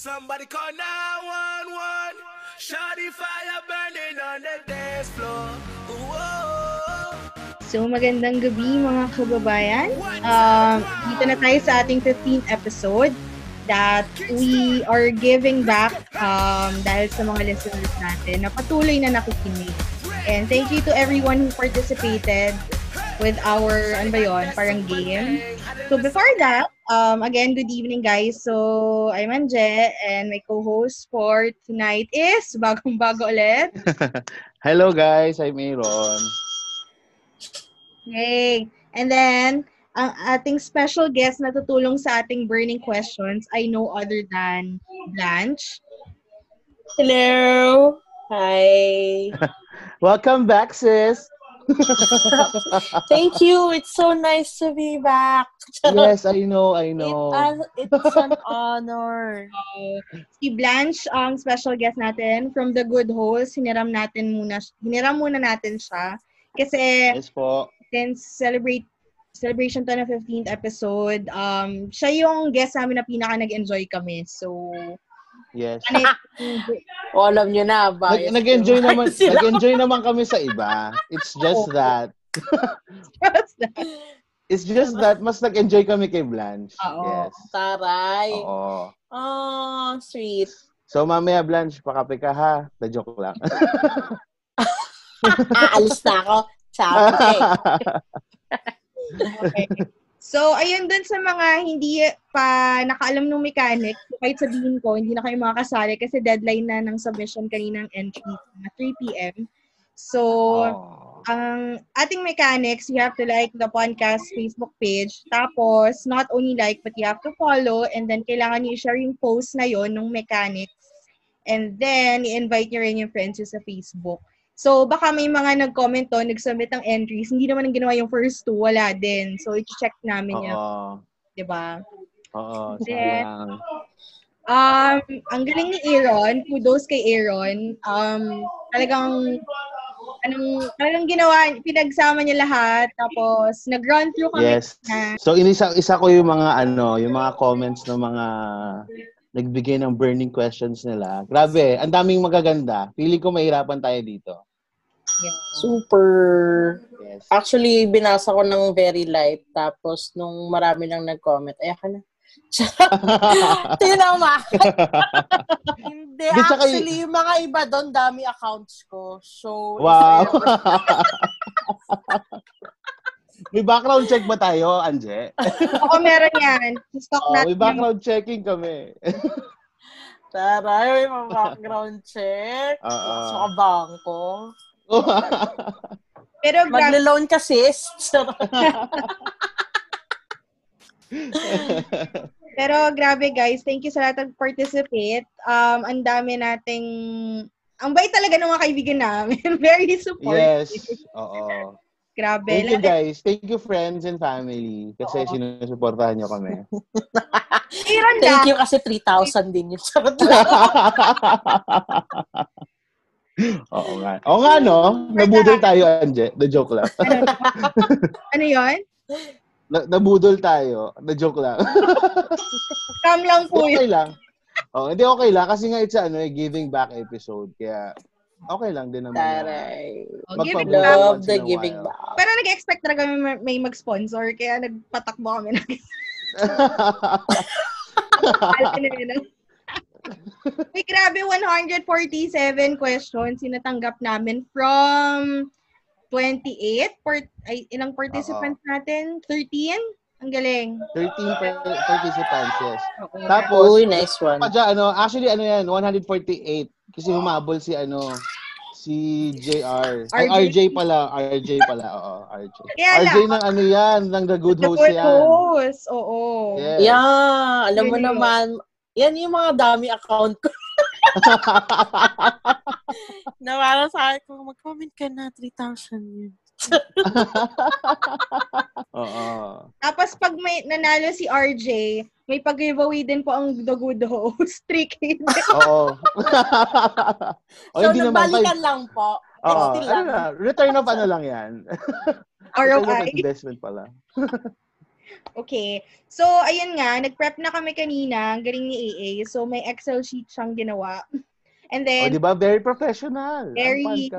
Somebody call 911. Shawty fire burning on the dance floor. Ooh, So magandang gabi mga kababayan. Um, dito na tayo sa ating 15th episode that we are giving back um, dahil sa mga listeners natin na patuloy na nakikinig. And thank you to everyone who participated with our, ano ba yun, parang game. So before that, um, again, good evening guys. So I'm Anje and my co-host for tonight is, bagong-bago ulit, Hello guys, I'm Aaron. Yay! And then, ang ating special guest na tutulong sa ating burning questions ay no other than Blanche. Hello. Hi. Welcome back, sis. Thank you. It's so nice to be back. yes, I know, I It, know. uh, it's an honor. Si Blanche ang special guest natin from The Good Holes. Hiniram natin muna, hiniram muna natin siya. Kasi Yes po. since celebrate celebration to na 15th episode, um, siya yung guest namin na pinaka nag-enjoy kami. So, Yes. O, alam nyo na. Nag- bias nag-enjoy ko. naman, nag-enjoy naman kami sa iba. It's just Oo. that, it's just that mas nag-enjoy kami kay Blanche. Oo. Yes. Taray. Oo. Oh, sweet. So mamaya Blanche, pakape ka ha. The joke lang. Aalis na ako. Ko eh. Okay. So, ayun dun sa mga hindi pa nakaalam ng mechanic, kahit sabihin ko, hindi na kayo makakasali kasi deadline na ng submission kaninang entry na 3 p.m. So, Oh. ang ating mechanics, you have to like the podcast Facebook page. Tapos, not only like, but you have to follow. And then, kailangan nyo i-share yung post na yon ng mechanics. And then, i-invite nyo rin yung friends sa Facebook. So, baka may mga nag-comment to, nag-submit ng entries. Hindi naman ang ginawa yung first two. Wala din. So, i-check namin yan. Oo. Diba? Oo. Sayang. Um, ang galing ni Aaron, kudos kay Aaron. Um, talagang anong talagang ginawa, pinagsama niya lahat tapos nag-run through kami Yes. na So inisa isa ko yung mga ano, yung mga comments ng mga nagbigay ng burning questions nila. Grabe, ang daming magaganda. Feeling ko mahirapan tayo dito. Yeah. Super. Yes. Actually, binasa ko ng very light. Tapos, nung marami nang nag-comment, ay, ka na. Tinama. Hindi. Di, tsaka y- Actually, yung mga iba doon, dami accounts ko. So, Wow. may background check ba tayo, Anje? Oo, meron yan. Stock Oh, natin. may background checking kami. Taray, may background check. Oo. Sa bangko. Pero grabe, Magle-loan ka, sis. pero grabe guys, thank you sa lahat ng participate. Um, ang dami nating ang bait talaga ng mga kaibigan namin. Very supportive. yes. Oo. Grabe. Thank you guys. Thank you friends and family kasi Oo. sinusuportahan niyo kami. Thank you kasi 3,000 din yun. Charot. Oo nga. Oo nga, no? Nabudol tayo, Anje. The joke lang. Ano yon? Na- nabudol tayo. The joke lang. Scam lang po yun. okay lang. Oh, hindi okay lang kasi nga it's a, ano, eh, giving back episode. Kaya okay lang din naman. na- Taray. Oh, Magpa- giving Love. back. Love the giving while. back. Pero nag-expect talaga may, may mag-sponsor, kaya nagpatakbo kami ng Uy, grabe, 147 questions yung natanggap namin from 28? Port, ay, ilang participants natin? 13? Ang galing. 13 per- participants, yes. Oo. Tapos, Uy, nice one. pa dyan, ano, actually, ano yan, 148. Kasi humabol si, ano, si JR. Ay, RJ. RJ pala. RJ pala, oo, RJ. Kaya RJ lang. ng ano yan, ng The Good The Host good yan. host. Oo. Yes. Yeah, alam mo naman, yan yung mga dami account ko. na parang sa akin, kung mag-comment ka na, 3,000 yun. Oo. Tapos pag may nanalo si RJ, may pag-giveaway din po ang The Good Host. 3K. Oo. o, so, hindi naman. nagbalikan Five, lang po. Oo, ano lang. na, return of ano lang yan. ROI. investment pala. Okay. So, ayun nga, nag-prep na kami kanina. Ang galing ni AA. So, may Excel sheet siyang ginawa. And O, then, di ba? Very professional. Very-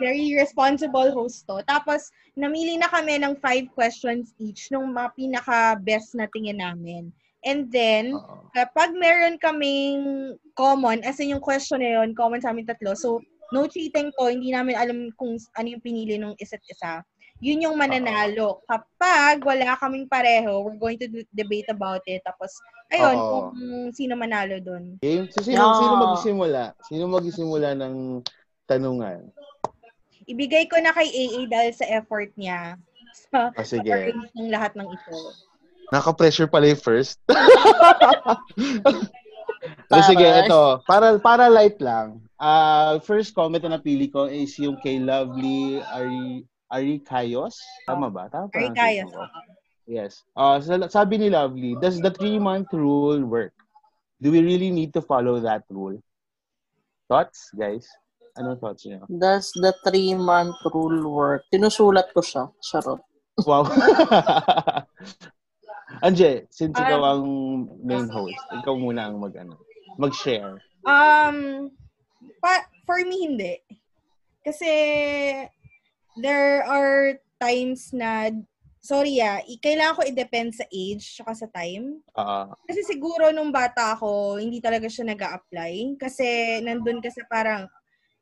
very responsible host to. Tapos, namili na kami ng five questions each nung mga pinaka-best na tingin namin. And then, Oo. kapag meron kaming common, as in yung question na yun, common sa amin tatlo, so, no cheating to, hindi namin alam kung ano yung pinili ng isa't isa. Yun yung mananalo. Kapag wala kaming pareho, we're going to d- debate about it. Tapos, ayun, Oo. kung sino manalo dun. Game. So, sino, Yeah. sino magsisimula? Sino magsisimula ng tanungan? Ibigay ko na kay AA dahil sa effort niya sa O, sige. pag-arrange ng lahat ng ito. Naka-pressure pala yung first. so, sige, Taray. ito. Para, para light lang. Ah, first comment na napili ko is yung kay Lovely Ari, Ari Kayos. Tama ba? Tama kaya. ko? Yes. Uh, sabi ni Lovely, does the three-month rule work? Do we really need to follow that rule? Thoughts, guys? Anong thoughts niyo? Does the three-month rule work? Tinusulat ko siya. Charot. Wow. Anje, since ikaw Um, ang main host, ikaw muna ang mag, ano, mag-share. Um, pa, for me, hindi. Kasi, there are times na, sorry ah, i- kailangan ko i-depend sa age tsaka sa time. Ah, Kasi siguro nung bata ako, hindi talaga siya nag apply Kasi nandun ka sa parang,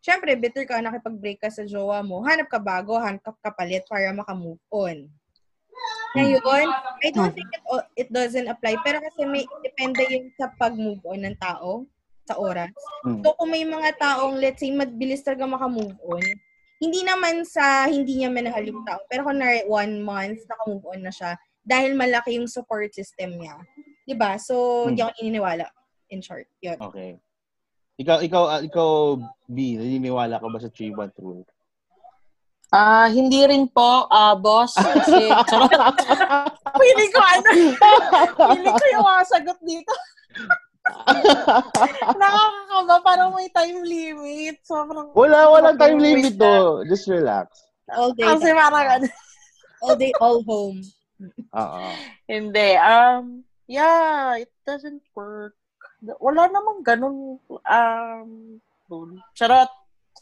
syempre, bitter ka, nakipag-break ka sa jowa mo. Hanap ka bago, hanap ka kapalit para makamove on. Ngayon, I don't think it, it doesn't apply. Pero kasi may depende yun sa pag-move on ng tao sa oras. hmm. So, kung may mga taong, let's say, mabilis talaga makamove on, hindi naman sa hindi niya manahal yung tao. Pero kung na one month, nakamove on na siya dahil malaki yung support system niya. 'Di ba So, hindi Hmm. ako naniniwala. In short, yun. Okay. Ikaw, ikaw, ah, ikaw, B, naniniwala ka ba sa three-month rule? Ah, hindi rin po, ah, boss. Kasi. Pili ko ano. Pili ko yung mga sagot dito. Nakakakaba, parang may time limit. Sobrang... Wala, walang time limit to. Just relax. All day, Kasi parang ano. all day, all home. Oo. Hindi. Um, yeah, it doesn't work. Wala namang ganun um, rule. Charot.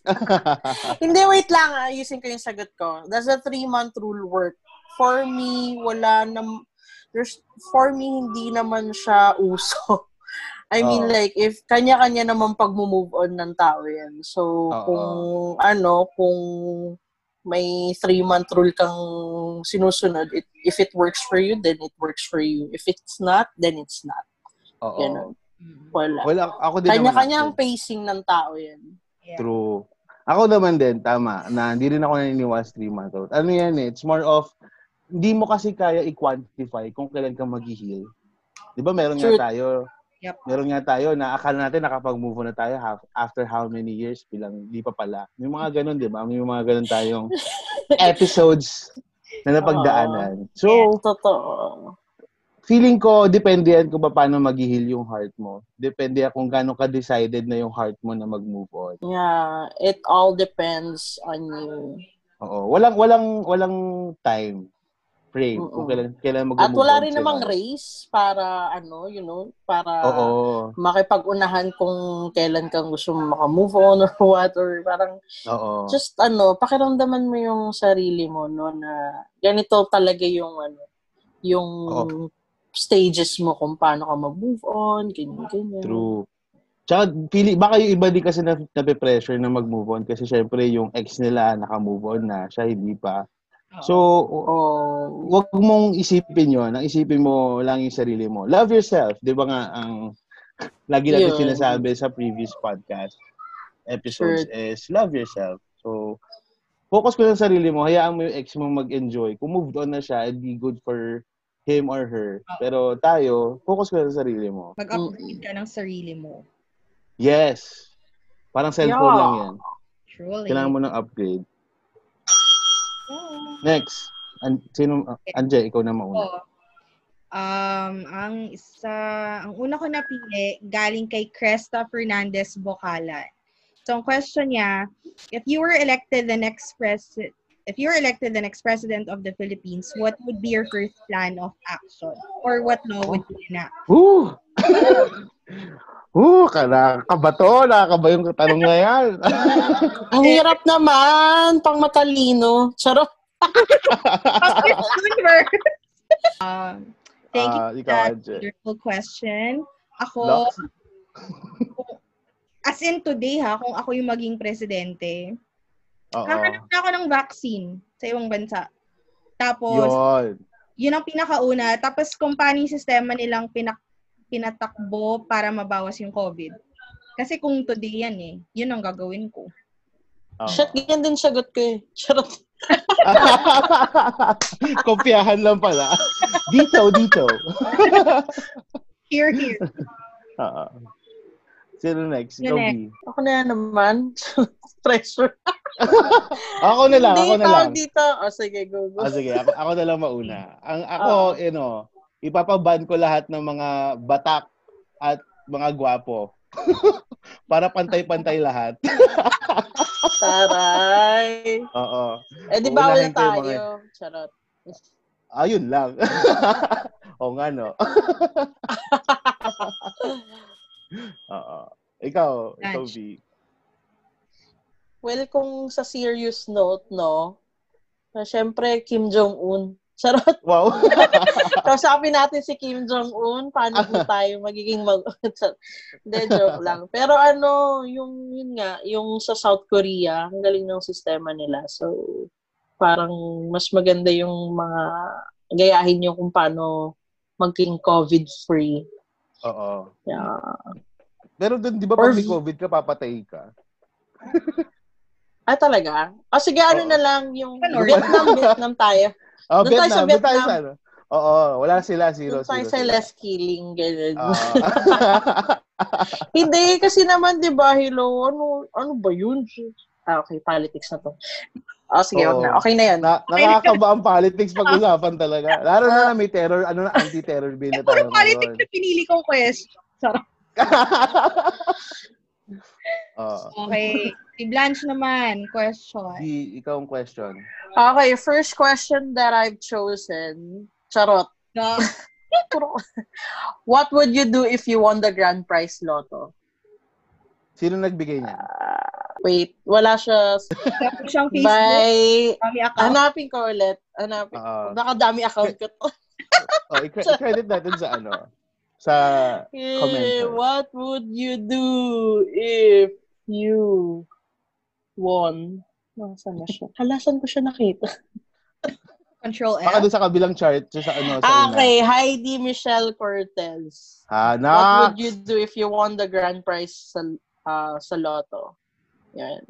Hindi, wait lang. Ayusin ko yung sagot ko. Does the three-month rule work? For me, wala nam... There's, for me, hindi naman siya uso. I mean, Oo. like, if kanya-kanya naman pag-move on ng tao yan. So, Oo. kung ano, kung may three-month rule kang sinusunod, it, if it works for you, then it works for you. If it's not, then it's not. Oo. Ganun. Wala. Wala, ako din Kanya-kanya ang pacing ng tao yan. Yeah. True. Ako naman din, tama, na hindi rin ako naniniwala sa three-month rule. Ano yan eh, it's more of, hindi mo kasi kaya i-quantify kung kailan ka mag-heal. Di ba meron True. nga tayo, Yep. meron nga tayo na akala natin nakapag-move na tayo half, after how many years, bilang di pa pala. May mga ganun, di ba? May mga ganun tayong episodes na napagdaanan. So, Totoo. feeling ko, depende yan kung paano mag-heal yung heart mo. Depende yan kung gaano ka-decided na yung heart mo na mag-move on. Yeah, it all depends on you. Oo. Walang, walang, walang time frame Mm-mm. kung kailan, kailan mag-move At wala rin sila. namang race para, ano, you know, para Oo. makipag-unahan kung kailan kang gusto mo makamove on or what, or parang Oo. just, ano, pakiramdaman mo yung sarili mo, no, na ganito talaga yung, ano, yung Oo. stages mo kung paano ka mag-move on, ganyan, ganyan. True. Tsaka, pili, baka yung iba din kasi na, nape-pressure na mag-move on kasi syempre yung ex nila naka-move on na, siya hindi pa. So, Oh, wag mong isipin yon Ang isipin mo lang yung sarili mo. Love yourself. Di ba nga, ang lagi natin sinasabi sa previous podcast episodes Sure. is love yourself. So, focus ko lang sa sarili mo. Hayaan mo yung ex mo mag-enjoy. Kung moved on na siya, it'd be good for him or her. Pero tayo, focus ko lang sa sarili mo. Mag-upgrade ka ng sarili mo. Yes. Parang cellphone Yeah. lang yan. Truly. Kailangan mo ng upgrade. Next. An sino, uh, Anje, ikaw na mauna. Oo. Um, ang isa, ang una ko napili, galing kay Cresta Fernandez Bocala. So, ang question niya, if you were elected the next pres- if you're elected the next president of the Philippines, what would be your first plan of action? Or what law would you enact? Woo! Woo! Nakakaba to. Nakakaba yung tanong na yan. Ang hirap naman, pang matalino. Charot. um, thank you Ah, for that wonderful question. Ako, as in today ha, kung ako yung maging presidente, Oo. Hahanap na ako ng vaccine sa ibang bansa. Tapos, Yun. yun ang pinakauna. Tapos, kung paano yung sistema nilang pinak pinatakbo para mabawas yung COVID. Kasi kung today yan eh, yun ang gagawin ko. Oo. Shit, ganyan din sagot ko eh. Charot. Kopyahan lang pala. Dito, dito. Here, here. Oo. Sino next? Ikaw, next? B. Ako na yan naman. Pressure. Ako na lang, ako na lang. dito. O, sige, go, go. Ah, sige, ako, ako na lang mauna. Ang ako, you know, ipapaban ko lahat ng mga batak at mga gwapo. Para pantay-pantay lahat. Taray. Oo. Eh, di bawal Uunahin na ko yung tayo. mga- Charot. Ayun lang. o nga, no? Oo. Ikaw, ikaw, Lunch. V. Well, kung sa serious note, no, na syempre, Kim Jong-un. Charot. Wow. Kausapin natin si Kim Jong-un, paano po tayo magiging mag... Hindi, joke lang. Pero ano, yung, yun nga, yung sa South Korea, ang galing ng sistema nila. So, parang mas maganda yung mga gayahin nyo kung paano maging COVID-free. Oo. Yeah. Pero dun, di ba pag may COVID ka, papatay ka? Ah, talaga? Ah, sige, ano Oo. na lang, yung Ano, Vietnam, Vietnam tayo. Oh, Doon tayo sa Vietnam. Doon tayo Vietnam. sa ano? Oo, wala sila. Zero, Doon tayo zero sa less killing, ganyan. Oo. Hindi, kasi naman, di ba, hello, ano, ano ba yun? Ah, okay, politics na to. Ah, sige, wag Oo. na. Okay na yan. na, nakakaba ang politics pag-usapan talaga. Lalo na na may terror, ano na, anti-terror bill na tayo Puro politics na pinili kong question. Oo. Okay. Si Blanche naman, question. Di, ikaw ang question. Okay, first question that I've chosen. Charot. No. What would you do if you won the grand prize lotto? Sino nagbigay niya? Ah, wait, wala siya. Siyang Facebook, By, kami account. hanapin ko ulit. Hanapin. Oo. Nakadami account ko to. Oh, i- i-credit natin sa ano? Sa Eh, Commenter. what would you do if you won? Nasaan na siya? Halasan ko siya nakita. Control baka F. doon sa kabilang chart sa sa ano sa Ah, una. okay, Heidi Michelle Cortez. What Hanap. would you do if you won the grand prize sa ah, sa lotto? Yan.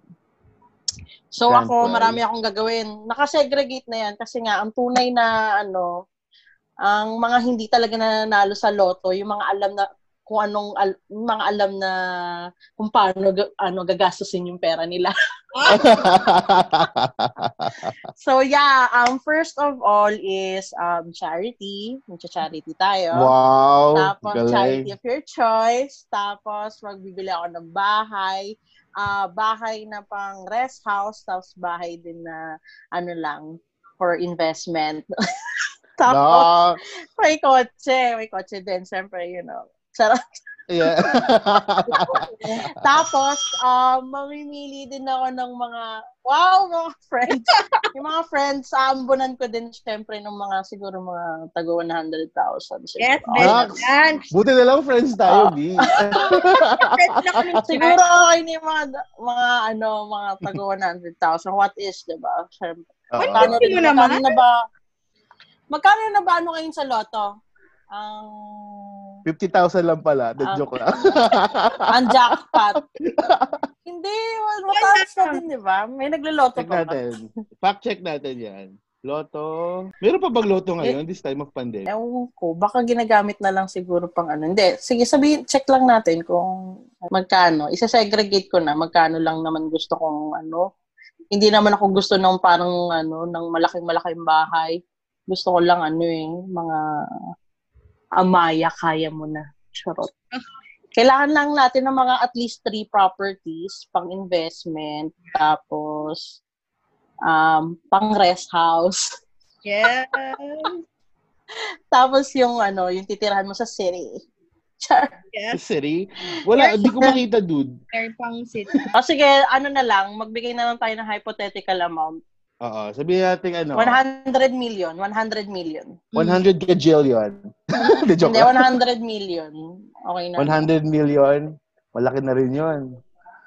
So Grand ako, prize. marami akong gagawin. Nakasegregate na yan kasi nga, ang tunay na ano, ang mga hindi talaga nanalo sa lotto, yung mga alam na kung anong al- mga alam na kung paano ga- ano gagastusin yung pera nila. So yeah, um first of all is um charity. Magcha-charity tayo. wow. Tapos, charity Galing. of your choice. Tapos, magbibili ako ng bahay. Ah, bahay na pang rest house. Tapos, bahay din na, ano lang, for investment. Tapos, No. may kotse. May kotse din, syempre, you know. Sarap. Yeah. Tapos, um, mamimili din ako ng mga, wow, mga friends. yung mga friends, aambunan ko din, syempre, ng mga, siguro mga tago 100,000. siguro. Yes, Blanche. Buti na lang friends tayo. B. Na kami ni Siguro okay na yung mga, mga, ano, mga tago 100,000. What is, di ba? Syempre. Magkano, mo rin, magkano naman. na ba, magkano na ba ano ngayon sa loto? Ang, 50,000 lang pala. The Ah. joke lang. ang jackpot. Hindi, mataas na din, di ba? May nagloloto check pa ba? natin. Fact check natin yan. Loto. Meron pa bang loto ngayon this time of pandemic? Ewan ko, baka ginagamit na lang siguro pang ano. Hindi, sige, sabihin, check lang natin kung magkano. Isa-segregate ko na, magkano lang naman gusto kong ano. Hindi naman ako gusto ng parang ano, ng malaking-malaking bahay. Gusto ko lang ano eh, mga amaya, kaya mo na. Charot. Kailangan lang natin ng mga at least three properties pang investment. Tapos, um, pang rest house. Yes. Tapos yung ano, yung titirahan mo sa city. Char. Yes. City? Wala, hindi ko makita, dude. Meron pang city. O sige, ano na lang, magbigay na lang tayo ng hypothetical amount. Oo, sabihin natin ano, 100 million. 100 million. 100 gajillion. Hindi, joke Hindi, lang. 100 million. Okay na. 100 million, malaki na rin yun.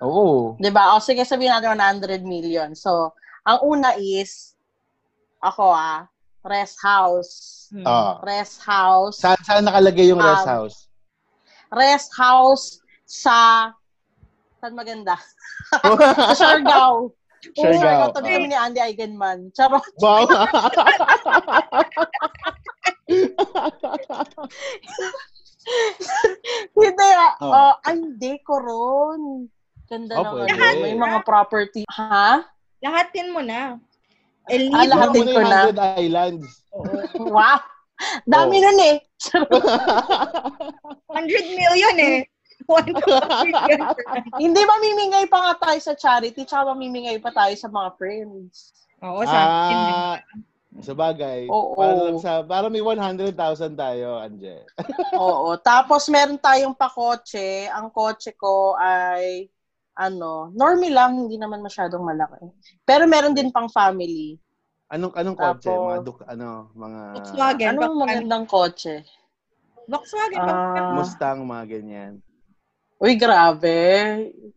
Oo. 'Di ba? O sige, sabihin natin 100 million. So, ang una is ako ah, rest house. Hmm. Ah. Rest house. Saan, saan nakalagay yung rest Um, house? Rest house sa saan maganda? sa Siargao. Siargao. Siargao. Tabi kami ni Andy Eigenman. Charot. Wow. Hindi ah. Oh. Oh. ay, hindi ko ron. Ganda Oh, ng pwede. May mga property. Ha? Lahatin mo na. El Ah, Nido. lahat Lahat din ko na. 100 islands. Wow. Dami Oh. nun eh. 100 million eh. 1 million. Hindi mamimingay pa nga tayo sa charity, tsaka mamimingay pa tayo sa mga friends. Oo, sa akin. Ah, sa bagay. Oo. Para lang sa, para may 100,000 tayo, Anje. Oo. Tapos meron tayong pakotse. Ang kotse ko ay ano, normie lang, hindi naman masyadong malaki. Pero meron din pang family. Anong anong kotse? Tapos- Mga duk, ano, mga Volkswagen. Anong magandang kotse? Volkswagen. Ah, Mustang, mga ganyan. Uy, grabe.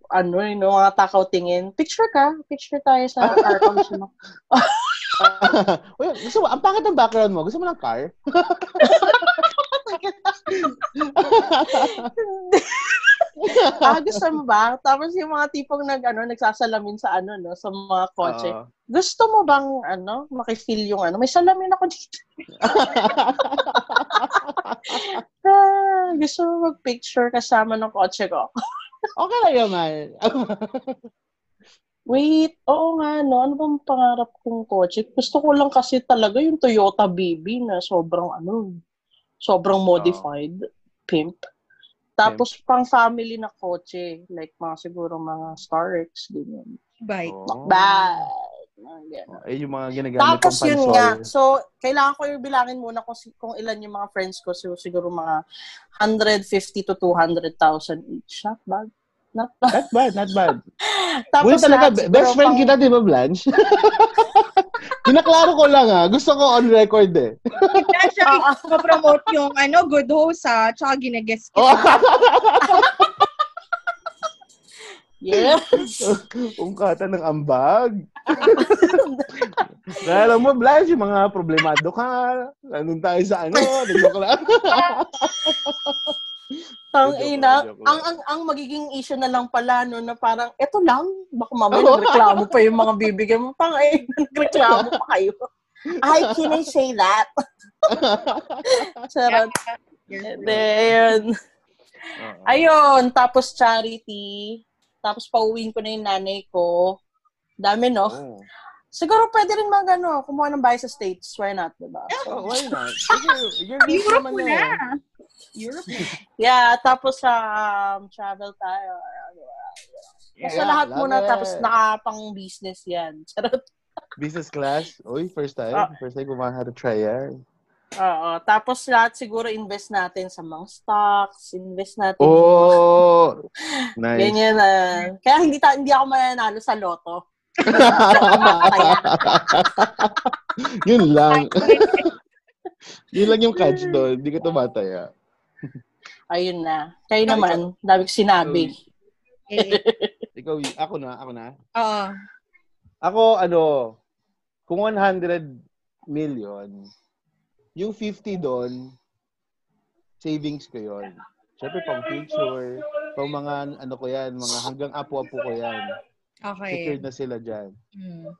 Ano yun, no, mga takaw tingin. Picture ka. Picture tayo sa car mo. Uy, gusto mo, ang pangit ng background mo. Gusto mo ng car? ah, gusto mo ba? Tapos yung mga tipong nag, ano, nagsasalamin sa ano, no, sa mga kotse. Oo. Gusto mo bang, ano, makifeel yung ano? May salamin ako dito. Ah, gusto mo mag-picture kasama ng kotse ko? okay lang naman. Wait, oo nga, no? Ano bang pangarap kong kotse? Gusto ko lang kasi talaga yung Toyota BB na sobrang, ano, sobrang modified. Pimp. Tapos, pang family na kotse. Like, mga siguro mga Star X, ganyan. Bike. Oo. Bad. Mga ganun. Eh, yung mga ginagamit Tapos pang yun pansol. nga. So, kailangan ko yung bilangin muna kung, si- kung ilan yung mga friends ko. So, siguro mga 150 to 200,000 each. Not bad. Not bad. Not bad, not bad. Tapos Uy, talaga, lahat best friend pang- kita, di ba, Blanche? Pinaklaro ko lang, ah. Gusto ko on record, eh. Kita siya promote yung ano, good host ha, tsaka ginagest Oh. Yes. Ungkatan ng ambag. Kaya alam mo, Blanche, yung mga problemado ka. Nandun tayo sa ano, nagjoke lang. Tang ina, ang, ang ang magiging issue na lang pala no na parang eto lang, baka mamaya nagreklamo pa yung mga bibigyan mo pang eh, nagreklamo pa kayo. Ay, can I say that? Charot. Oo. Ayun, tapos charity. Tapos pauwiin ko na yung nanay ko. Dami, no? Oo. Siguro pwede rin mag, ano, kumuha ng bahay sa States. Why not, diba? Oh, why not? You're rich Europe mo eh. na. Europe. Yeah, tapos um, travel tayo. Basta Yeah, lahat muna, it. tapos nakapang business yan. Charot. Business class? Uy, first time. Ah. First time ko to try yan. Oo. Tapos lahat siguro invest natin sa mga stocks, invest natin. Oh! Nice. Ganyan na. Kaya hindi ta hindi ako mananalo sa loto. Yun lang. Yun lang yung catch doon. Hindi ka tumataya. Ayun na. Kayo naman, dami ko sinabi. Eh, Ikaw, ako na, ako na. Oo. Ako, ano, kung 100 million, yung 50 doon, savings ko yon. Siyempre, pang future, pang mga, ano ko yan, mga hanggang apo-apo ko yan. Okay. Secured na sila dyan. Hmm.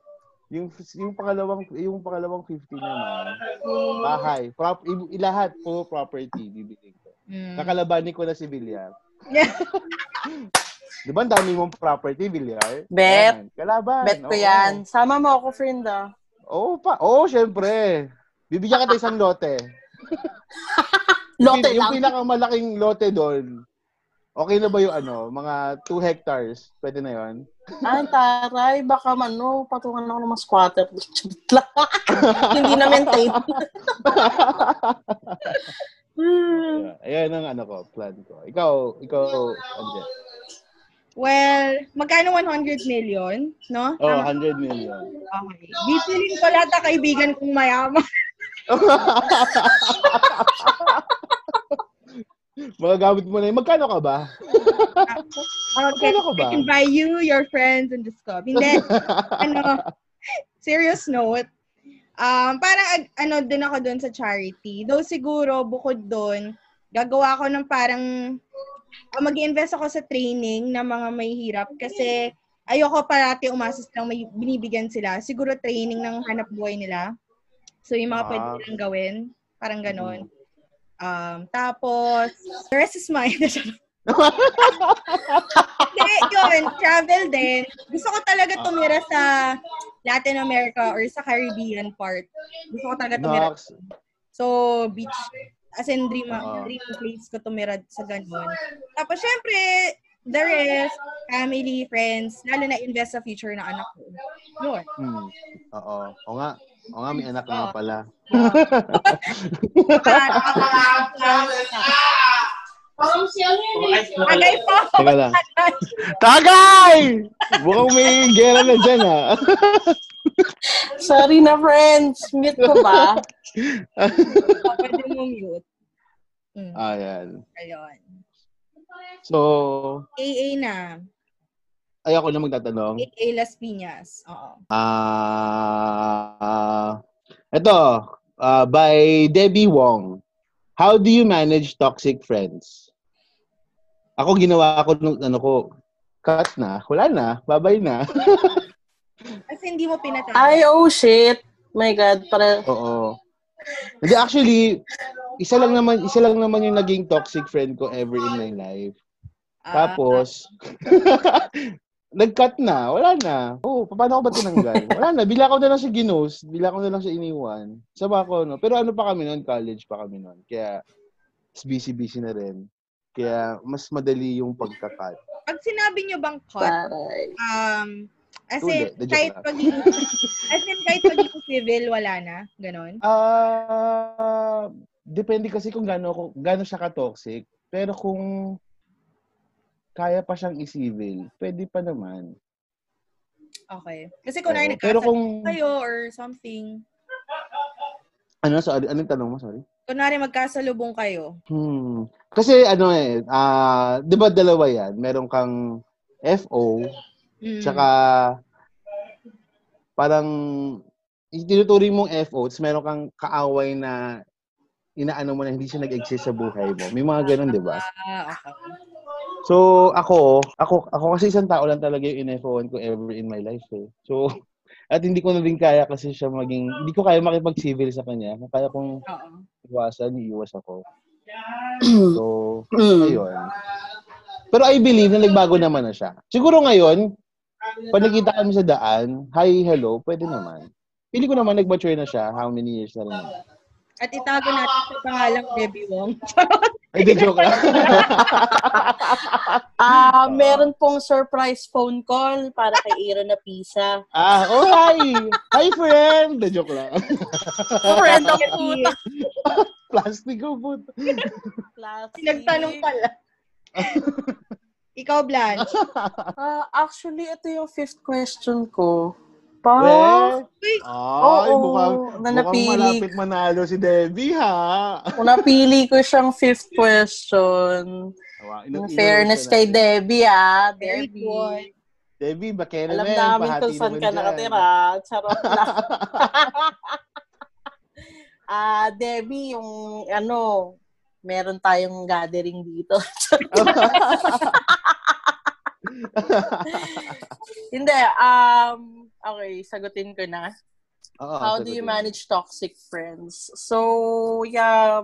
Yung, yung pangalawang, yung pangalawang 50 naman, bahay, prop, ilahat, puro property, bibigyan ko. Hmm. Kakalabanin ko na si Villar. Di ba ang dami mong property, Villar? Bet. Yan, Kalaban. Bet ko oo. yan. Sama mo ako, friend, ah. Oo pa. Oo, syempre. Bibigyan kita isang lote. Lote yung, lang. Yung pinakamalaking lote doon, Okay na ba yung ano, mga 2 hectares? Pwede na yon Ay, taray, baka man, no, patungan ako ng mga squatter. Hindi na maintain. hmm. Ayan ang ano ko, plan ko. Ikaw, ikaw, Anje. Well, magkano 100 million, no? Oh, Tama. 100 million. Okay. Bibilin ko lahat ng kaibigan kong mayaman. Magagamit mo na yun. Magkano ka ba? Okay, Magkano ka ba? I can buy you, your friends, and the stuff. Hindi, ano, serious note, um, parang ano din ako doon sa charity. Though siguro, bukod doon, gagawa ako ng parang, uh, mag-invest ako sa training ng mga may hirap kasi ayoko parati umasis lang may binibigyan sila. Siguro training ng hanap buhay nila. So, yung mga Ah. pwede nilang gawin. Parang ganon. Um, tapos, the rest is mine. Hindi, yun, travel din. Gusto ko talaga tumira sa Latin America or sa Caribbean part. Gusto ko talaga tumira. So, beach, as in dream, Oo. dream place ko tumira sa ganun. Tapos, syempre, the rest, family, friends, lalo na invest sa future ng anak ko. Yun. Hmm. Oo. O nga. O nga, may anak ka nga pala. Agay po! Teka lang. Tagay! Mukhang may gera na dyan, ha? Sorry na, friends. Mute ko ba? Pwede mo mute. Mm, Ayan. ayun. So, AA na. Ay ako na magtatanong. AA Las Piñas. Oo. Ah, ito, ah, by Debbie Wong. How do you manage toxic friends? Ako ginawa ko nung ano ko, cut na, wala na, babay na. Kasi hindi mo pinatawag. Ay, oh shit. My God, para... Oo. Hindi actually, isa lang naman, isa lang naman yung naging toxic friend ko ever in my life. Ah, Tapos, nag-cut na. Wala na. Oh, paano ko ba tinanggal? Wala na. Bila ko na lang siya ginos. Bila ko na lang siya iniwan. Sama ko, no? Pero ano pa kami noon? College pa kami noon. Kaya, busy-busy na rin. Kaya, mas madali yung pagka-cut. pag sinabi nyo bang cut, um, as in, the joke kahit paging, as in, kahit paging civil, wala na. Ganon. Ah, depende kasi kung gaano, kung gaano siya ka-toxic. Pero kung kaya pa siyang i-civil, pwede pa naman. Okay. Kasi kung nari pero kung, kayo or something, ano, sorry, anong tanong mo, sorry? kunwari magkasalubong kayo, Hmm. Kasi ano eh, ah, 'di ba dalawa 'yan? Meron kang FO, mm, tsaka parang tinuturing mong FO, tapos meron kang kaaway na inaano mo na hindi siya nag-exist sa buhay mo. May mga ganun, 'di ba? ah, okay. So, ako, ako ako kasi isang tao lang talaga yung in-FO-an ko ever in my life eh. So, at hindi ko na din kaya kasi siya maging, hindi ko kaya makipag-civil sa kanya. Kaya kong iwasan, iiwas ako. So. Ayun. Pero I believe na nagbago naman na siya. Siguro ngayon, pag nakita kami sa daan, hi, hello, pwede naman. Pili ko naman nag-mature na siya. How many years na rin. At itago natin sa pangalang Debbie Wong. Ay, di joke lang. Ah, meron pong surprise phone call para kay Ira na Pisa. ah, oh, hi! Hi, friend! Di joke lang. Friend of puta. Plastic ko po. Nagtanong pala. Ikaw, Blanche. Ah, actually, ito yung fifth question ko. Pa? Well, Uy, ay, Oo, mukhang, na mukhang napili. malapit manalo si Debbie, ha? Kung napili ko siyang fifth question. Wow, In fairness kay. Debbie, ah. Debbie. Debbie, bakera Alam men, namin kung saan ka dyan. nakatira. Charot lang. Ah, Debbie, yung ano, meron tayong gathering dito. Hindi, um, okay, sagutin ko na. Oo, How do you manage toxic friends? So, yeah,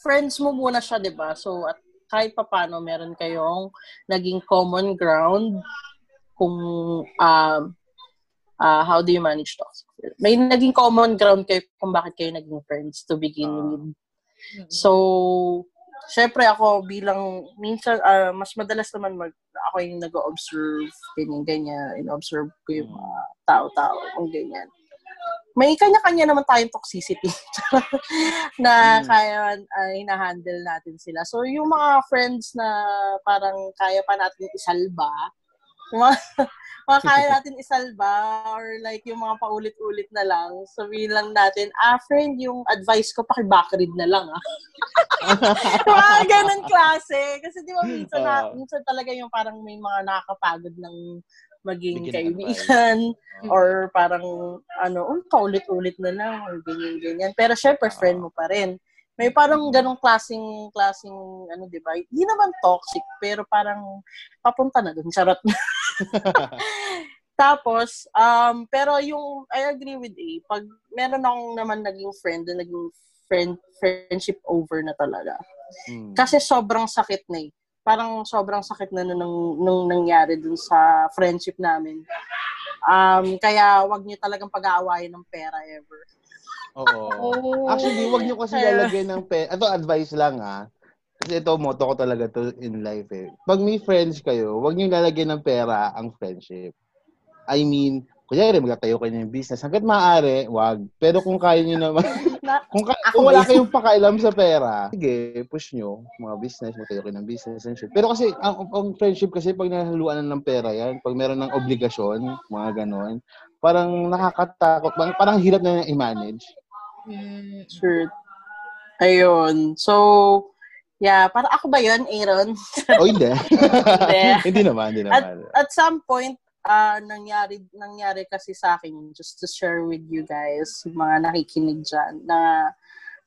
friends mo muna siya, di ba? So, at kahit pa paano, meron kayong naging common ground kung um, uh, how do you manage toxic friends. May naging common ground kayo kung bakit kayo naging friends to begin Ah. with. So, syempre ako bilang, minsan, ah, mas madalas naman mag, ako yung nag-observe, ganyan, ganyan, in-observe ko yung mga tao-tao, kung ganyan. May kanya-kanya naman tayong toxicity na Mm. kaya uh, hinahandle natin sila. So, yung mga friends na parang kaya pa natin isalba, yung mga, mga kaya natin isalba or like yung mga paulit-ulit na lang, sabihin lang natin, ah, friend, yung advice ko, paki-backread na lang, ah. mga ganun klase. Kasi di ba minsan, na, minsan talaga yung parang may mga nakakapagod ng maging kaibigan or parang ano, um, paulit-ulit na lang or ganyan-ganyan. Pero syempre, friend mo pa rin. May parang ganong klaseng, klaseng, ano, di ba? Hindi naman toxic, pero parang papunta na dun. Charot. Tapos, um, pero yung, I agree with A, pag meron akong naman naging friend na naging friend, friendship over na talaga. Mm. Kasi sobrang sakit na eh. Parang sobrang sakit na nung, nung nangyari dun sa friendship namin. Um, kaya wag niyo talagang pag-aawayan ng pera ever. Oo. Oh. Actually, wag nyo kasi lalagyan ng pera. Ito, advice lang ah. Kasi ito, motto ko talaga to in life eh. Pag may friends kayo, wag nyo lalagyan ng pera ang friendship. I mean, kunyari, magtatayo kayo ng business. Hanggat maaari, wag. Pero kung kaya nyo naman, Na, kung, ka- kung wala kayong pakailam sa pera, sige, push nyo. Mga business, magtayo kayo ng business and shit. Pero kasi, ang, ang friendship kasi, pag nahaluan na ng pera yan, pag meron ng obligasyon, mga ganon, parang nakakatakot, parang, parang hirap na i-manage. Mm. sure. Ayun. So, yeah, para ako ba yun, Aaron? O hindi. Hindi. hindi naman, hindi naman. At some point, ah nangyari nangyari kasi sa akin just to share with you guys mga nakikinig dyan na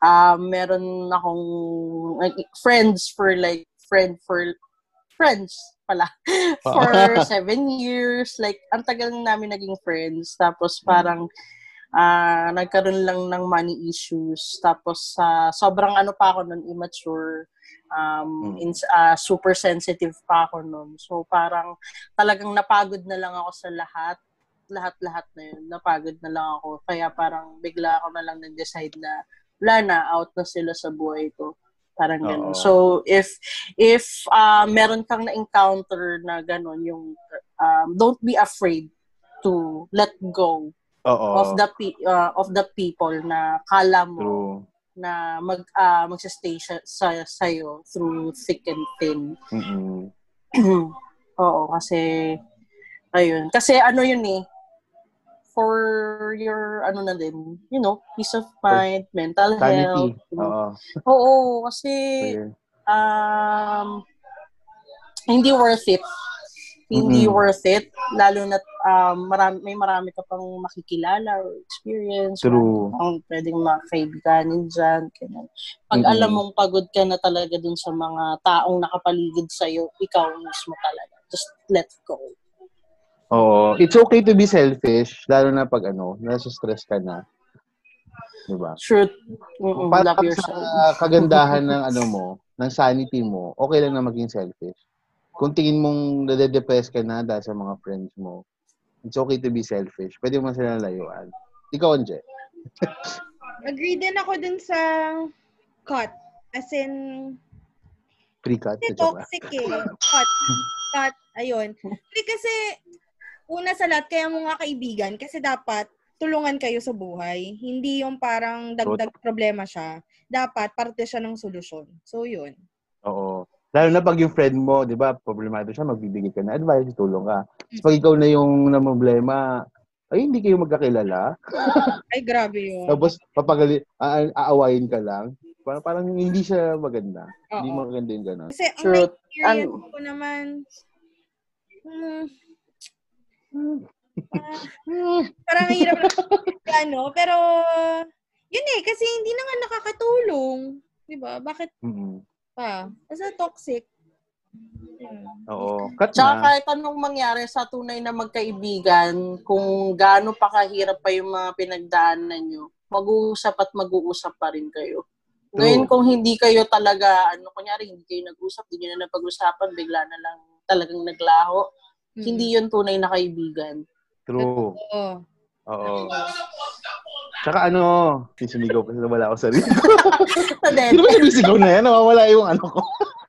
ah meron akong like, friends for like friend for friends pala for seven years. Like ang tagal na namin naging friends. Tapos parang ah nagkaroon lang ng money issues. Tapos sa sobrang ano pa ako nun immature um Mm. in, ah, super sensitive pa ako nun so parang talagang napagod na lang ako sa lahat lahat-lahat na yun napagod na lang ako kaya parang bigla ako na lang nag-decide na wala na out na sila sa buhay ko parang ganun. Oo. So if if ah, meron kang na-encounter na ganun yung um, don't be afraid to let go Oo. of the pe- uh, of the people na kala mo True. Na mag uh, magsa-stay siya sa sa'yo through thick and thin. Mm-mm. Oo, kasi ayun, kasi ano yun eh for your ano na din, you know, peace of mind, mental Sanity. health. you know. Oo. Oo, kasi um, hindi worth it. Hindi Mm-mm. worth it. Lalo na um, marami, may marami ka pang makikilala or experience. True. Ang pwedeng makakaibiganin dyan. Ganun. Pag Mm-mm. alam mong pagod ka na talaga dun sa mga taong nakapaligid sa'yo, ikaw mismo talaga. Just let go. Oo. It's okay to be selfish, lalo na pag ano, nasa stress ka na. Diba? Truth. Mm-mm, Para sa kagandahan ng ano mo, ng sanity mo, okay lang na maging selfish. Kung tingin mong nade-depress ka na dahil sa mga friends mo, it's okay to be selfish. Pwede mo sila layuan. Ikaw, Anje. Agree din ako dun sa cut. As in, Pre-cut. kasi toxic eh. Cut. Cut. Ayun. Hindi kasi, una sa lahat, kaya mo nga kaibigan kasi dapat tulungan kayo sa buhay. Hindi yung parang dagdag problema siya. Dapat parte siya ng solusyon. So, yun. Oo. Lalo na pag yung friend mo, di ba, problemado siya, magbibigay ka na advice, tulong ka. Tapos pag ikaw na yung na problema, ay, hindi kayo magkakilala. Ay, grabe yun. Tapos, papagali, a- aawayin ka lang. Parang, parang hindi siya maganda. Hindi Oo. maganda yung gano'n. Kasi ang Truth. experience Ano? ko naman, hmm, parang ang hirap na ano, pero yun eh, kasi hindi na nga nakakatulong. Di ba? Bakit Mm-mm. Pa? Kasi toxic. Hmm. Oo. Cut Tsaka na. kahit anong mangyari sa tunay na magkaibigan, kung gaano pa kahirap pa yung mga pinagdaanan nyo, mag-uusap at mag-uusap pa rin kayo. True. Ngayon, kung hindi kayo talaga, ano, kunyari, hindi kayo nag-usap, hindi nyo na napag-usapan, bigla na lang talagang naglaho, Hmm. hindi yun tunay na kaibigan. True. Oo. Oo. Tsaka ano, sisinigaw kasi wala ako sa rin. Hindi. Ba sinisigaw na yan? Nawawala yung ano ko.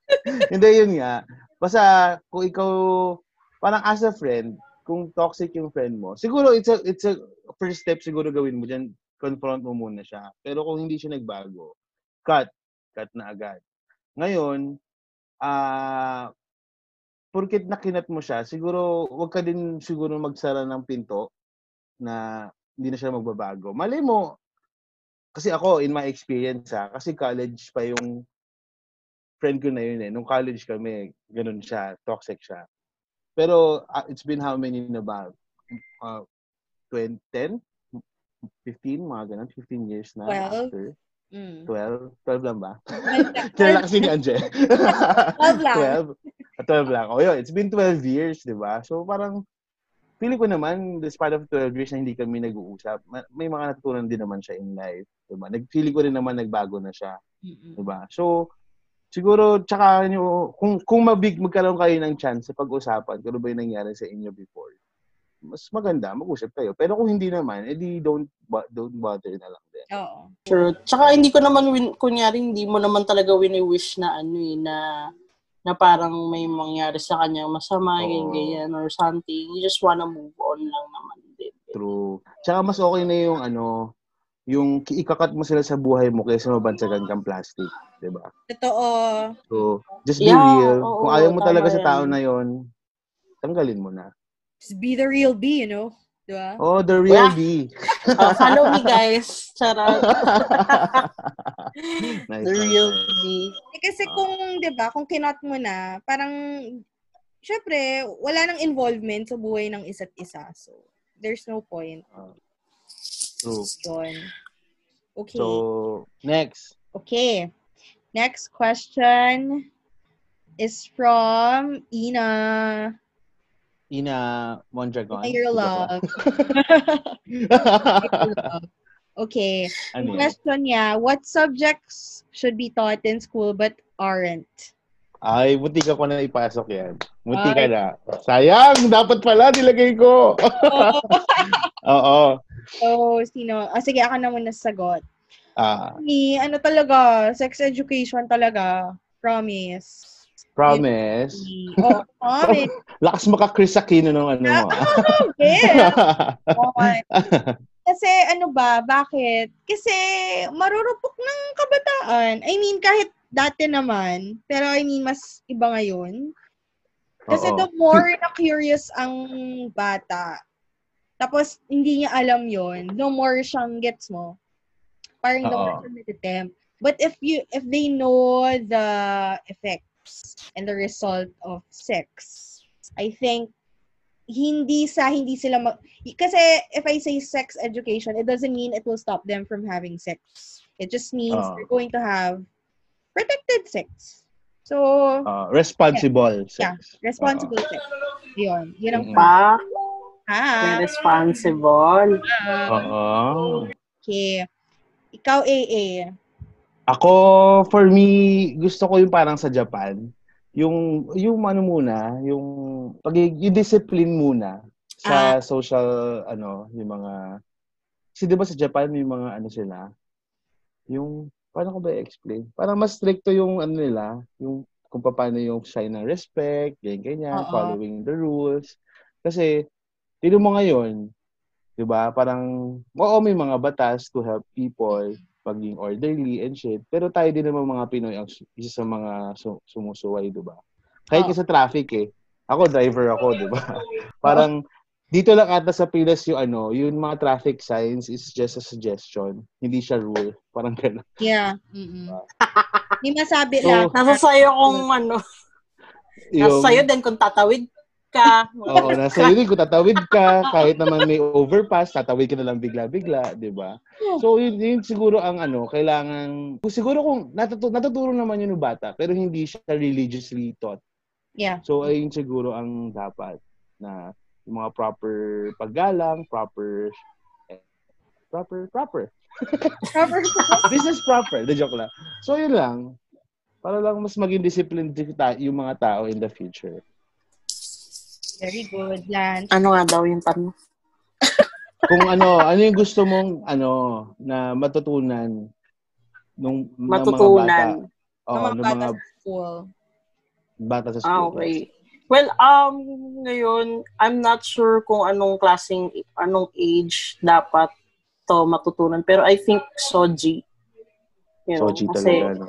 Hindi, yun nga. Basta, kung ikaw, parang as a friend, kung toxic yung friend mo, siguro it's a, it's a first step siguro gawin mo dyan, confront mo muna siya. Pero kung hindi siya nagbago, cut. Cut na agad. Ngayon, ah, porket nakinat mo siya, siguro, wag ka din siguro magsara ng pinto na hindi na siya magbabago. Mali mo, kasi ako, in my experience ha, kasi college pa yung friend ko na yun eh. Nung college kami, ganun siya, toxic siya. Pero uh, it's been how many na ba? Uh, 20, 10? 15, mga ganun, 15 years na 12. after. Mm. 12? 12 lang ba? Kilala kasi ni Anje. 12 lang. 12? Ah, 12 lang. O yun, it's been 12 years, di ba? So parang, feeling ko naman, despite of 12 years na hindi kami nag-uusap, ma- may mga natutunan din naman siya in life. Di ba? Nag-feeling ko rin naman nagbago na siya. Mm-mm. Di ba? So, siguro, tsaka nyo, kung, kung mabig, magkaroon kayo ng chance sa pag-usapan, kung ano ba yung nangyari sa inyo before, mas maganda, mag-usap kayo. Pero kung hindi naman, edi don't, don't bother na lang din. Oo. True. Tsaka hindi ko naman, win, kunyari, hindi mo naman talaga wini-wish na ano eh, na na parang may mangyari sa kanya masama, Oo. ganyan, ganyan, or something. You just wanna move on lang naman din. True. Tsaka mas okay na yung ano, yung ki- ikakat mo sila sa buhay mo kaysa mabansagan kang plastic. Di ba? Totoo. So, just be Yeah, real. oo, Kung ayaw mo talaga sa yan. tao na yon tanggalin mo na. Just be the real B, you know? Diba? Oh, the real Yeah. B. Uh, follow me, guys. Charot. nice, The real me. Eh, Kasi kung, di ba, kung kinot mo na, parang, syempre, wala nang involvement sa buhay ng isa't isa. So, there's no point. True. Yun. Okay. So, next. okay. Next question is from Ina. Ina Mondragon. Ina, your love. Okay. ano question niya, what subjects should be taught in school but aren't? Ay, buti ka ko na ipasok yan. Buti ka na. Sayang! Dapat pala nilagay ko. Oo. So, sino? Ah, sige, ako na muna sagot. Ah, Ni, ano talaga, sex education talaga. Promise. Promise. Oo, promise. Lakas maka Chris Aquino ng ano mo. ah. Kasi ano ba, bakit? Kasi marurupok ng kabataan. I mean, kahit dati naman, pero I mean, mas iba ngayon. Kasi Oo. the more na curious ang bata, tapos hindi niya alam yon the more siyang gets mo. Parang the more siya. But if you if they know the effects and the result of sex, I think hindi sa hindi sila mag, kasi if I say sex education, it doesn't mean it will stop them from having sex. It just means Oo. they're going to have protected sex. So, Ah, responsible Yeah. sex. responsible sex. Yun. Yun ang. Pa, ha. responsible. Oo. okay. Ikaw, AA. Ako, for me, gusto ko yung parang sa Japan. Yung, yung ano muna, yung, pag, yung discipline muna sa social, ano, yung mga, kasi di ba sa Japan, may mga ano sila, yung, paano ko ba i-explain? Parang mas stricto yung ano nila, yung kung paano yung sign ng respect, ganyan, ganyan, Oo. following the rules. Kasi, tino mo ngayon, di ba, parang, oo, may mga batas to help people maging orderly and shit. Pero tayo din naman mga Pinoy ang isa sa mga su- sumusuway, di ba? Kahit Oo. sa traffic eh. Ako, driver ako, di ba? Parang, dito lang ata sa Pilas yung ano, yung mga traffic signs is just a suggestion. Hindi siya rule. Parang gano'n. Yeah. Mm-mm. May masabi So, lang. Nasa sayo kung ano, nasa Yung- sayo din kung tatawid ka. Oo, nasa yun kung tatawid ka, kahit naman may overpass, tatawid ka na lang bigla-bigla, di ba? So, yun, yun siguro ang ano, kailangan, siguro kung natutu- natuturo naman yun ng bata, pero hindi siya religiously taught. Yeah. So, ayun siguro ang dapat na yung mga proper paggalang, proper, proper, proper. Proper. Business proper. The joke lang. So, yun lang. Para lang mas maging disciplined yung mga tao in the future. Very good, Lance. Ano nga daw yung tanong? Kung ano, ano yung gusto mong ano na matutunan nung ng Matutunan. mga bata. Oo, Ng mga ng bata mga sa school. bata sa Ah, school. okay. Well, um, ngayon, I'm not sure kung anong klaseng, anong age dapat to matutunan. Pero I think Soji. You know, Soji kasi, talaga. No?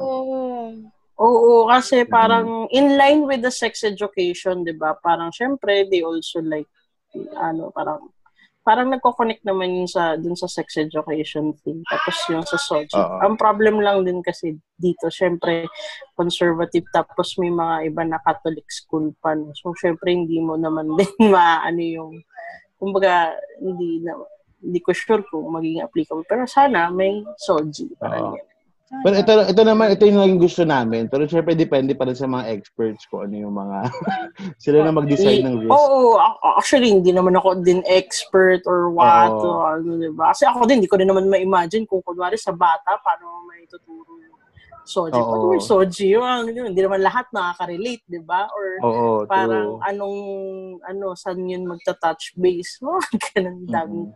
Oo, kasi parang in line with the sex education, 'di ba? Parang syempre they also like ano, parang parang nagko-connect naman yun sa dun sa sex education thing. Tapos yung sa Soji. Oo. Ang problem lang din kasi dito, syempre conservative tapos may mga iba na Catholic school pa. No? So syempre hindi mo naman din maano yung kumbaga hindi na hindi ko sure kung magiging applicable. Pero sana may Soji. Parang yan. Pero ito, ito naman, ito yung naging gusto namin. Pero syempre, depende pa rin sa mga experts ko ano yung mga, sila na mag-decide ng risk. Oo, a- actually, hindi naman ako din expert or what, Oo. or ano, diba? Kasi ako din, hindi ko din naman ma-imagine kung kunwari sa bata, paano may tuturo yung soji. Oo. Paano yung soji? Yung, ano, yun, hindi naman lahat nakaka-relate, di ba? Or Oo, parang true. anong, ano, saan yun magta-touch base? Mga ganun, daming.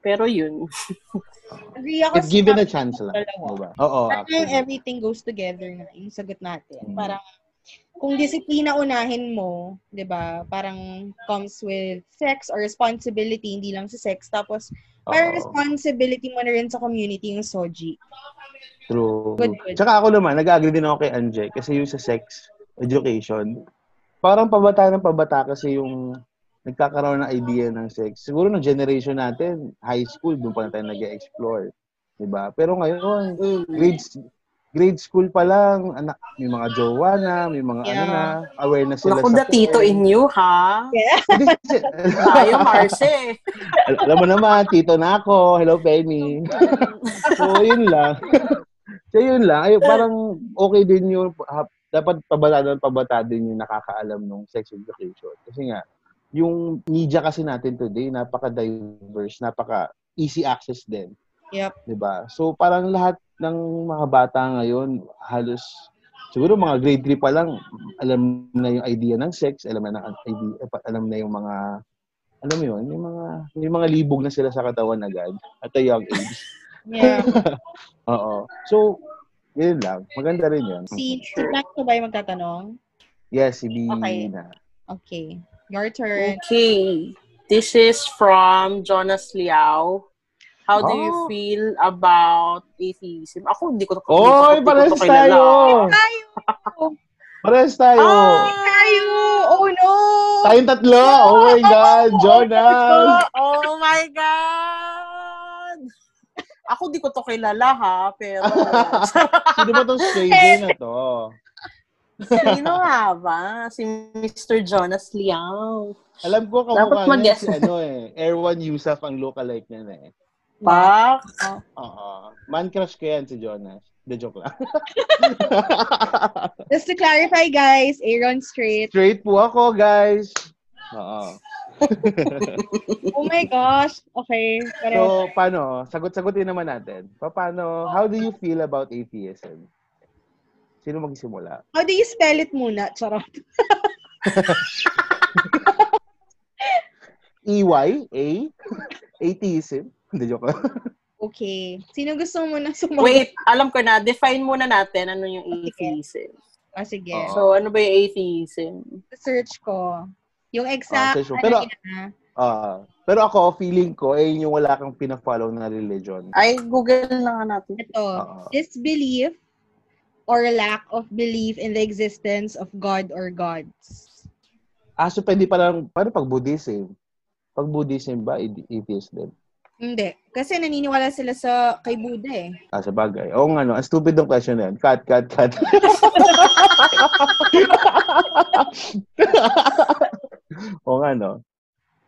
Pero yun. Agree ako If given a chance lang. dalawa. Oo, Parang everything goes together na yung sagot natin. Mm. Parang kung disiplina unahin mo, 'di ba? Parang comes with sex or responsibility hindi lang sa sex tapos parang responsibility mo na rin sa community yung soji. True. Good, good. Tsaka ako naman, nag-agree din ako kay Anje kasi yung sa sex education, parang pabata ng pabata kasi yung nagkakaroon ng idea ng sex. Siguro ng generation natin, high school, doon pa na tayo nag-explore. Diba? Pero ngayon, Mm. grade, grade school pa lang, anak, may mga jowa na, may mga ano Yeah. na, aware na sila Naku, sa the tito in you, ha? Si- Tayo, Marce. Al- alam mo naman, tito na ako. Hello, Penny. so, yun lang. so, yun lang. Ay, parang okay din yun. Ha- Dapat pabata pabata din yung nakakaalam ng sex education. Kasi nga, yung media kasi natin today, napaka-diverse, napaka-easy access din. Yep. 'di ba? So parang lahat ng mga bata ngayon halos siguro mga grade 3 pa lang alam na yung idea ng sex, alam na ng idea, alam na yung mga alam mo yun, yung mga yung mga libog na sila sa katawan agad at a young age. Yeah. Oo. So yun lang. Maganda rin yun. si si Blanco ba yung magtatanong? Yes, si B Okay. Okay. Your turn. Okay. This is from Jonas Liao. How do you Oh. feel about atheism? Ako, hindi ko to Oy, hindi ko parehas tayo! Tayo! Parehas tayo! Ah! Tayo! Oh no! Tayong tatlo! Oh my God! Jonas! Oh my God! Ako, di ko to kilala ha, pero Sino ba tong stranger na to? Sino nga ba? Si Mr. Jonas Liao. Alam ko Dapat kamukha niya mag-guess. si ano eh. Erwan Yusuf ang lookalike niya na eh. Pak? Oo. Man crush ko yan si Jonas. The joke lang. Just to clarify, guys, Aaron straight. Straight po ako, guys. Oo. Oh my gosh. Okay. Pareho. So, paano? Sagot-sagutin naman natin. Pa- Paano? How do you feel about atheism? Sino magsimula? How do you spell it muna? Charot. EY? A? Atheism? Hindi, joke. Okay. Sino gusto mo na sumagot? Wait, alam ko na. Define muna natin ano yung atheism. Ah, sige. Oo. So, ano ba yung atheism? Search ko. Yung Ah, exact, ano Pero- niya, Ah, pero ako, feeling ko, eh, yung wala kang pina-follow na religion. Ay, Google na nga natin. ito, Oo. disbelief or lack of belief in the existence of God or gods. Ah, so pwede pa lang, paano pag Buddhism? Pag Buddhism ba, atheist din? Hindi. Kasi naniniwala sila sa kay Buddha eh. Ah, sa bagay. Oo nga, no. Ang stupid ng question na yan. Cut, cut, cut. Oo nga, no.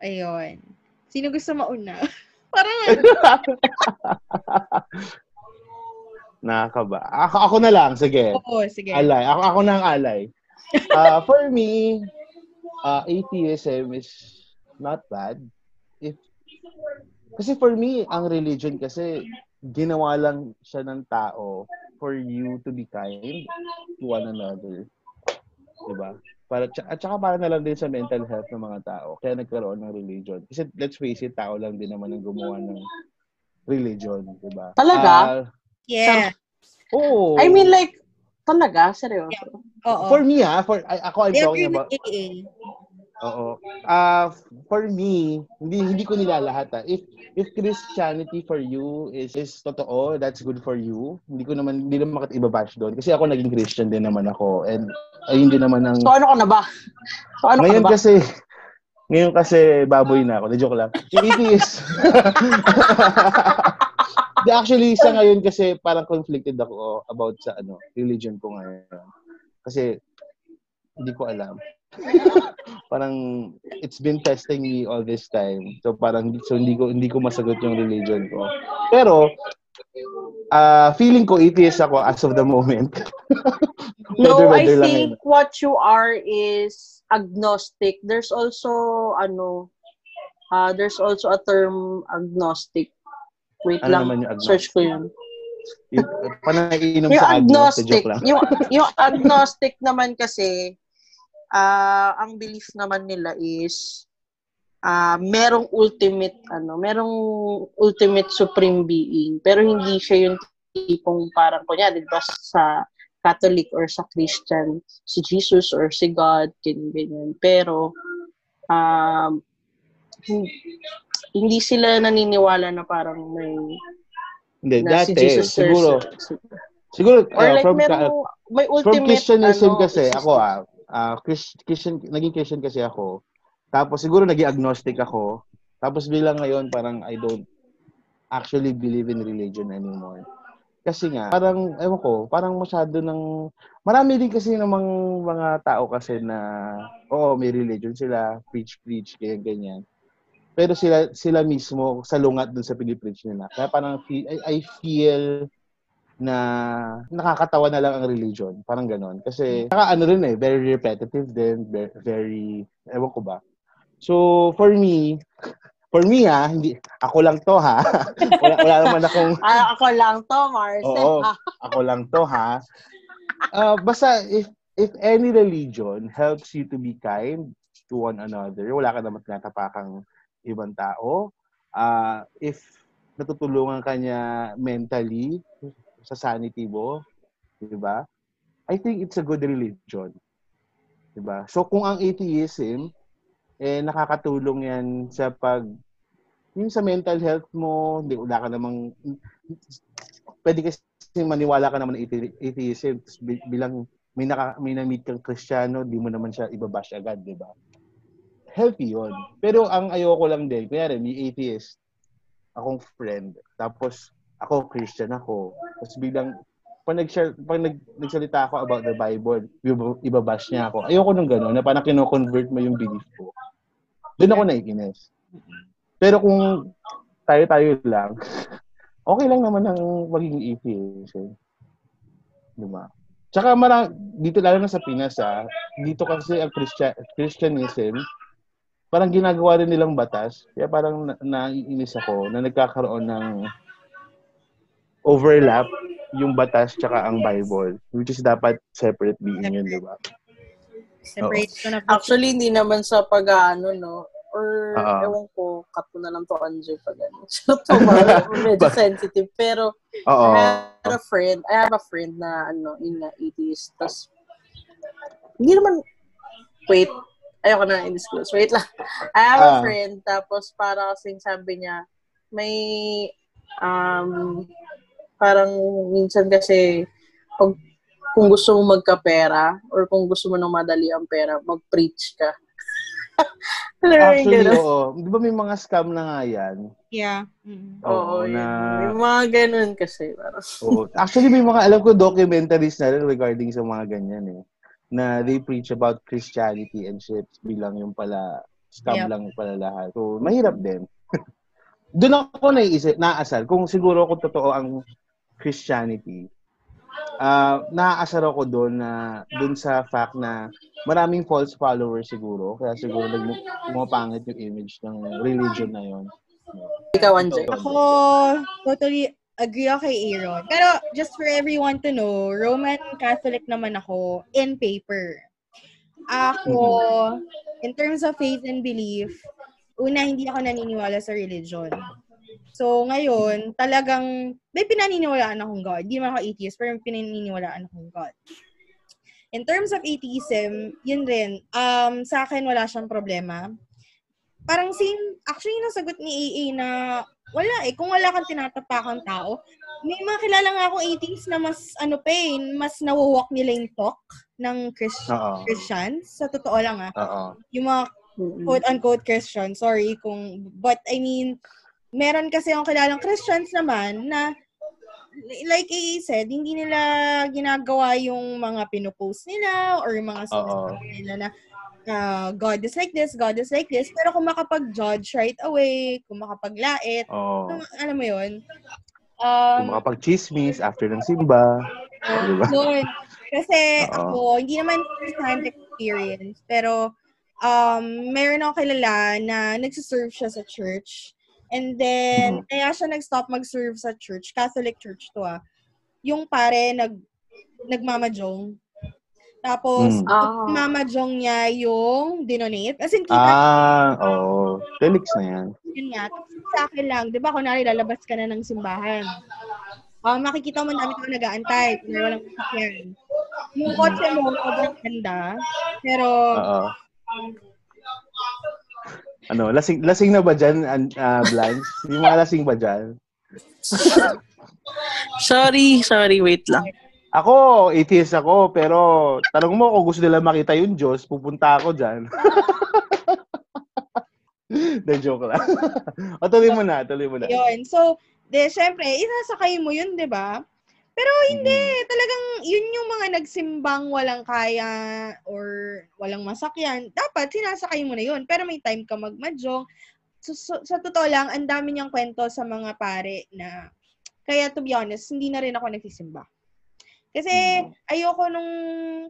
Ayun. Sino gusto mauna? Parang Nakakaba. Ako, ako na lang, sige. Oo, sige. Alay. Ako, ako na ang alay. Uh, for me, uh, atheism is not bad. If Kasi for me, ang religion kasi, ginawa lang siya ng tao for you to be kind to one another. Diba? Para, at saka para na lang din sa mental health ng mga tao. Kaya nagkaroon ng religion. Kasi let's face it, tao lang din naman ang gumawa ng religion. Diba? Talaga? Ah, Yeah. oo. I mean, like, talaga? Seryoso? Oo. for me ha, for, I, ako I'm They talking about, AA. Oo. Ah, for me, hindi hindi ko nilalahat ah. If if Christianity for you is is totoo, that's good for you. Hindi ko naman hindi naman makit ibabash doon kasi ako naging Christian din naman ako and ayun din naman ang So, ano ka na ba? So, ano ka ngayon na ba? kasi ngayon kasi baboy na ako. Na joke lang. It is. Di, Actually, sa ngayon kasi parang conflicted ako about sa ano, religion ko ngayon. Kasi hindi ko alam. parang it's been testing me all this time. So parang so hindi ko hindi ko masagot yung religion ko. Pero ah feeling ko atheist ako as of the moment. No, I think what you are is agnostic. There's also, ano, uh, there's also a term agnostic. Wait Ano lang, naman yung agnostic? search ko yun. Yung, panainom Yung sa agnos, agnostic, lang. yung, yung agnostic naman kasi, ah ang belief naman nila is, ah merong ultimate, ano, merong ultimate supreme being, pero hindi siya yung tipong parang, kunya, di ba, sa Catholic or sa Christian, si Jesus or si God, ganyan, ganyan. Pero, um, hindi sila naniniwala na parang may Hindi, na dati, si Jesus siguro, si- siguro, or uh, like from, merong ka- may from ultimate Christianism ano, kasi, ako ah, Chris, Christian, naging Christian kasi ako, tapos siguro naging agnostic ako, tapos bilang ngayon, parang I don't actually believe in religion anymore. Kasi nga, parang, ewan ko, parang masyado ng, marami din kasi namang mga tao kasi na, oo, may religion sila, preach, preach, ganyan, ganyan. Pero sila sila mismo sa lungat dun sa pinipreach nila. Kaya parang I, I feel na nakakatawa na lang ang religion. Parang ganon. Kasi, saka ano rin eh, very repetitive din, very, ewan ko ba. So, for me, for me ha, hindi, ako lang to ha. wala, wala naman akong, Ah, ako lang to, Marcel. Oo. Ah, ako lang to ha. Ah, basta, if, if any religion helps you to be kind to one another, wala ka naman tinatapakang ibang tao. Ah, if natutulungan ka niya mentally, sa sanity mo, di ba? I think it's a good religion. Di ba? So, kung ang atheism, eh, nakakatulong yan sa pag, yung sa mental health mo, hindi, wala ka namang, pwede kasi maniwala ka naman atheism, bilang may, naka, may na-meet kang kristyano, di mo naman siya ibabash agad, di ba? Healthy yun. Pero ang ayoko lang din, kunyari, may atheist, akong friend, tapos ako, Christian ako, tapos biglang, pag, nag pag nag, nagsalita ako about the Bible, iba- ibabash niya ako. Ayoko nung gano'n, na parang kino-convert mo yung belief ko. Doon ako naiinis. Pero kung tayo-tayo lang, okay lang naman ang maging atheist. Eh. Diba? Tsaka marang, dito lalo na sa Pinas ah, dito kasi ang Christian, Christianism, parang ginagawa rin nilang batas. Kaya parang na, naiinis ako na nagkakaroon ng overlap yung batas tsaka ang Bible. Which is dapat separate being yun, di ba? Separate ko na po. Actually, hindi naman sa pag-ano, no? Or, Oo. ewan ko, cut mo na lang to, Anjo, pag ano. So, to, mga- medyo sensitive. Pero, Oo. I have a friend, I have a friend na, ano, in na atheist. Tapos, hindi naman, wait, ayoko na i-disclose. Wait lang. I have a Ah. friend, tapos para kasing sabi niya, may, um, parang minsan kasi, pag, kung gusto mo magkapera, or kung gusto mo ng madali ang pera, mag-preach ka. Actually, oo. Di ba may mga scam na nga yan? Yeah. Mm. Oo, Oo, yun. na- May mga ganun kasi. Parang, Oo. Actually, may mga, alam ko, documentaries na rin regarding sa mga ganyan eh. Na they preach about Christianity and shit bilang yung pala, scam Yep. lang pala lahat. So, mahirap din. Doon ako naiisip, naasar, kung siguro kung totoo ang Christianity, ah naaasar ako doon na doon sa fact na maraming false followers siguro kaya siguro nag pumapangit yung image ng religion na yon. ikaw, Anjo. Ako, totally agree ako kay Aaron. Pero just for everyone to know, Roman Catholic naman ako in paper. Ako, in terms of faith and belief, una, hindi ako naniniwala sa religion. So, ngayon, talagang, may pinaniniwalaan akong God. Hindi naman ako atheist, pero may pinaniniwalaan akong God. In terms of atheism, yun rin, um, sa akin wala siyang problema. Parang same, actually, nasagot ni AA na wala eh. Kung wala kang tinatapakang tao, may mga kilala nga akong atheist na mas, ano pa eh, mas nawawalk nila yung talk ng Christ- Oo. Christians. Sa totoo lang ah. Oo. Yung mga quote-unquote Christian. Sorry kung, but I mean, meron kasi akong kilalang Christians naman na, like I said, hindi nila ginagawa yung mga pinopost nila or yung mga sinasabi nila na uh, God is like this, God is like this. Pero kung makapag-judge right away, kung makapaglait, kung, alam mo yun, Kung um, makapag-chismis after ng simba. Diba? yun. Kasi Oo. ako, hindi naman first-hand experience, pero um, meron ako kilala na nagsiserve siya sa church. And then, Mhm. kaya siya nag-stop mag-serve sa church, Catholic church to ah. Yung pare, nag, nagmamajong. Tapos, Mm. Ah. mamajong niya yung dinonate. As in, kita Ah, oo. Felix na yan. yun nga, sa akin lang, di ba, kunwari lalabas ka na ng simbahan. Ah, makikita mo dami ko nag-aantay, kung walang sasakyan. Yung kotse mo, sobrang ganda, pero, Oo. Ano, lasing lasing na ba dyan, an- ah, Blanche? Yung mga lasing ba dyan? Sorry, sorry, wait lang. Ako, atheist ako, pero tanong mo kung gusto nila makita yung Diyos, pupunta ako dyan. De joke lang. o, tuloy mo na, tuloy mo na. yun. So, de, syempre, isasakay mo yun, di ba? Pero hindi, Mm. talagang yun yung mga nagsimbang walang kaya or walang masakyan. Dapat sinasakay mo na yun. Pero may time ka magmadyong. So, so- sa totoo lang, ang dami niyang kwento sa mga pare na kaya to be honest, hindi na rin ako nagsisimba. Kasi Mm. ayoko nung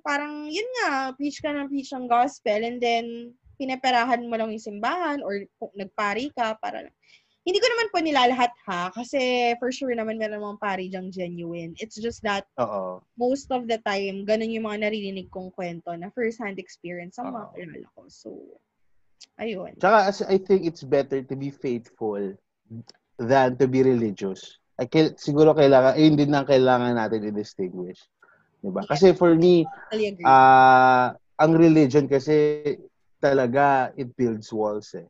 parang, yun nga, preach ka ng preach ng gospel and then pinaperahan mo lang yung simbahan or kung nagpari ka para hindi ko naman po nilalahat ha, kasi for sure naman meron mga pari dyang genuine. It's just that Oo. most of the time, ganun yung mga naririnig kong kwento na first-hand experience ang mga kilala ko. So, ayun. Tsaka as I think it's better to be faithful than to be religious. I kail- siguro kailangan, yun din ang kailangan natin i-distinguish. Diba? Kasi for me, ah ang religion kasi talaga it builds walls eh.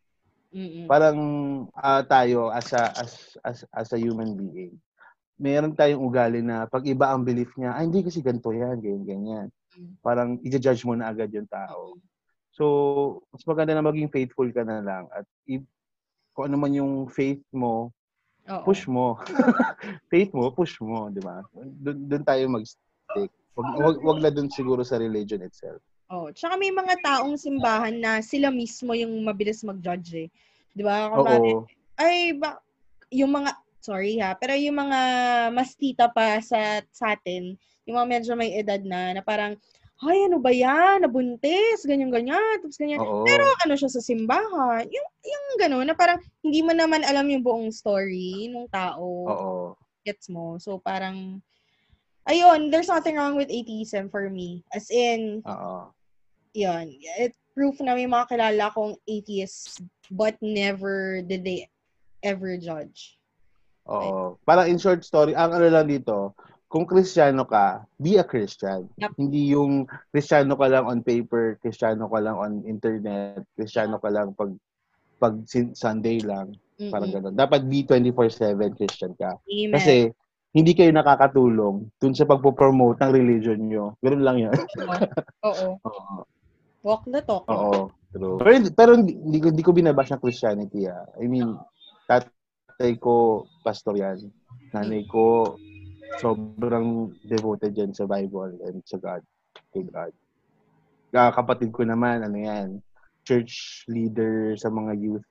Mm-mm. Parang ah, tayo as a as, as as a human being. Meron tayong ugali na pag iba ang belief niya, ay hindi kasi ganito yan, ganyan, ganyan. Mm. Parang i-judge mo na agad yung tao. So, mas maganda na maging faithful ka na lang at i- kung ano man yung faith mo, Oo. push mo. faith mo, push mo, di ba? Doon tayo mag-stick. Wag, wag, wag na doon siguro sa religion itself. Oh, tsaka may mga taong simbahan na sila mismo yung mabilis mag-judge eh. 'Di ba? Oo. Kunwari, ay ba yung mga sorry ha, pero yung mga mas tita pa sa sa atin, yung mga medyo may edad na na parang ay, ano ba yan? Nabuntis, ganyan-ganyan, tapos ganyan. Oo. Pero ano siya sa simbahan, yung, yung gano'n, na parang hindi mo naman alam yung buong story ng tao. Oo. Gets mo? So parang, ayun, there's nothing wrong with atheism for me. As in, Oo. yun, it proof na may mga kilala kong atheists but never did they ever judge. Oo. Parang in short story, ang ano lang dito, kung Kristiyano ka, be a Christian. Yep. Hindi yung Kristiyano ka lang on paper, Kristiyano ka lang on internet, Kristiyano ka lang pag pag sin- Sunday lang, parang Mm-mm. gano'n. Dapat be 24/7 Christian ka. Amen. Kasi hindi kayo nakakatulong dun sa pagpo-promote ng religion nyo. Ganun lang yun. Oo. Oo. Walk the talk. Oo. True. Pero, pero hindi, hindi ko, hindi ko binabash ng Christianity. Ah. I mean, tatay ko pastor yan. Nanay ko sobrang devoted yan sa Bible and sa God. Kay God. Ah, kapatid ko naman, ano yan, church leader sa mga youth.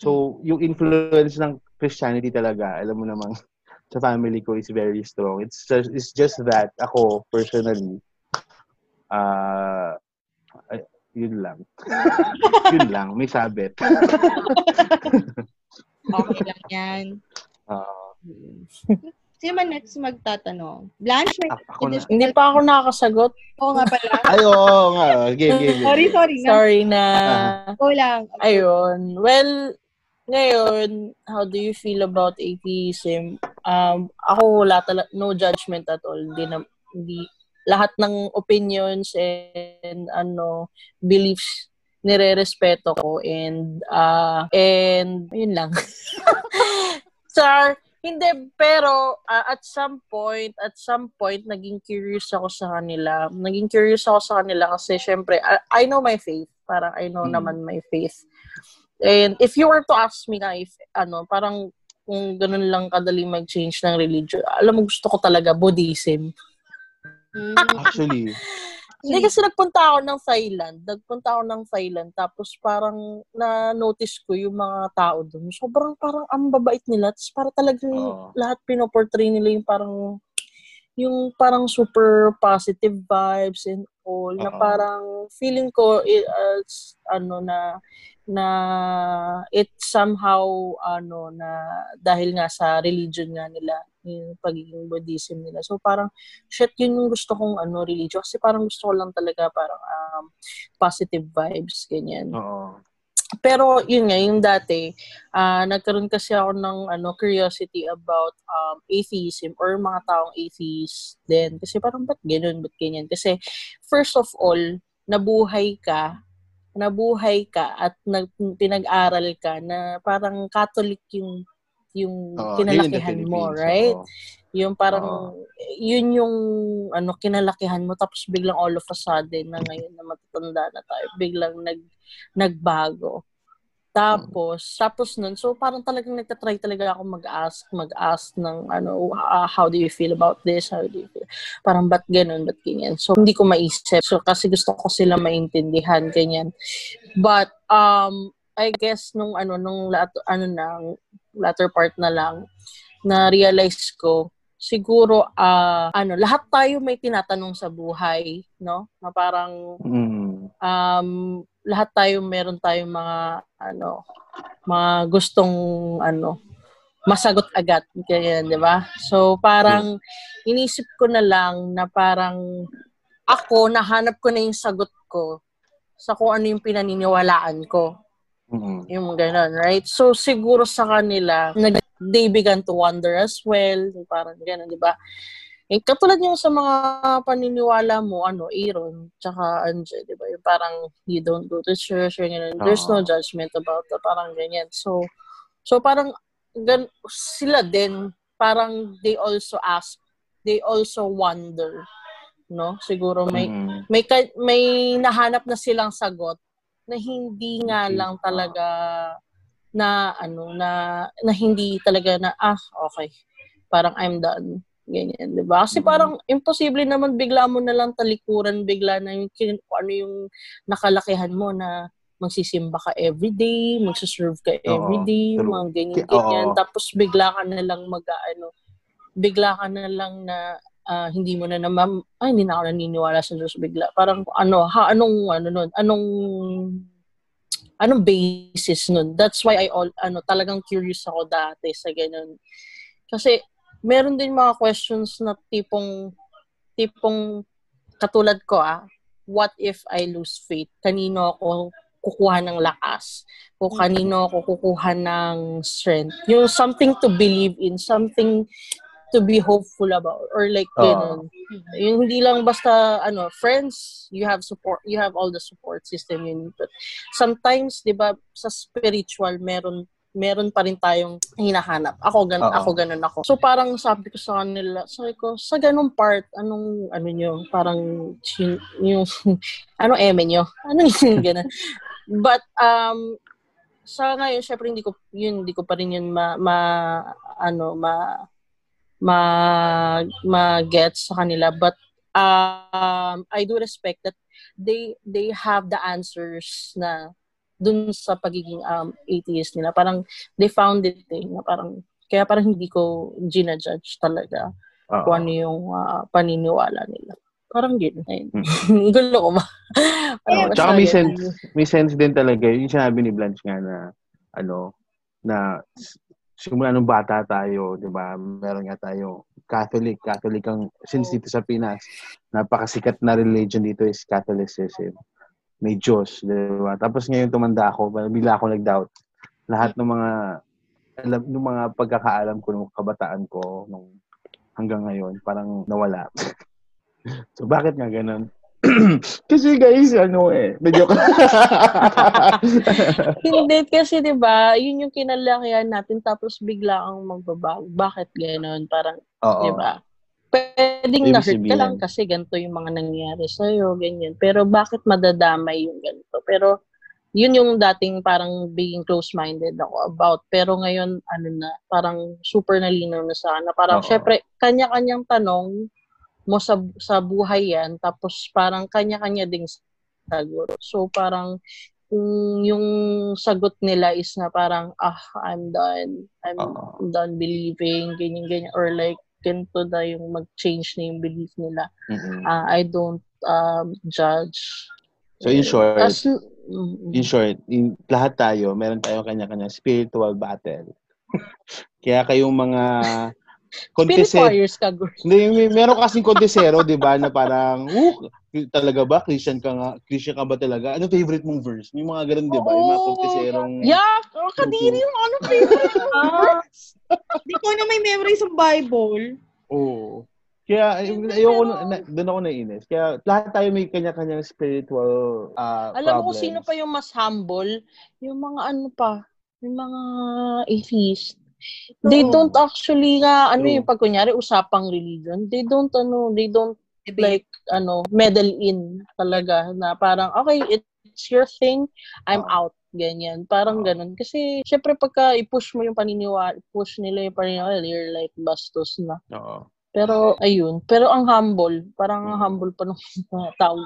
So, yung influence ng Christianity talaga, alam mo namang sa family ko is very strong. It's just, it's just that ako personally ah ay, yun lang. yun lang, may sabit. Okay lang yan. Ah, Sino man next magtatanong? Blanche, may Ako- ako na. Hindi pa ako nakakasagot. Oo nga pala. Ay, oo nga. Game, game, game. sorry, sorry. Na. Sorry na. Ikaw lang. Ayun. Well, ngayon, how do you feel about atheism? Um, ako wala talaga, no judgment at all. Hindi na, hindi, lahat ng opinions and ano, beliefs nire-respeto ko and uh, and yun lang. Char, hindi, pero uh, at some point, at some point, naging curious ako sa kanila. Naging curious ako sa kanila kasi syempre, I, I know my faith. Parang I know Mm. naman my faith. And if you were to ask me na if, ano, parang kung ganun lang kadali mag-change ng religion, alam mo, gusto ko talaga Buddhism. Mm. Actually, Hindi kasi nagpunta ako ng Thailand. Nagpunta ako ng Thailand. Tapos parang na-notice ko yung mga tao doon. Sobrang parang ang babait nila. Tapos para talagang Oo. lahat pinoportray nila yung parang yung parang super positive vibes and all na Oo. parang feeling ko it, uh, ano na na it somehow ano na dahil nga sa religion nga nila yung pagiging Buddhism nila. So parang shit yun yung gusto kong ano religion kasi parang gusto ko lang talaga parang um, positive vibes ganyan. oo. Pero yun nga, yung dati, ah nagkaroon kasi ako ng ano, curiosity about um, atheism or mga taong atheist din. Kasi parang ba't ganun, ba't ganyan? Kasi first of all, nabuhay ka, nabuhay ka at nag, pinag-aral ka na parang Catholic yung yung Oo, kinalakihan mo, right? oo. Yung parang, Oo. yun yung ano, kinalakihan mo, tapos biglang all of a sudden, na ngayon na matatanda na tayo, biglang nag, nagbago. Tapos, tapos nun, so parang talagang nagtatry talaga ako mag-ask, mag-ask ng ano, ah, how do you feel about this? How do you feel? Parang ba't ganun, ba't ganyan? So, hindi ko maisip. So, kasi gusto ko sila maintindihan, ganyan. But, um, I guess nung ano, nung lat, ano na, latter part na lang, na realize ko, siguro, ah, ano, lahat tayo may tinatanong sa buhay, no? Na parang, Mm. um, lahat tayo meron tayong mga ano mga gustong ano masagot agad kaya 'di ba so parang inisip ko na lang na parang ako nahanap ko na yung sagot ko sa kung ano yung pinaniniwalaan ko Mm. yung ganun, right? So, siguro sa kanila, nag, they began to wonder as well. Parang ganun, di ba? Eh, katulad yung sa mga paniniwala mo, ano, Aaron, tsaka Anje, di ba? Yung parang, you don't go to church, or ganun. There's no Oo. judgment about that. Parang ganyan. So, so parang, gan, sila din, parang they also ask, they also wonder, no? Siguro may, Mm. may ka- may nahanap na silang sagot na hindi nga Okay. lang talaga na ano na na hindi talaga na ah okay parang I'm done ganyan 'di ba kasi Mhm. parang imposible naman bigla mo na lang talikuran bigla na yung ano yung nakalakihan mo na magsisimba ka everyday, magsuserve ka Oo, everyday, true. mga ganyan, ganyan. oo. Tapos bigla ka na lang mag ano, bigla ka na lang na ah, hindi mo na naman, ay, hindi na ako naniniwala sa Diyos bigla. Parang ano, ha, anong, ano nun, anong, anong basis nun? That's why I all, ano, talagang curious ako dati sa ganun. Kasi, meron din mga questions na tipong, tipong, katulad ko ah, what if I lose faith? Kanino ako kukuha ng lakas? O kanino ako kukuha ng strength? Yung something to believe in, something to be hopeful about or like Oo. ganun. Yung hindi lang basta ano, friends, you have support, you have all the support system you need. But sometimes, 'di ba, sa spiritual meron meron pa rin tayong hinahanap. Ako gan Oo. ako ganun ako. So parang sabi ko sa kanila, sabi ko, sa ganung part, anong ano nyo, parang yung anong eme nyo? Anong yung ganun? But um sa ngayon, syempre hindi ko yun hindi ko pa rin yun ma, ma ano ma ma ma get sa kanila. But um I do respect that they they have the answers na dun sa pagiging um atheist nila. Parang they found it eh, na parang kaya parang hindi ko gina-judge talaga Oo. kung ano yung ah, paniniwala nila. Parang gano'n ayun. Gulo ko ba? Tsaka may sense, yun. may sense din talaga. Yung sinabi ni Blanche nga na, ano, na simula nung bata tayo, di ba, meron nga tayo Catholic. Catholic ang, since dito sa Pinas, napakasikat na religion dito is Catholicism. May Diyos, di ba? Tapos ngayon tumanda ako, bigla ako nag-doubt. Lahat ng mga, alam, ng mga pagkakaalam ko nung kabataan ko, nung hanggang ngayon, parang nawala. so, bakit nga ganun? Kasi guys, ano eh, medyo Hindi kasi 'di ba, yun yung kinalakihan natin tapos bigla ang magbabago. Bakit gano'n? Parang. 'di ba? Pwedeng na-hurt ka lang kasi ganito yung mga nangyari sa ganyan. Pero bakit madadamay yung ganito? Pero yun yung dating parang being close-minded ako about. Pero ngayon, ano na, parang super nalinaw na sa akin. na Parang, Oo. syempre, kanya-kanyang tanong mo sa, sa buhay yan. Tapos parang kanya-kanya ding sagot. So parang kung yung sagot nila is na parang, ah, I'm done. I'm Oo. done believing, ganyan-ganyan. Or like, ganito na yung mag-change na yung belief nila. Mm-mm. Ah, I don't um, judge. So, in short, As, mm, in short, in, lahat tayo, meron tayong kanya-kanya spiritual battle. Kaya kayong mga Contestant, warriors ka, girl. Hindi, may, meron kasing kontesero, di ba, na parang, uh, talaga ba? Christian ka nga? Christian ka ba talaga? Ano favorite mong verse? May mga ganun, di ba? Yung mga konteserong... Yeah, oh, kadiri yung ano favorite mo. Ah, Di ko na may memory sa Bible. Oo. Kaya, ay- ayoko, na, na, doon ako nainis. Kaya, lahat tayo may kanya-kanyang spiritual uh, Alam mo kung problems. sino pa yung mas humble? Yung mga ano pa, yung mga atheist. They Oo. don't actually nga, ano True. yung pag kunyari usapang religion, they don't, ano, they don't like, ano, meddle in talaga na parang, okay, it's your thing, I'm out. Ganyan. Parang ganun. Kasi, syempre, pagka i-push mo yung paniniwala, push nila yung paniniwala, you're like bastos na. Oo. Pero, ayun. Pero ang humble, parang ang Mm. humble pa ng tao.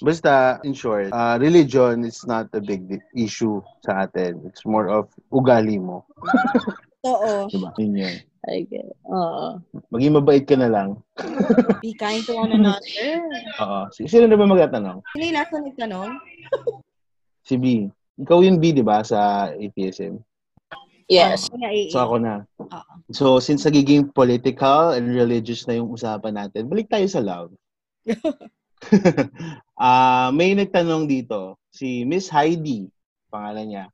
Basta, in short, uh, religion is not a big issue sa atin. It's more of ugali mo. Oo. Diba? Yun yun. I get, oo. Maging mabait ka na lang. Be kind to one another. Oo. Si- Sino na ba magtatanong? Sino yung last na nagtanong? Si B. Ikaw yung B, di ba, sa ATSM? Yes. So, ako na. Oo. So, since nagiging political and religious na yung usapan natin, balik tayo sa love. Ah, may nagtanong dito, si Miss Heidi, pangalan niya.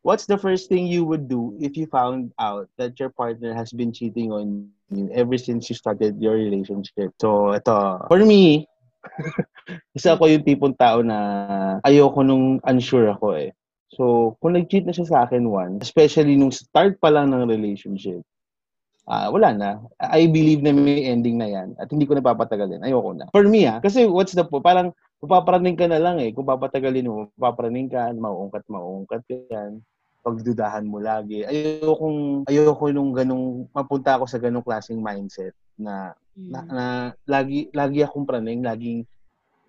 What's the first thing you would do if you found out that your partner has been cheating on you ever since you started your relationship? So, ito. For me, isa ako yung tipong tao na ayoko nung unsure ako eh. So, kung nag-cheat na siya sa akin one, especially nung start pa lang ng relationship, ah wala na. I believe na may ending na yan at hindi ko na papatagalin. Ayoko na. For me ah, kasi what's the po, parang papaparaning ka na lang eh. Kung papatagalin mo, papaparaning ka, mauungkat, mauungkat ka yan. Pagdudahan mo lagi. Ayokong, ayoko nung ganung, mapunta ako sa ganung klaseng mindset na, na, na lagi, lagi akong praning, laging,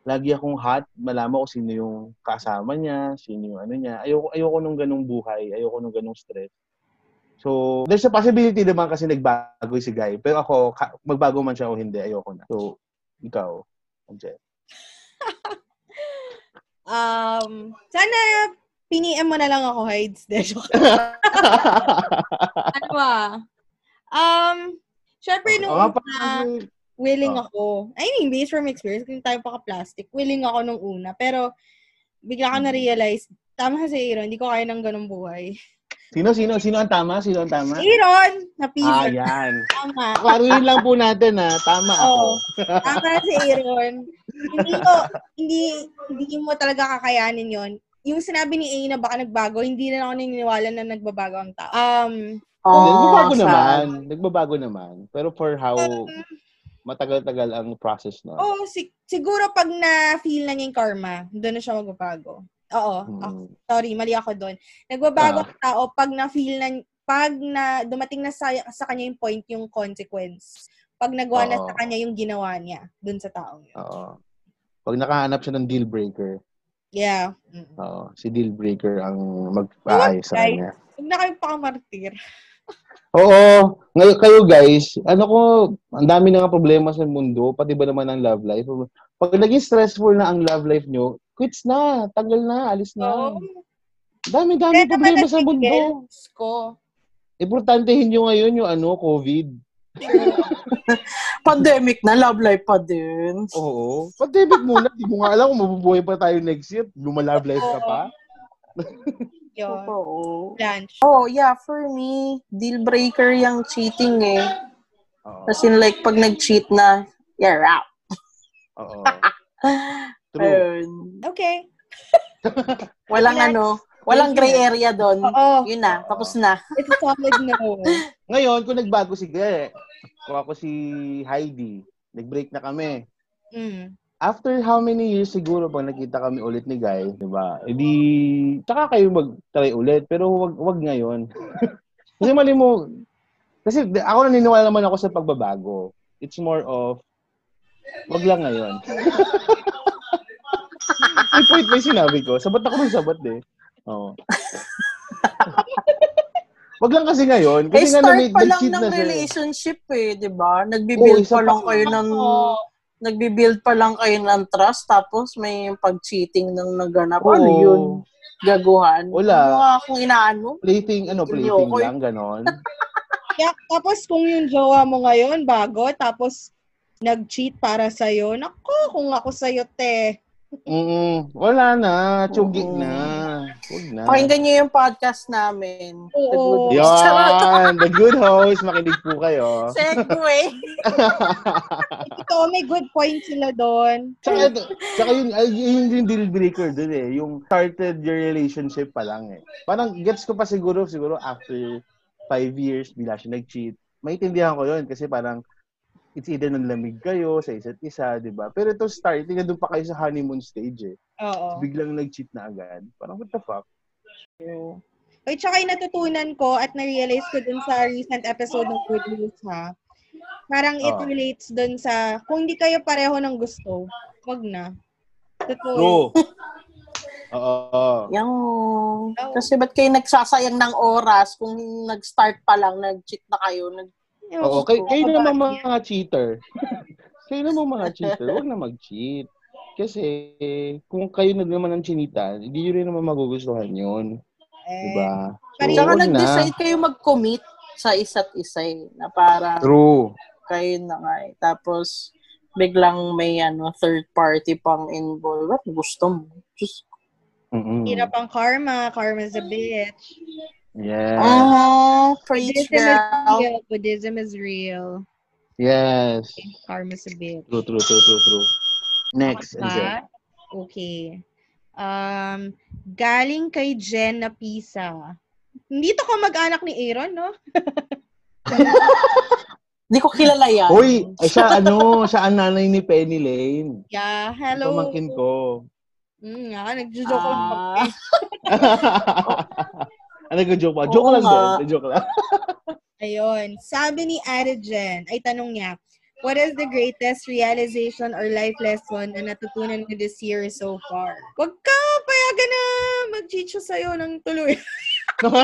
lagi akong hot, malaman ko sino yung kasama niya, sino yung ano niya. Ayoko, ayoko nung ganung buhay, ayoko nung ganung stress. So, there's a possibility naman kasi nagbago si Guy. Pero ako, magbago man siya o hindi, ayoko na. So, ikaw, Anje. Um, sana piniem mo na lang ako, Hides. Ano ba? Um, syempre nung Oo nga pa, una, willing Oh. ako. I mean, based from experience, kung tayo paka-plastic, willing ako nung una. Pero, bigla ko Mm. na-realize, tama si Aaron, hindi ko kaya ng ganung buhay. Sino, sino, sino ang tama? Sino ang tama? Aaron! Ah, Napili. yan. tama. Klaruhin lang po natin ha. Tama ako. Oo. Tama si Aaron. hindi mo, hindi, hindi mo talaga kakayanin yon Yung sinabi ni A na baka nagbago, hindi na ako naniniwala na nagbabago ang tao. Um, Hindi, nagbabago sad. naman. Nagbabago naman. Pero for how matagal-tagal ang process na. oh, si- siguro pag na-feel na niya yung karma, doon na siya magbabago. Oo. Hmm. sorry, mali ako doon. Nagbabago Ah. tao pag na-feel na, pag na, dumating na sa, sa kanya yung point, yung consequence. Pag nagawa na sa kanya yung ginawa niya, doon sa taong yun. Oo. Pag nakahanap siya ng deal breaker, Yeah. Mm. oo, si deal breaker ang mag-aayos sa kanya. Huwag na kayo pakamartir. Oo. Ngayon kayo guys, ano ko, ang dami na nga problema sa mundo, pati ba naman ang love life. Pag naging stressful na ang love life nyo, quits na, tagal na, alis na. So, Dami-dami problema sa mundo. ko. Importantehin nyo ngayon yung ano, COVID. Pandemic na, love life pa din. Oo. Pandemic muna. Di mo nga alam kung mabubuhay pa tayo next year. Lumalove life ka pa. Yun. Oo. Lunch. Oh, yeah, for me, deal breaker yung cheating eh. Oo. As in, like, pag nag-cheat na, you're out. Oo. True. Ayun. Okay. Walang Next. ano, walang gray area doon. Oo. Yun na, tapos na. It's a solid no. Ngayon, kung nagbago si Gre, kung ako si Heidi, nag-break na kami. Mm. After how many years siguro pag nakita kami ulit ni Guy, di ba? Edi, tsaka kayo mag-try ulit. Pero wag, wag ngayon. kasi mali mo, kasi ako naniniwala naman ako sa pagbabago. It's more of, wag lang ngayon. May point ba yung sinabi ko? Sabat ako ng sabat eh. Oo. wag lang kasi ngayon. Eh, Kasi nga start nag- pa lang ng na siya eh. relationship eh, di ba? Nagbi-build isa pa lang pa- kayo ng... Oo. Nagbi-build pa lang kayo ng trust, tapos may pag-cheating ng naganap. Ano Oo. yun? Gaguhan. Wala. Ano nga akong inaano? Plating, ano, plating eh. lang, ganon. Kaya, tapos kung yung jowa mo ngayon, bago, tapos nag-cheat para sa'yo, nako, kung ako sa'yo, te. Mm, wala na. Tsugig Oo. na. Huwag na. Pakinggan niyo yung podcast namin. The Oo. Good Host. Yan. The good host. Makinig po kayo. Segway. Ito, may good point sila doon. Tsaka, ito, tsaka yun, yun yung deal breaker dun eh. Yung started your relationship pa lang eh. Parang gets ko pa siguro, siguro after five years, bila siya nag-cheat. Maintindihan ko yun kasi parang it's either nanlamig kayo sa isa't isa, di ba? Pero ito starting, na doon pa kayo sa honeymoon stage eh. Oo. Biglang nag-cheat na agad. Parang what the fuck? Ay, tsaka yung natutunan ko at na-realize ko dun sa recent episode ng Good News, ha? Parang it Ah. relates dun sa, kung hindi kayo pareho ng gusto, wag na. Totoo. True. Oo. Yung, kasi ba't kayo nagsasayang ng oras kung nag-start pa lang, nag-cheat na kayo, nag Oo, kayo, kayo na naman mga cheater. kayo naman mga cheater, huwag na mag-cheat. Kasi kung kayo na naman ang chinita, hindi nyo rin naman magugustuhan yun. Eh, Diba? Wag na. nag-decide kayo mag-commit sa isa't isa eh, na para True. kayo na nga eh. Tapos, biglang may ano, third party pang involved. What gusto mo? Just, Mm-mm. Hirap ang karma. Karma's a bitch. Yes. oh, preach Buddhism is girl. real. Buddhism is real. Yes. Karma's a bitch. True, true, true, true, true. Next. Okay. Um, galing kay Jen na Pisa. Hindi to ko mag-anak ni Aaron, no? Hindi ko kilala yan. Uy, ay siya ano, siya ang nanay ni Penny Lane. Yeah, hello. Pamangkin ko. Mm, nga, nagjo-joke lang ako. Ah, ano ko joke pa? Oo Joke lang din. Joke lang. Ayun. Sabi ni Ate Jen, ay tanong niya, what is the greatest realization or life lesson na natutunan mo this year so far? Huwag ka payagan na siya sa'yo ng tuloy.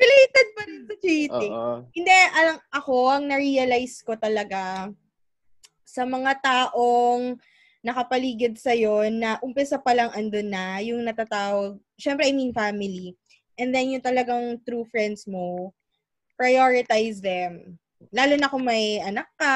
Related pa rin sa cheating. Oo. Hindi, alam, ako, ang na-realize ko talaga sa mga taong nakapaligid sa'yo na umpisa pa lang andun na, yung natatawag, syempre, I mean family. And then yung talagang true friends mo, prioritize them. Lalo na kung may anak ka,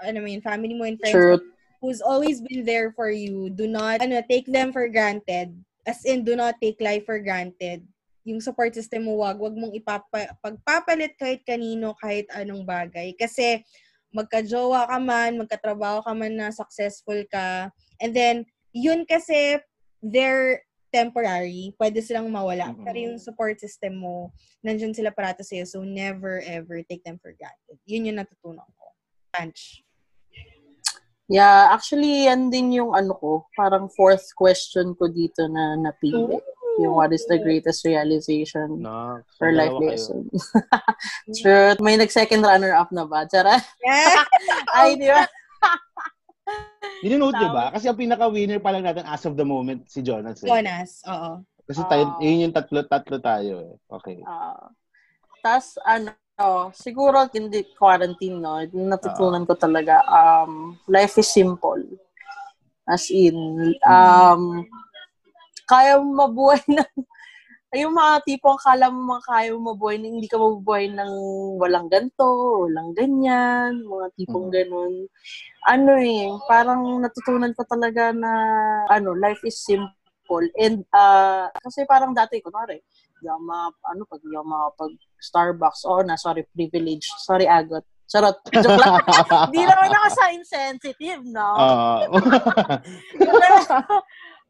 ano mo yun, family mo and friends mo, Truth. who's always been there for you. Do not, ano, take them for granted. As in, do not take life for granted. Yung support system mo, wag, wag mong ipapa, pagpapalit kahit kanino, kahit anong bagay. Kasi, magka-jowa ka man, magkatrabaho ka man na successful ka. And then, yun kasi, they're temporary. Pwede silang mawala. Mhm. Pero yung support system mo, nandyan sila parato sa'yo. So, never, ever take them for granted. Yun yung natutunan ko. Punch. Yeah, actually, yan din yung ano ko, parang fourth question ko dito na napili. Yung what is the greatest realization No, or life lesson. Truth. May nag-second runner-up na ba? Tara. Yeah. Ay, di ba? Ninonote niyo ba? Kasi ang pinaka-winner pa lang natin as of the moment, si Jonas. Eh. Jonas, oo. Kasi tayo, Ah. yun yung tatlo, tatlo tayo eh. Okay. Ah. Tapos, ano, siguro, hindi quarantine, no? Natutunan ko talaga, um, life is simple. As in, um, kaya mo mabuhay ng yung mga tipong kala mo mga kaya mo mabuhay na hindi ka mabubuhay ng walang ganto, walang ganyan, mga tipong Mhm. ganun. Ano eh, parang natutunan ko talaga na, ano, life is simple. And, ah, kasi parang dati, kunwari, ako mga, ano, pag di ako makapag Starbucks, oo na, sorry, privilege, sorry, agot. Charot. Joke lang. Di naman ako sa insensitive, no? Ah.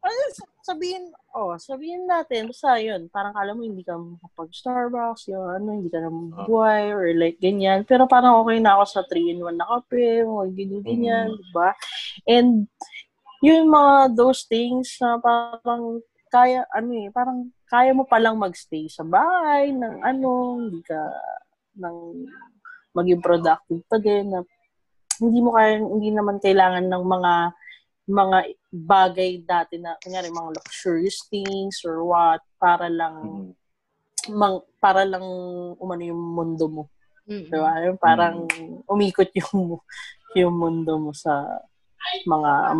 ano, sabihin, oh, sabihin natin, basta yun, parang kala mo hindi ka makapag-Starbucks, yun, ano, hindi ka na mabuhay, or like, ganyan. Pero parang okay na ako sa 3-in-1 na kape, mga ganyan, ganyan, Mm. di ba? And, yung mga those things na parang kaya, ano eh, parang kaya mo palang magstay sa bahay, ng ano, hindi ka, ng maging productive pa din, na hindi mo kaya, hindi naman kailangan ng mga mga bagay dati na, kunyari, mga luxurious things or what, para lang, Mhm. mang, para lang umano yung mundo mo. Mm-mm. Diba? Yung parang umikot yung, yung mundo mo sa mga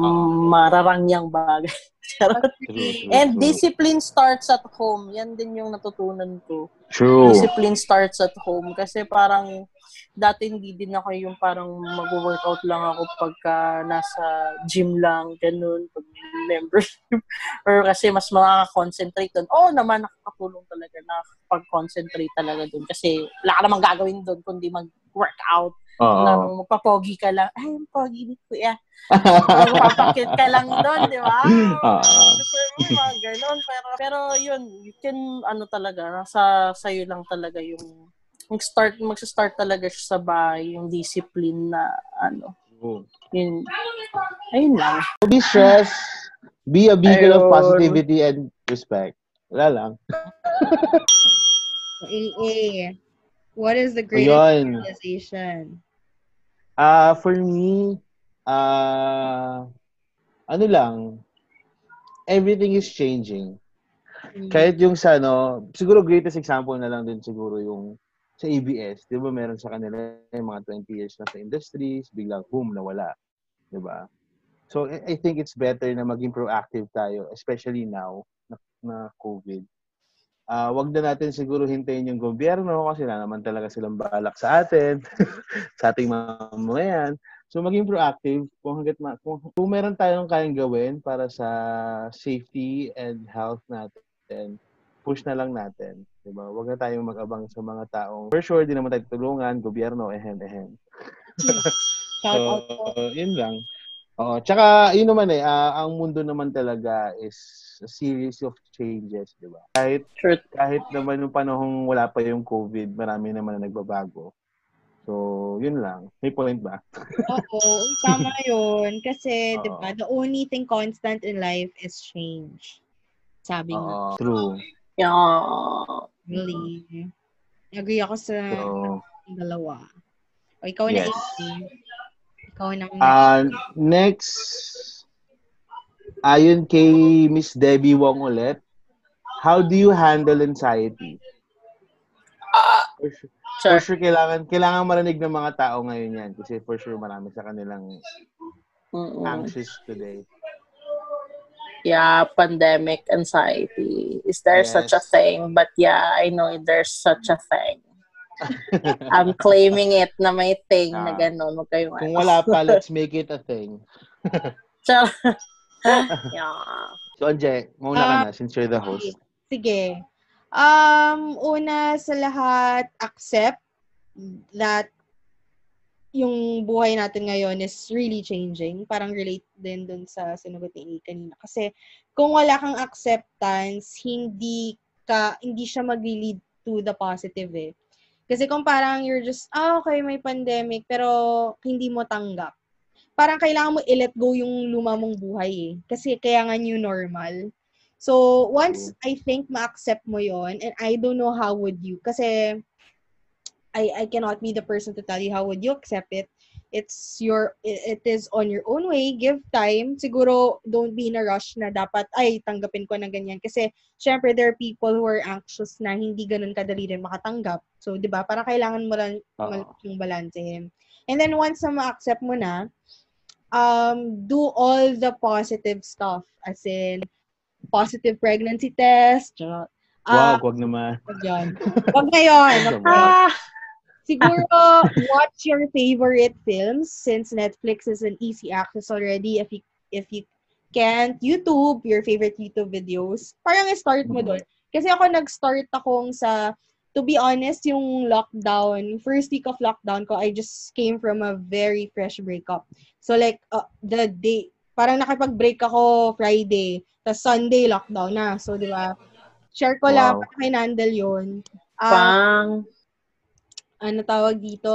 mararangyang bagay. And discipline starts at home. Yan din yung natutunan ko. True. Discipline starts at home. Kasi parang, dati hindi din ako yung parang mag-workout lang ako pagka nasa gym lang, ganun, pag membership. Or kasi mas makaka-concentrate doon. Oo naman, nakakatulong talaga, nakakapag-concentrate talaga doon. Kasi wala ka namang gagawin doon kundi mag-workout. Oo. Lang, magpapogi ka lang. Ay, ang pogi ni Kuya. Magpapakit ka lang doon, di ba? Mga ganon. Pero, pero yun, you can, ano talaga, nasa sa'yo lang talaga yung mag-start, mag-start talaga siya sa bahay, yung discipline na, ano, True. yun, ayun lang. Don't be stressed. Be a beacon of positivity and respect. Wala lang. AA, what is the greatest Ayun. realization? Ah, for me, ah, ano lang, everything is changing. Mm. Kahit yung sa ano, siguro greatest example na lang din siguro yung sa ABS. Di ba meron sa kanila yung mga 20 years na sa industries, biglang boom, nawala. Di ba? So, I I think it's better na maging proactive tayo, especially now na, na COVID. Ah, wag na natin siguro hintayin yung gobyerno kasi na naman talaga silang balak sa atin, sa ating mga mamamayan. So maging proactive kung hangga't ma- kung, kung meron tayong kayang gawin para sa safety and health natin, push na lang natin, 'di ba? Wag na tayong mag-abang sa mga taong for sure di naman tayo tulungan, gobyerno, ehem ehem. So, yun lang. Oo, tsaka yun naman eh, ah, ang mundo naman talaga is a series of changes, 'di ba? Kahit Truth. kahit naman yung panahong wala pa yung COVID, marami naman na nagbabago. So, yun lang. May point ba? Oo, tama yun. Kasi, di ba, the only thing constant in life is change. Sabi nga. True. Yeah. Really. Agree ako sa So, dalawa. O, ikaw na, Yes. Ikaw na. uh, next, ayon kay Miss Debbie Wong ulit, how do you handle anxiety? For sure, Sure. for sure kailangan, kailangan marinig ng mga tao ngayon yan kasi for sure marami sa kanilang Mm-mm. anxious today. Yeah, pandemic anxiety. Is there Yes. such a thing? But yeah, I know there's such a thing. I'm claiming it na may thing na Ah. gano'n. Huwag kayong Kung wala pa, let's make it a thing. Char- yeah. So, Anje, mauna ka Ah, na since you're the host. Sige. Um, una sa lahat, accept that yung buhay natin ngayon is really changing. Parang relate din dun sa sinugot ni kanina. Kasi kung wala kang acceptance, hindi ka, hindi siya mag-lead to the positive eh. Kasi kung parang you're just, ah, okay, may pandemic, pero hindi mo tanggap. Parang kailangan mo i-let go yung luma mong buhay eh. Kasi kaya nga new normal. So, once I think ma-accept mo yon and I don't know how would you, kasi I, I cannot be the person to tell you how would you accept it. It's your, it, is on your own way. Give time. Siguro, don't be in a rush na dapat, ay, tanggapin ko na ganyan. Kasi, syempre, there are people who are anxious na hindi ganun kadali rin makatanggap. So, di ba? Para kailangan mo lang Oo. yung balansehin. And then, once na ma-accept mo na, um, do all the positive stuff. As in, positive pregnancy test, tsaka, Ah, Wag, wag naman. wag yun. Wag ngayon. Ano ba? Ah, siguro, watch your favorite films since Netflix is an easy access already. If you, if you can't, YouTube, your favorite YouTube videos. Parang start mo Mhm. doon. Kasi ako nag-start akong sa, to be honest, yung lockdown, first week of lockdown ko, I just came from a very fresh breakup. So like, uh, the day, parang nakipag-break ako Friday, tapos Sunday lockdown na. So, di ba? Share ko lang, Wow. paano kinandle yun. Ah, Pang. Ano tawag dito,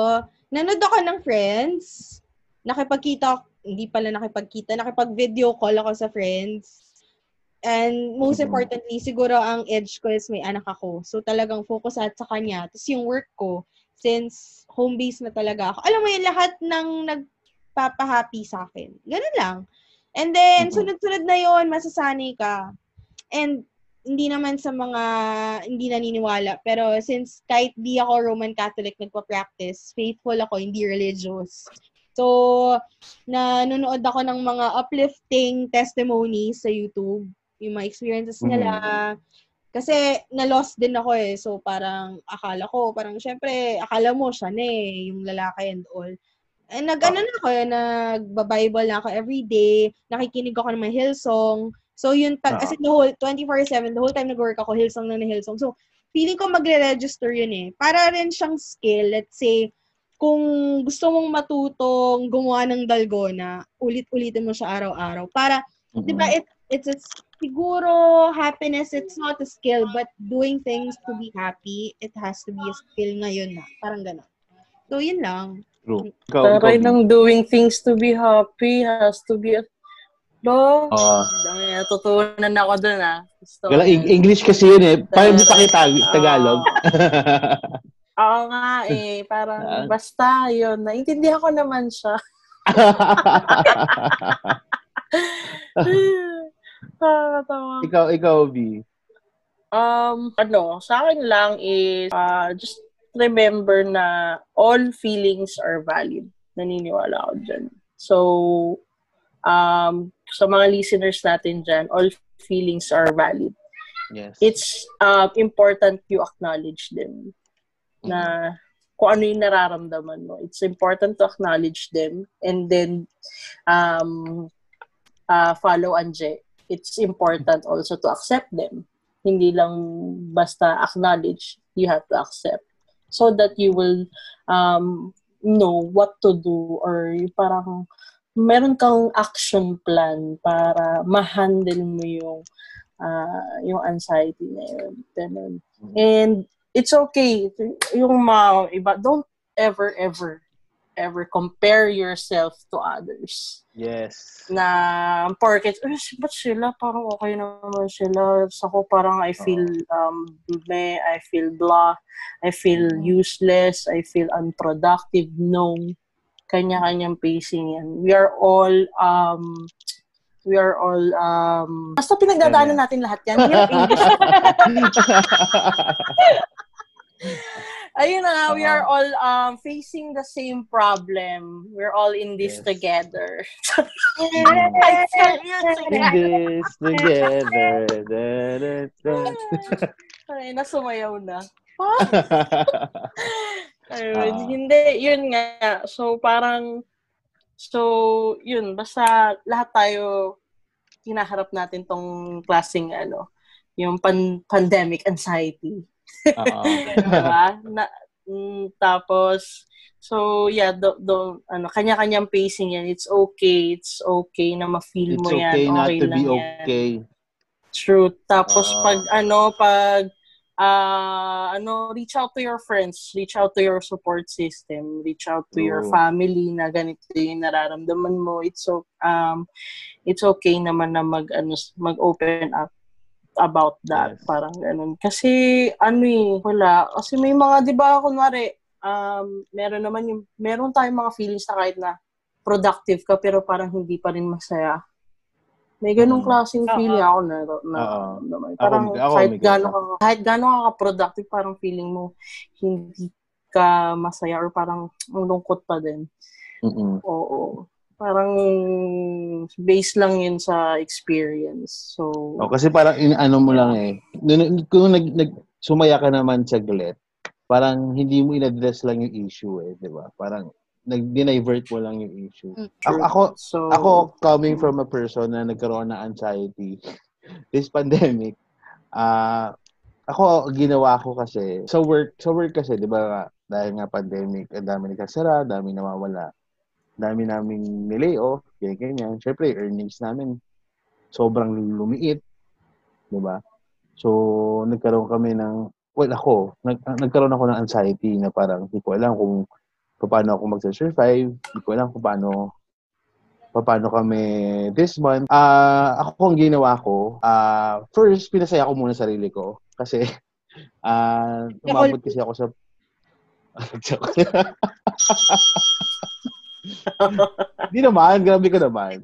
nanood ako ng friends, nakipagkita, hindi pala nakipagkita, nakipag-video call ako sa friends. And most Mhm. importantly, siguro ang edge ko is may anak ako. So talagang focus at sa kanya. Tapos yung work ko, since home base na talaga ako, alam mo yun, lahat ng nagpapahappy sa akin. Ganun lang. And then, Mhm. sunod-sunod na yon masasanay ka. And hindi naman sa mga hindi naniniwala. Pero since kahit di ako Roman Catholic nagpa-practice, faithful ako, hindi religious. So, nanonood ako ng mga uplifting testimonies sa YouTube, yung mga experiences nila. Kasi na-lost din ako eh. So, parang akala ko, parang syempre, akala mo siya na eh, yung lalaki and all. Eh, nag-ano na ako, nagba-Bible na ako every day, nakikinig ako ng mga Hillsong. So, yun, tag, Oo. as in the whole, 24-7, the whole time nag-work ako, Hillsong na na Hillsong. So, feeling ko magre-register yun eh. Para rin siyang skill, let's say, kung gusto mong matutong gumawa ng dalgona, ulit-ulitin mo siya araw-araw. Para, Mhm. di ba, it, it's, it's, siguro, happiness, it's not a skill, but doing things to be happy, it has to be a skill ngayon na. Parang gano'n. So, yun lang. True. Taray ng doing things to be happy has to be a... Lo, Oo. dami natutunan ako dun ah. Gusto yan. English kasi yun eh. Parang di pa kita. Tagalog. Oo nga eh, parang Ah. basta yun. Naintindihan ko naman siya. Nakakatawa. ikaw, ikaw, B. Um, ano, sa akin lang is uh, just remember na all feelings are valid. Naniniwala ako dyan. So, um, sa mga listeners natin dyan, all feelings are valid. Yes. It's uh, important you acknowledge them. Na kung ano yung nararamdaman mo. It's important to acknowledge them and then um, uh, follow Anje. It's important also to accept them. Hindi lang basta acknowledge, you have to accept. So that you will um, know what to do or parang meron kang action plan para ma-handle mo yung uh, yung anxiety na yun. Ganun. And it's okay. Yung mga iba, don't ever, ever, ever compare yourself to others. Yes. Na, porket, eh, ba't sila? Parang okay naman sila. Sa ko parang I feel, um, meh, I feel blah, I feel useless, I feel unproductive. No. Kanya-kanyang pacing yan. We are all, um, we are all, um, basta pinagdadaanan natin lahat yan. Hirap English. Ayun na nga, we are all um, facing the same problem. We're all in this Yes. together. I tell you In this together. Da, da, da. Ay, nasumayaw na. Ayun, Ah. hindi, yun nga. So, parang, so, yun, basta lahat tayo, hinaharap natin tong klaseng, ano, yung pan- pandemic anxiety. Oo. diba? Na, mm, tapos, so, yeah, do, do, ano, kanya-kanyang pacing yan. It's okay. It's okay na ma-feel It's mo yan. okay not to be yan. okay. True. Tapos, Ah. pag, ano, pag, ah, ano, reach out to your friends, reach out to your support system, reach out to your True. family na ganito yung nararamdaman mo. It's so, um, it's okay naman na mag, ano, mag-open up about that. Yes. Parang ganun. Kasi, ano eh, wala. Kasi may mga, di ba, kunwari, um, meron naman yung, meron tayong mga feelings na kahit na productive ka, pero parang hindi pa rin masaya. May ganung Mm. klaseng Oo. feeling ako na, na, Oo. naman. Ako- Parang ako kahit may gano'n ganun. ka, kahit gano'n ka productive, parang feeling mo hindi ka masaya or parang ang lungkot pa din. Mm-mm. Oo. Parang based lang yun sa experience. So, Oh, kasi parang inaano mo lang eh. kung nag, nag, sumaya ka naman saglit, parang hindi mo in-address lang yung issue eh, di ba? Parang nag-divert mo lang yung issue. Mm, Ako, ako, So, ako coming from a person na nagkaroon ng anxiety this pandemic, ah ako ginawa ko kasi sa work sa work kasi 'di ba dahil nga pandemic ang dami nagkasara, dami nawawala. Dami naming nilay off, ganyan ganyan. Syempre earnings namin sobrang lumiit, 'di ba? So nagkaroon kami ng well ako, nag, nagkaroon ako ng anxiety na parang hindi ko alam kung paano ako mag-survive, hindi ko alam kung paano paano kami this month. Ah, ako ang ginawa ko, ah, first pinasaya ko muna sarili ko kasi ah umabot kasi ako sa. Hindi naman, grabe ka naman.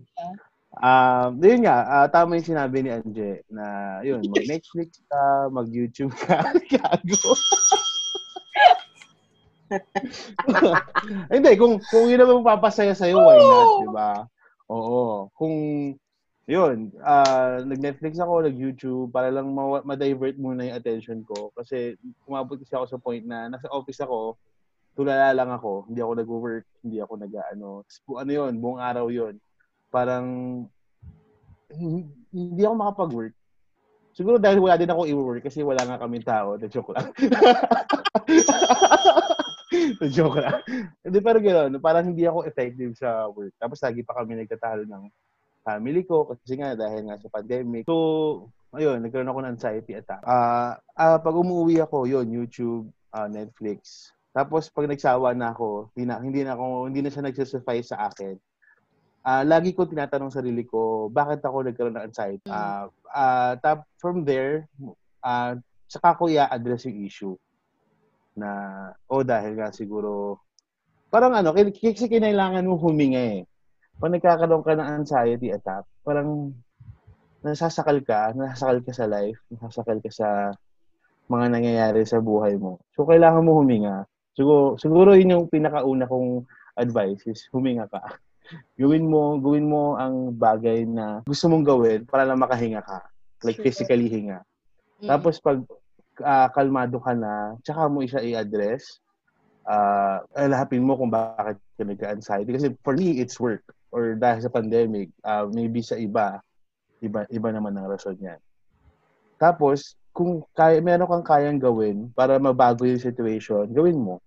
Um, yun nga, ah, tama yung sinabi ni Anje na yun, mag-Netflix ka, mag-YouTube ka, gago. Hindi, kung, kung yun naman papasaya sa'yo, why not, di ba? Oo. Kung, yun, ah nag-Netflix ako, nag-YouTube, para lang ma- ma-divert muna yung attention ko. Kasi, umabot kasi ako sa point na, nasa office ako, tulala lang ako, hindi ako nag-work, hindi ako nag-ano. Ano yun, buong araw yun. Parang, hindi ako makapag-work. Siguro dahil wala din ako i-work kasi wala nga kami tao. Na joke lang. Na joke lang. Hindi, pero gano'n. Parang hindi ako effective sa work. Tapos lagi pa kami nagtatalo ng family ko kasi nga dahil nga sa pandemic. So, ayun, nagkaroon ako ng anxiety attack. Ah, ah, pag umuwi ako, yun, YouTube, ah, Netflix. Tapos pag nagsawa na ako, hindi na, hindi na ako, hindi na siya nagsasuffice sa akin. Ah, lagi ko tinatanong sarili ko, bakit ako nagkaroon ng anxiety? Ah, ah, tap from there, ah, saka ko i-address yung issue na oh dahil nga siguro parang ano, kasi kinailangan mo huminga eh. Pag nagkakaroon ka ng anxiety attack, parang nasasakal ka, nasasakal ka sa life, nasasakal ka sa mga nangyayari sa buhay mo. So, kailangan mo huminga. Siguro, siguro yun yung pinakauna kong advice is huminga ka. gawin mo, gawin mo ang bagay na gusto mong gawin para lang makahinga ka. Like Sure. physically hinga. Mm. Tapos pag ah, kalmado ka na, tsaka mo siya i-address, ah alahapin mo kung bakit ka nagka-anxiety. Kasi for me, it's work. Or dahil sa pandemic, ah, maybe sa iba, iba, iba naman ang rason yan. Tapos, kung kaya, meron kang kayang gawin para mabago yung situation, gawin mo.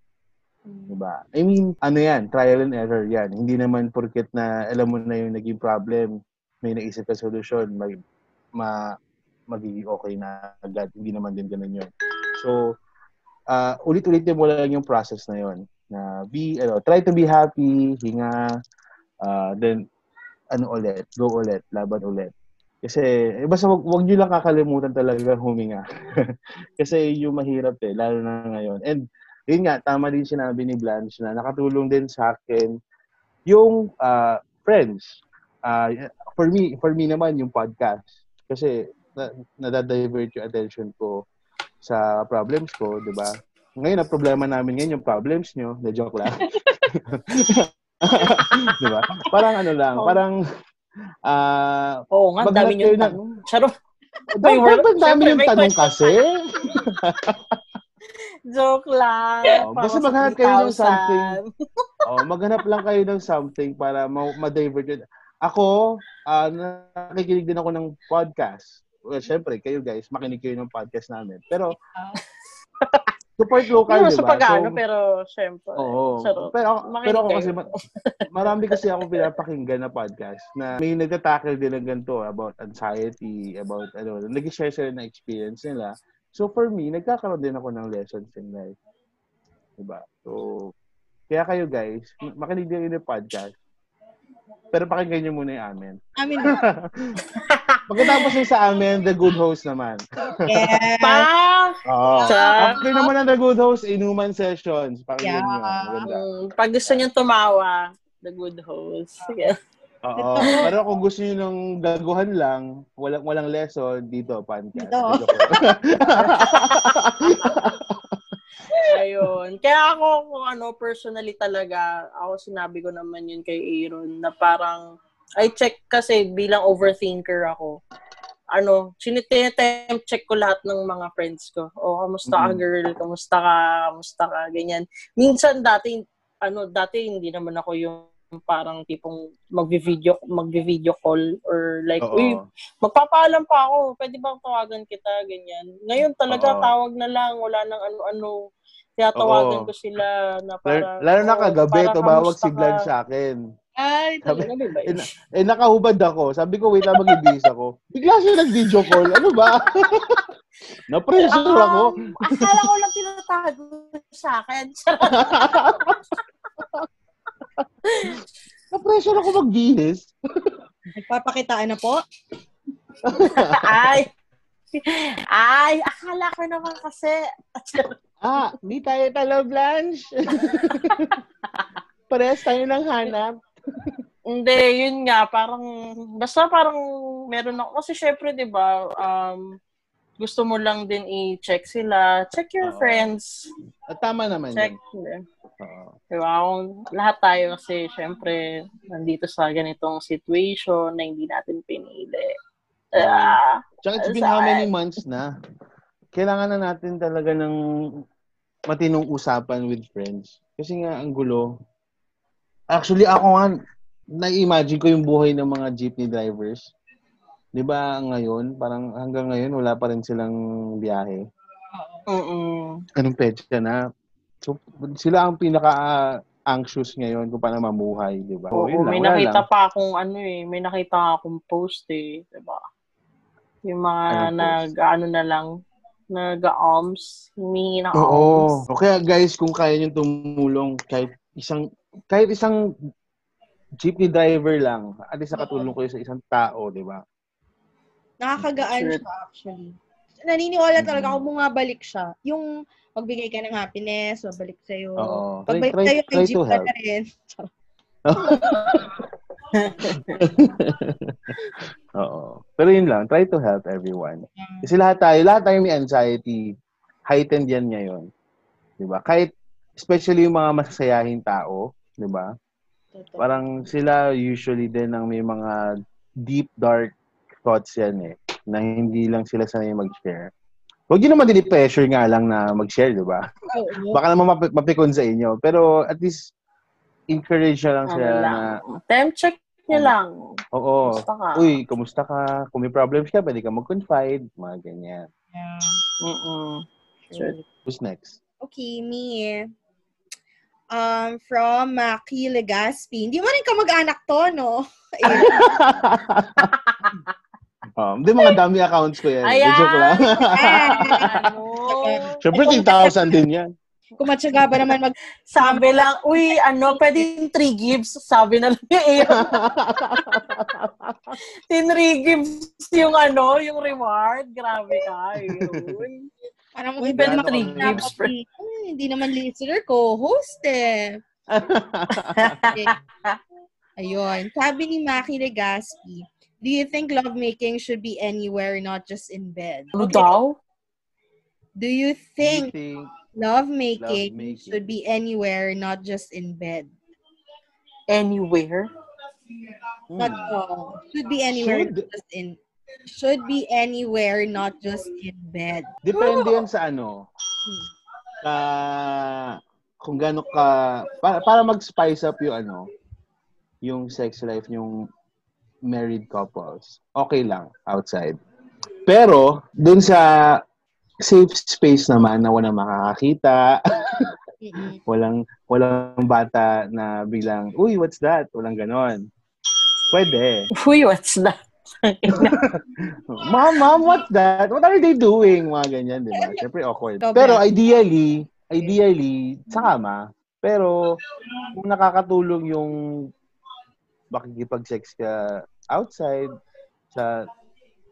Diba? I mean, ano yan, trial and error yan. Hindi naman porket na alam mo na yung naging problem, may naisip ka solusyon, mag, ma, magiging okay na agad. Hindi naman din ganun yun. So, uh, ulit-ulitin mo lang yung process na yun. Na be, ano, try to be happy, hinga, uh, then, ano ulit, go ulit, laban ulit. Kasi, eh, basta wag, wag nyo lang kakalimutan talaga huminga. Kasi yung mahirap eh, lalo na ngayon. And, yun nga, tama din sinabi ni Blanche na nakatulong din sa akin yung uh, friends. Uh, for me, for me naman yung podcast. Kasi na, nadadivert yung attention ko sa problems ko, di ba? Ngayon, ang problema namin ngayon yung problems nyo. Na joke lang. di ba? Parang ano lang, Oh. parang ah Oo nga, dami. Charot. Dahil word- ang dami Siyempre, yung tanong kasi. Joke lang. Oh, basta maghanap kayo ng 3,000. something. oh, maghanap lang kayo ng something para ma- ma-divert yun. Ako, ah, nakikinig din ako ng podcast. Well, syempre, kayo guys, makinig kayo ng podcast namin. Pero, support local, Pero di sa ba? pag-ano, So, pero syempre. Oo. Pero, Makinig pero ako kayo. kasi, ma- marami kasi ako pinapakinggan na podcast na may nagtatakil din ng ganito about anxiety, about ano, nag-share sila ng experience nila. So for me, nagkakaroon din ako ng lessons in life. Diba? So, kaya kayo guys, makinig din kayo ng podcast. Pero pakinggan nyo muna yung amin. Amin. Pagkatapos yung sa amin, The Good Host naman. Yes. Pa! Oo. Sa- After naman ng The Good Host, Inuman Sessions. Pakinggan nyo. Yeah. Maganda. Mm, pag gusto nyo tumawa, the good host. Sige. Oo. Pero kung gusto niyo ng gaguhan lang, walang walang lesson dito podcast. Dito. Ayun. Kaya ako, kung ano, personally talaga, ako sinabi ko naman yun kay Aaron, na parang, I check kasi bilang overthinker ako. ano, sinitemp check ko lahat ng mga friends ko. O, kamusta ka Mhm. girl? Kamusta ka? Kamusta ka? Ganyan. Minsan dati, ano, dati hindi naman ako yung parang tipong magvi-video magvi-video call or like Oo. uy magpapaalam pa ako pwede bang tawagan kita ganyan ngayon talaga Oo. tawag na lang wala nang ano-ano kaya tawagan Oo. ko sila na para Lalo na "Oh, kagabi, para tumawag si Glenn ka?" sa akin. Ay, Sabi- talaga. Ba yun? Eh, nakahubad ako. Sabi ko, wait lang, mag-ibis ako. Bigla siya nag-video call. Ano ba? Na-pressure ako. Um, akala ko lang tinatago sa akin. Na-pressure ako magbihis. Nagpapakitaan na po. ay, ay, akala ko naman kasi. Ah, di tayo talo, Blanche. Parehas tayo ng hanap. Hindi, yun nga, parang, basta parang meron ako, kasi syempre, di ba, um, gusto mo lang din i-check sila. Check your Oo. friends. At tama naman Check. yun. Oo. Di ba? Kung lahat tayo kasi, syempre, nandito sa ganitong situation na hindi natin pinili. Ah, Tsaka it's been how many months na? Kailangan na natin talaga ng matinong usapan with friends. Kasi nga, ang gulo. Actually, ako nga, na-imagine ko yung buhay ng mga jeepney drivers. Di ba ngayon, parang hanggang ngayon, wala pa rin silang biyahe. mm Anong petsa na? So, sila ang pinaka-anxious ngayon kung paano mamuhay, di ba? Oo, yun lang, may nakita lang. pa akong ano eh, may nakita akong post eh, 'di ba? Yung mga post? ano na lang, nag-alms, humingi ng Oo. alms. O kaya guys, kung kaya nyo tumulong kahit isang kahit isang jeepney driver lang, at least nakatulong kayo sa isang tao, di ba? Nakakagaan Sure. siya actually. Naniniwala talaga Mhm. ako bumabalik siya. Yung magbigay ka ng happiness, babalik sa'yo. Oo. Pagbalik sa'yo, try Jeep ka na rin. Oo. Pero yun lang, try to help everyone. Kasi lahat tayo, lahat tayo may anxiety. Heightened yan ngayon. Di ba? Kahit, especially yung mga masasayahing tao, di ba? Parang sila usually din ang may mga deep, dark thoughts yan eh. Na hindi lang sila sanay mag-share. Huwag yun naman din pressure nga lang na mag-share, di ba? Baka naman map- mapikon sa inyo. Pero at least, encourage na lang Ano sila lang. na, Temp check niyo lang. oo, Basta ka. uy, kumusta ka? Kung may problems ka, pwede ka mag-confide. Mga ganyan. Yeah. Mm-mm. Sure. Who's next? Okay, me. Um, from Maki Legaspi. Hindi mo rin kamag-anak to, no? Eh, um, di mga dami accounts ko yan. Ayan! Joke lang. ano? Siyempre, 10,000 din yan. Kumatsaga ba naman mag... Sabi lang, uy, ano, pwedeng 3 gives. Sabi na lang Aaron. 3 gives yung ano, yung reward. Grabe ka, Aaron. Parang Uy, mag- Ano 3 kami? gives. Dapat, hmm, hindi naman listener ko, host eh. Okay. Ayun. Sabi ni Maki Legaspi, do you think lovemaking should be anywhere, not just in bed? Ano Okay. daw? Do you think think lovemaking Lovemaking. should be anywhere, not just in bed? Anywhere? Not all. Should be anywhere, Should. not just in should be anywhere, not just in bed. Depende yan sa ano. Sa kung gaano ka para, para mag-spice up yung ano, yung sex life yung married couples. Okay lang outside. Pero dun sa safe space naman na walang makakakita, walang walang bata na biglang, uy, what's that? Walang ganon. Pwede. Uy, what's that? Mom, mom, what's that? What are they doing? Mga ganyan, di ba? Siyempre awkward. Pero ideally, ideally, sa kama. Pero, kung nakakatulong yung makikipag-sex ka outside sa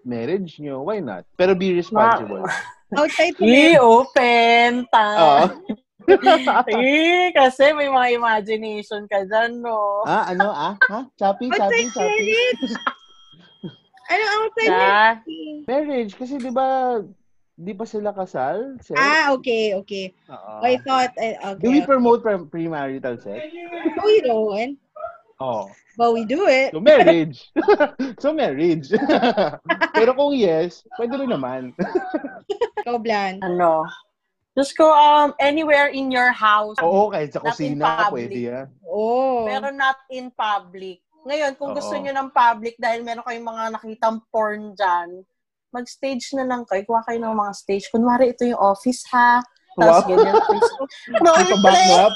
marriage nyo, why not? Pero be responsible. Outside to I bed. open ta. Oo. Eh, kasi may mga imagination ka dyan, no? ah, ano? Ah? Ha? Choppy, choppy, Outside choppy. marriage. Ano outside Sa, marriage? Marriage, kasi di ba, di pa sila kasal? Sex? Ah, okay, okay. Oo. I thought, eh, Do we okay. promote pre- premarital sex? No, you don't. Oh. But we do it. So, marriage. so, marriage. Pero kung yes, pwede rin naman. Ikaw, Blan. Ano? Just go um, anywhere in your house. Oo, kahit sa kusina, pwede yan. Oh. Pero not in public. Ngayon, kung gusto Oo. nyo ng public dahil meron kayong mga nakitang porn dyan, mag-stage na lang kayo. Kuha kayo ng mga stage. Kunwari, ito yung office, ha? Tapos Wow. ganyan. no, May pa-backdrop.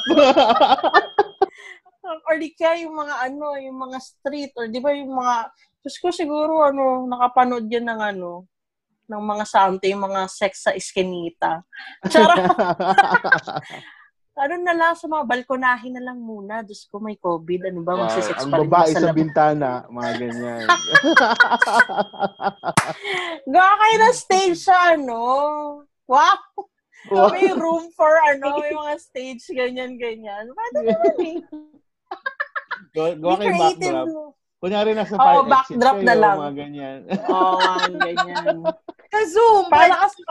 or di kaya yung mga ano, yung mga street, or di ba yung mga, Diyos ko siguro, ano, nakapanood yan ng ano, ng mga something, yung mga sex sa iskinita. Charot! ano na lang, sa mga balkonahin na lang muna. Diyos ko, may COVID. Ano ba? Wow, Magsisex ang pa rin babae sa sa bintana, mga ganyan. Gawa kayo ng stage sa ano. Wow! May room for ano, may mga stage, ganyan, ganyan. Pwede naman eh. Gawa gawa kayo backdrop. Kunyari nasa Oo, fire exit backdrop na lang. mga ganyan. Oo, oh, ganyan. Ka-zoom. Para kasi,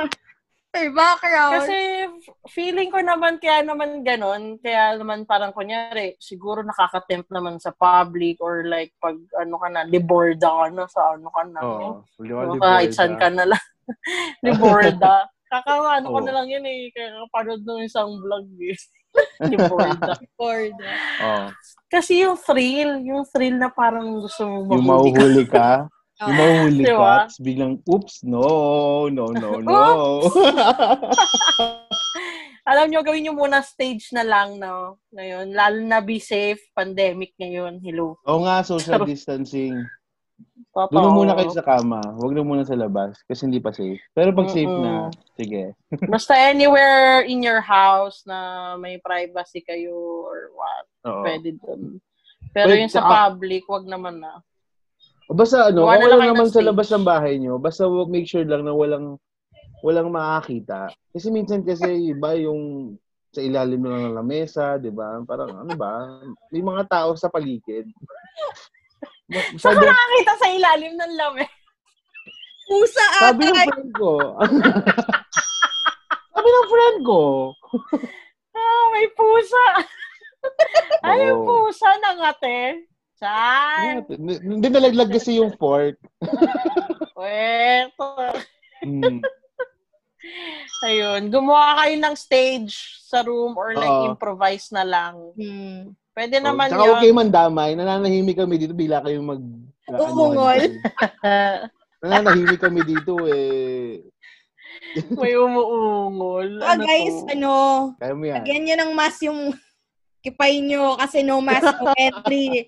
May background. kasi feeling ko naman, kaya naman ganon, kaya naman parang kunyari, siguro nakaka-tempt naman sa public or like pag ano ka na, liborda ka na sa ano ka na. Oo. Oh, kahit saan ka na lang. liborda. Kakaano ko Oo. na lang yun eh. Kaya kapanood ng isang vlog eh. liborda. Record. Oo. Kasi yung thrill, yung thrill na parang gusto mong Yung mahuli ka. mahuhuli ka, yung mahuhuli ka, Diba? tapos biglang, oops, no, no, no, no. Alam nyo, gawin nyo muna stage na lang, no? Ngayon, lalo na be safe, pandemic ngayon, hello. Oo nga, social distancing. Totoo. Doon na muna kayo sa kama. Huwag na muna sa labas kasi hindi pa safe. Pero pag safe na, sige. Basta anywhere in your house na may privacy kayo or what, Oo. pwede dun. Pero Wait, yung sa ah, public, wag naman na. O basta ano, Gawa na okay lang lang kayo naman ng sa stage. labas ng bahay nyo. Basta make sure lang na walang walang makakita. Kasi minsan kasi iba yung sa ilalim lang ng lamesa, di ba? Parang ano ba? May mga tao sa paligid. Saan Sabi, ka nakakita sa ilalim ng lame? Pusa sabi ng ata. friend ko. sabi ng friend ko. Ah, may pusa. Ay, yung Oo. pusa nangate. Chan. Hindi nalaglag kasi yung fork. Wait. Hmm. Ayun. Gumawa kayo ng stage sa room or like Oo. improvise na lang. Hmm. Pwede naman Tsaka huwag kayo yun. mandamay. Nananahimik kami dito. Bila kayong mag... Umungol. Nananahimik kami dito eh. May umuungol. Ah, Ano guys, to? ano, Kaya mo yan. lagyan nyo ng mask yung kipay nyo kasi no mask, no entry.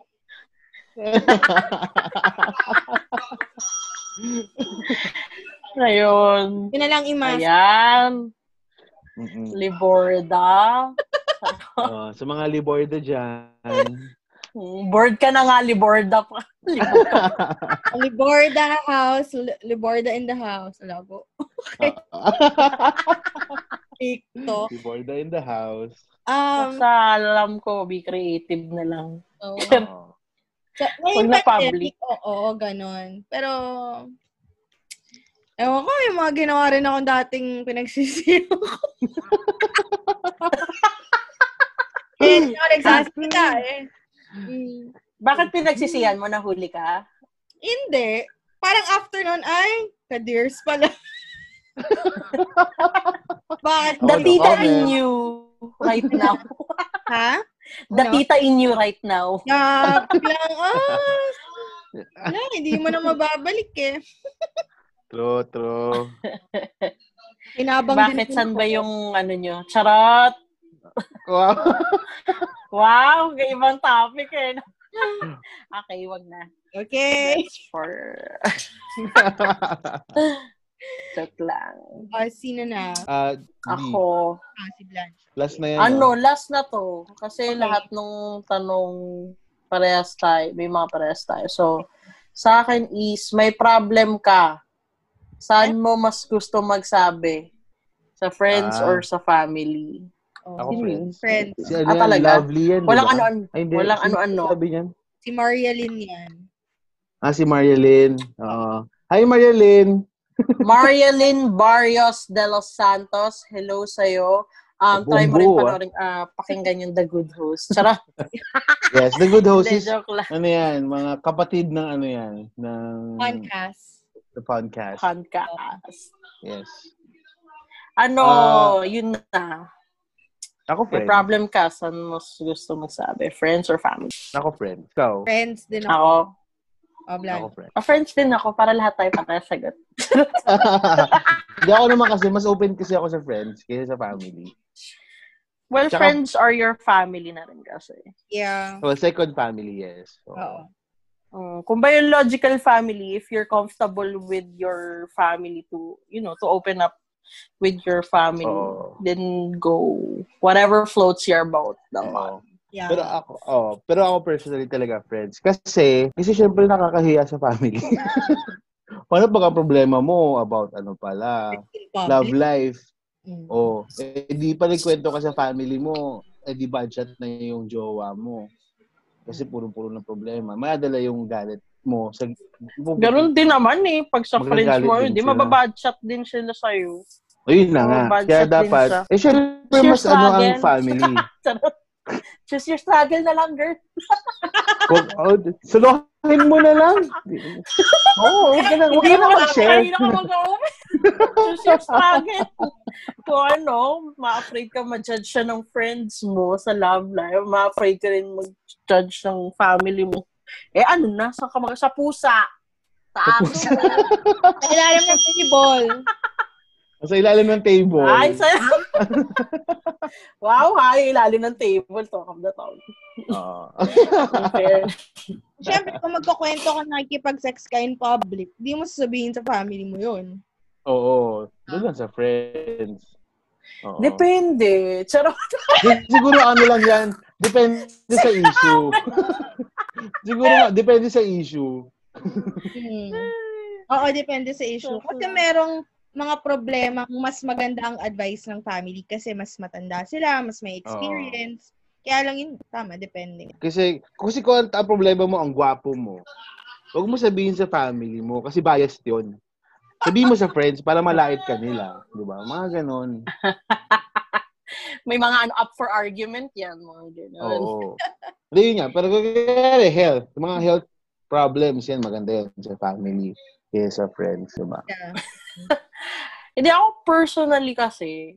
Ayun. Yun na lang i-mask. Ayan. Mm-mm. Liborda. Oh, sa mga liborda dyan. Bored ka na nga, Liborda pa. Liborda house, Li- Liborda in the house. Labo. TikTok. liborda in the house. Um, Sa alam ko, be creative na lang. So, Oo. ngayon na pandemic, oo, ganon. Pero, ewan ko, yung mga ginawa rin akong dating pinagsisiyo ko. eh, hindi ako nagsasalita eh. Mm, Bakit pinagsisiyan mo na huli ka? hindi. Parang after nun, ay, ka-dears pala. Bakit? Ako The tita in you right now. Ha? The Ano? tita in you right now. Na, biglang, ah, wala, hindi mo na mababalik eh. True, true. Inabang Bakit san ba yung ano nyo? Charot! Wow. Wow! Ibang topic eh. okay, wag na. Okay. That's for... Joke lang. Ah, sino na? Di. Ako. Ah, si Blanche. Last na yan. Ano, ah. last na to. Kasi lahat nung tanong parehas tayo. May mga parehas tayo. So, sa akin is, may problem ka. Saan mo mas gusto magsabi? Sa friends Ah. or sa family? Oh, Ako, friends. friends. Si ano Ah, yan, talaga? lovely yan, Walang ba? ano-ano. Ay, hindi. Walang Sino ano-ano. Sabi niyan? Si Maria Lynn yan. Ah, si Marialyn. Oo. Hi, Marialyn. Barrios de los Santos, hello sa'yo. Um, try mo rin Bumbu, ah. panoorin, ah, pakinggan yung The Good Host. Charot. Yes, The Good Host is, ano yan, mga kapatid ng ano yan, ng Podcast. the podcast. Podcast. Yes. Ano, Ah. yun na. Ako May friend. problem ka, saan mo gusto magsabi? Friends or family? Ako friend. Ikaw. Friends din ako. Ako, Oh, Blan. Ako friend. ah, friends din ako para lahat tayo patasagot. Hindi ako naman kasi, mas open kasi ako sa friends kaysa sa family. Well, Tsaka- friends are your family na rin kasi. Yeah. Well, second family, yes. So, Oo. Mm, kung biological family, if you're comfortable with your family to, you know, to open up with your family, Oo. then go. Whatever floats your boat. naman. Oo. Yeah. Pero ako, oh, pero ako personally talaga friends. Kasi, kasi syempre nakakahiya sa family. Paano pag ang problema mo about ano pala, love life, Mm. oh, eh di pa nagkwento ka sa family mo, eh di budget na yung jowa mo. Kasi puro-puro na problema. Madala yung galit mo sa Ganun din naman eh. Pag sa friends mo, di sila. mababad shot din sila sa'yo. Ayun na nga. Kaya dapat, eh syempre mas ano ang family. Choose your struggle na lang, girl. Wag, oh, suluhin mo na lang. Oo, oh, huwag ka na, huwag Hindi ka na mo mag-share. Hindi na mag-open. Choose your struggle. Kung ano, ma-afraid ka ma-judge siya ng friends mo sa love life, ma-afraid ka rin mag-judge ng family mo. Eh ano na, sa, kamag- sa pusa. Sa aso pusa. mo. Sa ilalim ng table. Sa ilalim ng table. Ay, sa... wow, ha, ilalim ng table. Talk of the town. Oo. Fair. Siyempre, kung magkukwento ka nakikipag-sex ka in public, di mo sasabihin sa family mo yun. Oo. Doon lang sa friends. Oo. Depende. Charot. Siguro ano lang yan, depende sa issue. Siguro nga, depende sa issue. Hmm. Oo, depende sa issue. Kasi merong mga problema mas maganda ang advice ng family kasi mas matanda sila, mas may experience. Kaya lang yun, tama, depende. Kasi, kasi kung ang, ang problema mo, ang gwapo mo, huwag mo sabihin sa family mo, kasi biased yun. Sabihin mo sa friends para malait ka nila. Di ba? Mga ganon. May mga ano up for argument yan. Mga ganun. Oo. Hindi yun nga. Pero kaya health. Mga health problems yan, maganda yan sa family. Kaya sa friends, di ba? Yeah. Hindi ako personally kasi,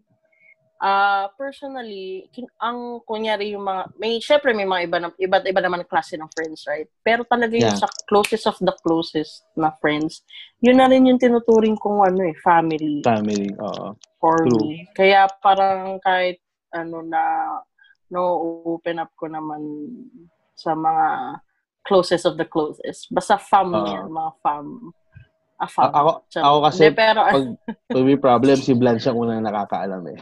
ah personally, kin- ang kunyari yung mga, may, syempre may mga iba, na, iba't iba naman klase ng friends, right? Pero talaga yung Yeah. sa closest of the closest na friends, yun na rin yung tinuturing kong ano eh, family Family, oo. for True. me. Kaya parang kahit ano na, no open up ko naman sa mga closest of the closest. Basta fam Oo. yan, mga fam. A A- fam. ako, Charot. ako kasi, Hindi, pero, pag, pag may problem, si Blanche ang unang nakakaalam eh.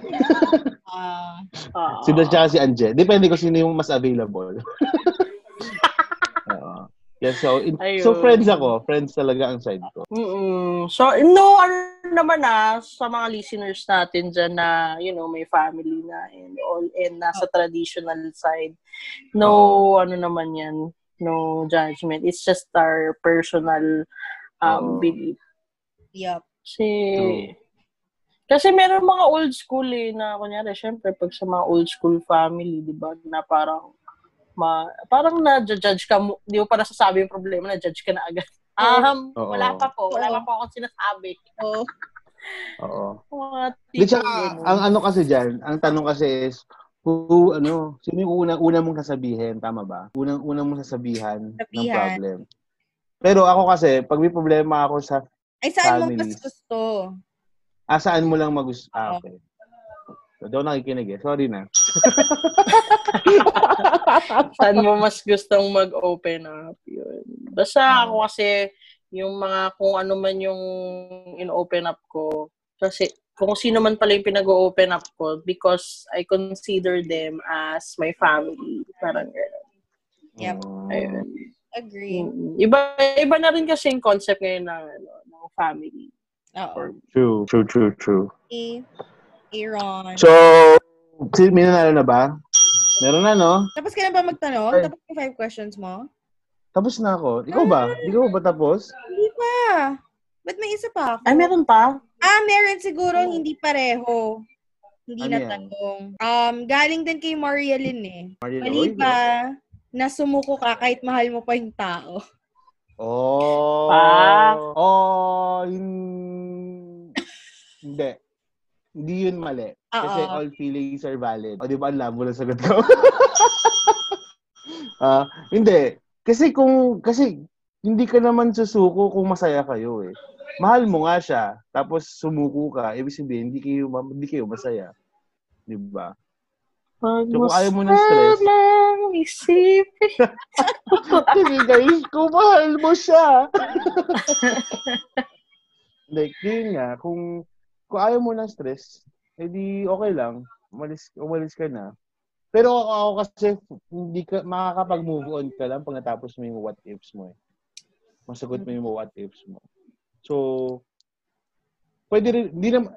Ah, ah, Si Blanche at si Anje. Depende kung sino yung mas available. Oo. Yeah, so, in- so friends ako. Friends talaga ang side ko. Mm-mm. So, no, ano naman na sa mga listeners natin dyan na, you know, may family na and all, and nasa traditional side. No, ano naman yan, no judgment. It's just our personal um, Oo. belief. yup. Kasi, True. kasi meron mga old school eh, na kunyari, syempre, pag sa mga old school family, di ba, na parang, ma, parang na-judge ka, di mo pa nasasabi yung problema, na-judge ka na agad. Um, Oo. wala pa po, wala Oo. pa po akong sinasabi. Oo. Mga Di tsaka, ang ano kasi dyan, ang tanong kasi is, who, ano, sino yung unang, una mong sasabihin? Tama ba? Unang, unang mong sasabihan, ng Sabihan. problem. Pero ako kasi, pag may problema ako sa, ay, saan mo Families. mas gusto? ah, saan mo lang magus... Ah, Oo. okay. So, daw nakikinig eh. Sorry na. Saan mo mas gustong mag-open up? Yun. Basta ako kasi, yung mga kung ano man yung in-open up ko, kasi kung sino man pala yung pinag-open up ko because I consider them as my family. Parang gano'n. Yep. Ayun. Agree. Iba, iba na rin kasi yung concept ngayon ng, ano, ng family. Oo. True, true, true, true. Okay. Aaron. So, si, may nanalo na ba? Meron na, no? Tapos ka na ba magtanong? Ay. Tapos yung five questions mo? Tapos na ako. Ikaw ba? Ikaw ba tapos? Hindi pa. Ba't may isa pa ako? Ay, meron pa? Ah, meron siguro hindi pareho. hindi Ano na yan? tanong. Um, galing din kay Marialyn eh. Mariel, Mali ba na sumuko ka kahit mahal mo pa yung tao? Oh. Pa. Oh, hin- hindi. Hindi yun mali. Kasi Oo. all feelings are valid. O, di ba? Ang labo ng sagot ko. Ah, hindi. Kasi kung, kasi, hindi ka naman susuko kung masaya kayo eh. Mahal mo nga siya, tapos sumuko ka, ibig sabihin, hindi kayo, hindi kayo masaya. Di ba? Pag So, kung ayaw mo ng stress, Hindi guys, kung mahal mo siya. like, yun nga, kung, kung ayaw mo ng stress, edi okay lang. Umalis, umalis ka na. Pero ako, ako kasi, hindi ka, makakapag-move on ka lang pag natapos mo yung what ifs mo eh. Masagot mo yung what ifs mo. So, pwede rin, hindi naman,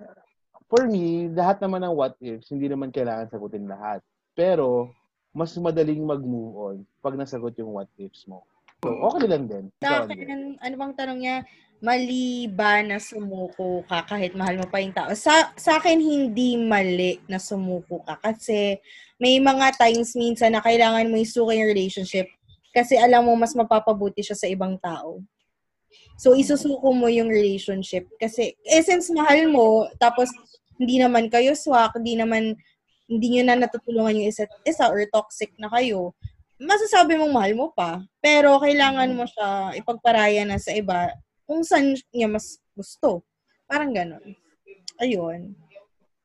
for me, lahat naman ng what ifs, hindi naman kailangan sagutin lahat. Pero, mas madaling mag-move on pag nasagot yung what ifs mo. So, okay lang din. Sa akin, ano bang tanong niya? Mali ba na sumuko ka kahit mahal mo pa yung tao? Sa, sa akin, hindi mali na sumuko ka. Kasi may mga times minsan na kailangan mo isuko yung relationship kasi alam mo mas mapapabuti siya sa ibang tao. So, isusuko mo yung relationship. Kasi, eh, since mahal mo, tapos hindi naman kayo swak, hindi naman, hindi nyo na natutulungan yung isa't isa or toxic na kayo, masasabi mong mahal mo pa. Pero kailangan mo siya ipagparaya na sa iba kung saan niya mas gusto. Parang ganon. Ayun.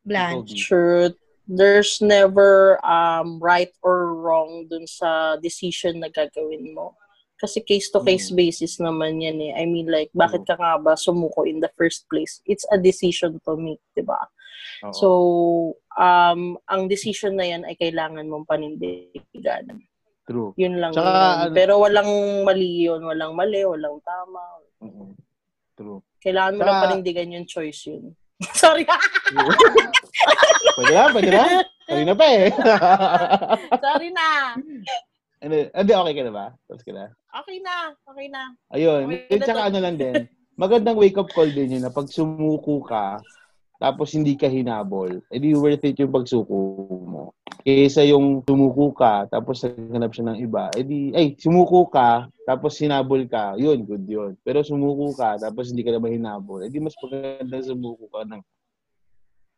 Blanche. Truth. There's never um right or wrong dun sa decision na gagawin mo. Kasi case-to-case basis naman yan eh. I mean like, bakit ka nga ba sumuko in the first place? It's a decision to make, di ba? Oo. So, um, ang decision na yan ay kailangan mong panindigan. True. Yun lang Tsaka, yun. ano- Pero walang mali yun. Walang mali, walang tama. Oo. True. Kailangan mo Tsaka- lang panindigan yung choice yun. Sorry. pwede na, pwede na. Kanina pa eh. Sorry na. Ano, Hindi, okay ka na ba? Tapos ka na? Okay na. Okay na. Ayun. Okay na tsaka ano lang din. Magandang wake-up call din yun na pag sumuko ka, tapos hindi ka hinabol, edi worth it yung pagsuko mo. Kaysa yung sumuko ka, tapos naghanap siya ng iba, edi, ay, sumuko ka, tapos hinabol ka, yun, good yun. Pero sumuko ka, tapos hindi ka naman hinabol, edi mas magandang sumuko ka ng,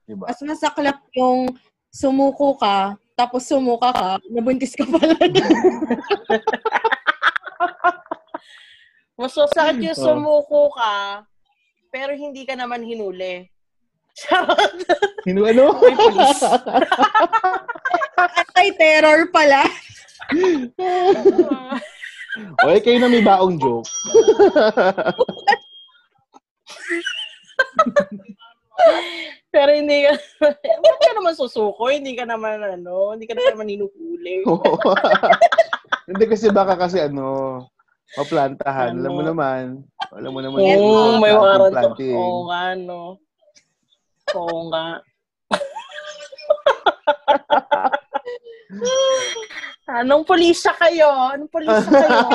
di ba? Mas masaklap yung sumuko ka, tapos sumuka ka, nabuntis ka pala. Mas masakit yung Oh. sumuko ka, pero hindi ka naman hinuli. Charot. Hinu ano? May police. Anti-terror pala. o, eh, kayo na may baong joke. pero hindi ka, ba't ka naman susuko? Hindi ka naman, ano, hindi ka naman hinuhuli. Hindi kasi baka kasi ano, maplantahan. Alam mo Ano? naman. Alam mo naman. Oo, may waran to. planting. Oo nga, no. Oo nga. Anong pulisya kayo? Anong pulisya kayo?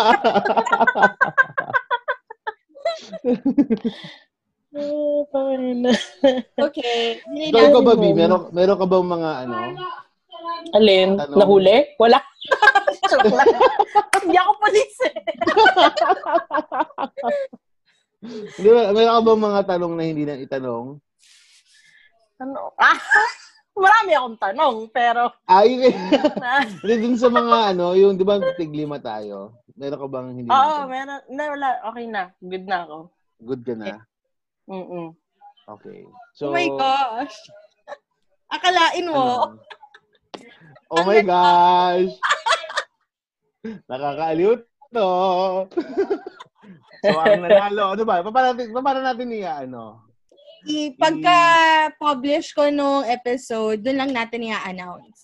Okay. Ikaw, ikaw ba, B? Meron, meron ka ba mga ano? Alin? Ano? Nahuli? Wala. Hindi ako pulis eh. Hindi ba, meron ka ba mga tanong na hindi na itanong? Ano? Ah, marami akong tanong, pero... Ay, hindi dun sa mga ano, yung di ba tiglima tayo? Meron ka bang hindi Oo, na meron. Na, wala. Okay na. Good na ako. Good ka na? Mm-mm. Okay. So, oh my gosh. Akalain mo. ano? Oh my gosh! Nakakaaliw to. so, ang nanalo, ano ba? Paano natin, paano natin niya, ano? I- Pagka-publish ko nung episode, doon lang natin i-announce.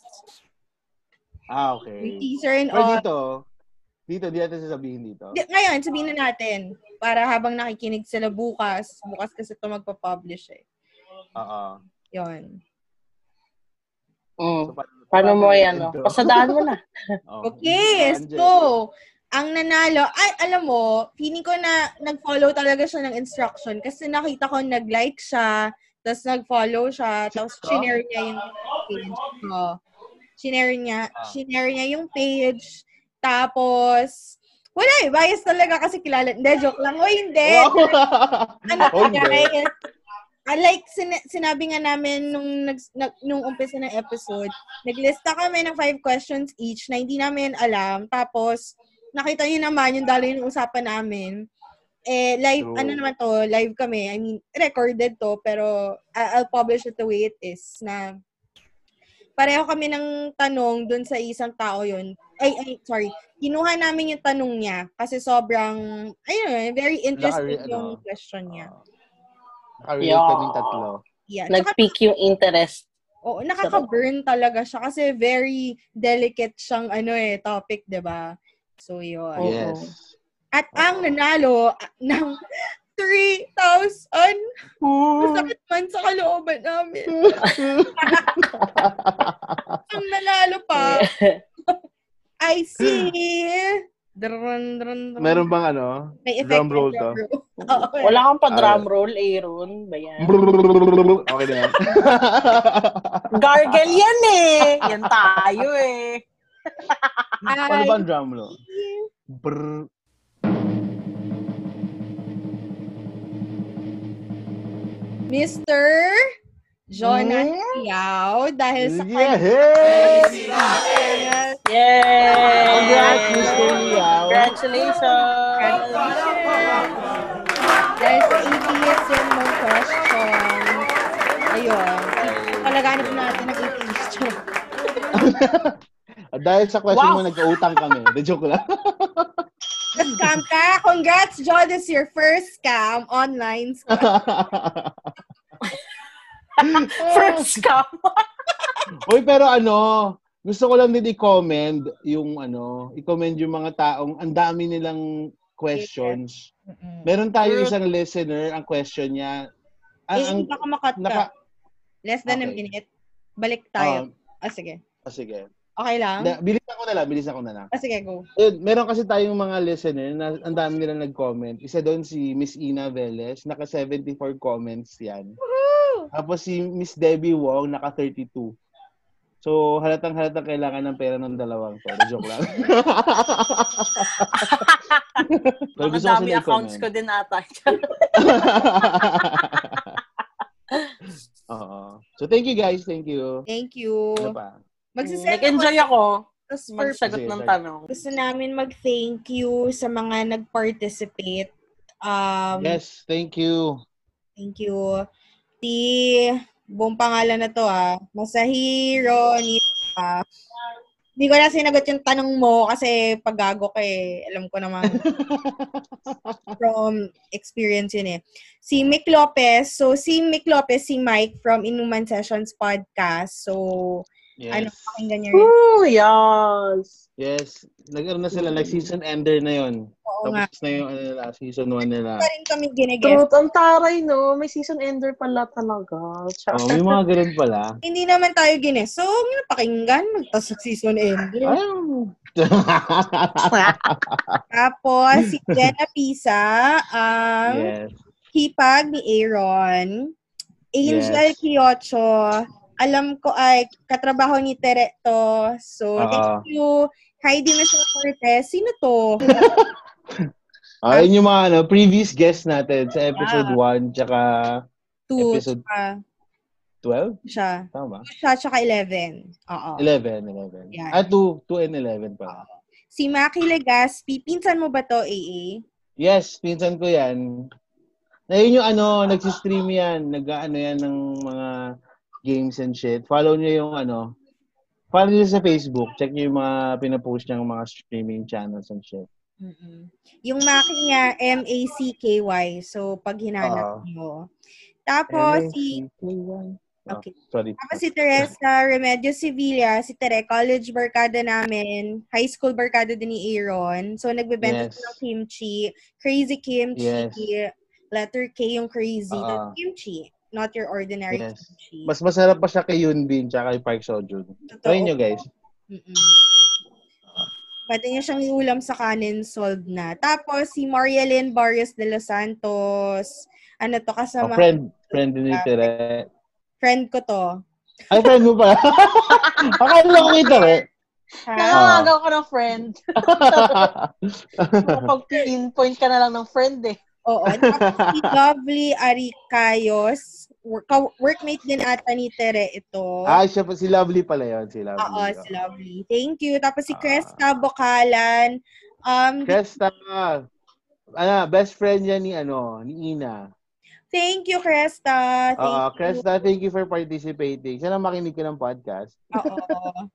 Ah, May okay. teaser and Or all. dito, dito, di natin sasabihin dito. Di- Ngayon, sabihin na natin. Para habang nakikinig sila bukas, bukas kasi ito magpa-publish eh. Oo. Yon. Mm. So, paano, Paano mo yan, no? Pasadaan mo na. Okay, Angel. so, ang nanalo, ay, alam mo, feeling ko na nag-follow talaga siya ng instruction kasi nakita ko nag-like siya, Tapos nag-follow siya. Tapos shinare niya yung page ko. Shinare niya, Ah. shinare niya yung page. Tapos, wala eh. Bias talaga kasi kilala. Hindi, joke lang. O hindi. Ano Oh, guys? Ah, like, sin- sinabi nga namin nung, nag, nag, nung umpisa ng episode, naglista kami ng five questions each na hindi namin alam. Tapos, nakita niyo naman yung daloy ng usapan namin. Eh, live, True. ano naman to, live kami. I mean, recorded to, pero I'll publish it the way it is na pareho kami ng tanong dun sa isang tao yun. Ay, ay, sorry. Kinuha namin yung tanong niya kasi sobrang, ayun, very interesting Nakari- yung ano, question niya. Nakarelate Yeah. kaming tatlo. Yeah. Nag-peak yung interest. oo, nakaka-burn talaga siya kasi very delicate siyang ano eh, topic, 'di ba So, yun. Yes. At ang nanalo ah, ng 3,000 masakit man sa kalooban namin. ang nanalo pa I see Drun, drun, drun. Meron bang ano? May effect drum roll drum to? roll. Oo, Wala kang pa Ah. drum roll, Aaron. Ba yan? Okay na yan. Gargle yan eh. Yan tayo eh. Paano ba ang drum roll? Brr. Mr. Jonas Yao dahil sa Yeah! kanya Hey! Yay! Congrats, Mr. Liao. Congratulations! dahil sa atheism ng question. Ayun. Palaganap natin ng atheism. Dahil sa question Wow. mo, nagkautang kami. The joke lang. Scam ka. Congrats, Jonas, your first scam. Online scam. First scam. Uy, pero ano, gusto ko lang din i-commend yung ano, i-commend yung mga taong ang dami nilang questions. Meron tayo isang listener, ang question niya, ang, Eh, ang baka makat ka. naka, Less than a Okay. minute. Balik tayo. um, Ah, sige. ah, sige. Okay lang? Na, bilis ako na lang, bilis ako na lang. Ah, sige, go. Yun, meron kasi tayong mga listener na ang dami nilang nag-comment. Isa doon si Miss Ina Velez, naka 74 comments yan. Tapos si Miss Debbie Wong, naka 32. So, halatang halatang kailangan ng pera ng dalawang to. Joke lang. Pero gusto ko dami sila accounts ko din ata. Oo. So, thank you guys. Thank you. Thank you. Ano pa? Magsisend Nag-enjoy ako Tapos magsagot ng tanong. gusto namin mag-thank you sa mga nag-participate. Um, Yes, thank you. Thank you. Ti, buong pangalan na to ah. Masahiro, ni ah. Hindi ko na sinagot yung tanong mo kasi paggago ka eh. Alam ko naman from experience yun eh. Si Mick Lopez. So, si Mick Lopez, si Mike from Inuman Sessions Podcast. So, ano, pakinggan niyo rin. Ooh, yes. Yes. Nag-ano na sila, like season ender na yon. Oo nga. Tapos na yung ano nila, season 1 nila. Pa rin kami ginigest. Truth, ang taray, no? May season ender pala talaga. Oh, may mga ganun pala. Hindi naman tayo gines. So, na pakinggan. Sa season end. Ay, Tapos, si Jenna Pisa, ang yes. hipag ni Aaron. Angel Yes. Kiocho, alam ko ay katrabaho ni Tere to. So, Oo. thank you. Heidi Michelle Cortez. Sino to? Ayun yung mga ano, previous guest natin sa episode Yeah. 1 tsaka Two. Episode- Tsaka, 12? siya. Tama. Siya, tsaka 11. Oo. 11, 11. Yan. Ah, 2, 2 and 11 pa. Si Maki Legaspi, pinsan mo ba to, AA? Yes, pinsan ko yan. Na yun yung ano, nagsistream yan. Nag-ano yan ng mga games and shit. Follow nyo yung ano, follow nyo sa Facebook. Check nyo yung mga pinapost niyang mga streaming channels and shit. mm Yung Maki niya, M-A-C-K-Y. So, pag hinanap Oo. mo. Tapos, si Oh, Okay. sorry. Tapos si Teresa Remedio Sevilla, si Tere, college barkada namin, high school barkada din ni Aaron. So, nagbebenta Yes. ng kimchi, crazy kimchi, Yes. letter K yung crazy, that's kimchi, not your ordinary Yes. kimchi. Mas masarap pa siya kay Yunbin tsaka kay Park Sojun. Totoo. Try nyo guys. Mm-mm. Pwede niya siyang iulam sa kanin, solved na. Tapos, si Marielyn Barrios de los Santos, ano to, Oh, kasama, friend. Friend ni Tere. friend ko to. Ay, friend mo pa. Akala ko kay Tere. Kaya Ah. nga ka ng friend. Kapag-pinpoint ka na lang ng friend eh. Oo. Tapos si Lovely Aricayos, work, workmate din ata ni Tere ito. ah, siya pa, si Lovely pala yun. Si Lovely. Oo, si Lovely. Thank you. Tapos si Ah. Cresta Bocalan. Um, Cresta. Ano, best friend yan ni, ano, ni Ina. thank you, Cresta. Thank you. Cresta, thank you for participating. Sana makinig ka ng podcast. Oo.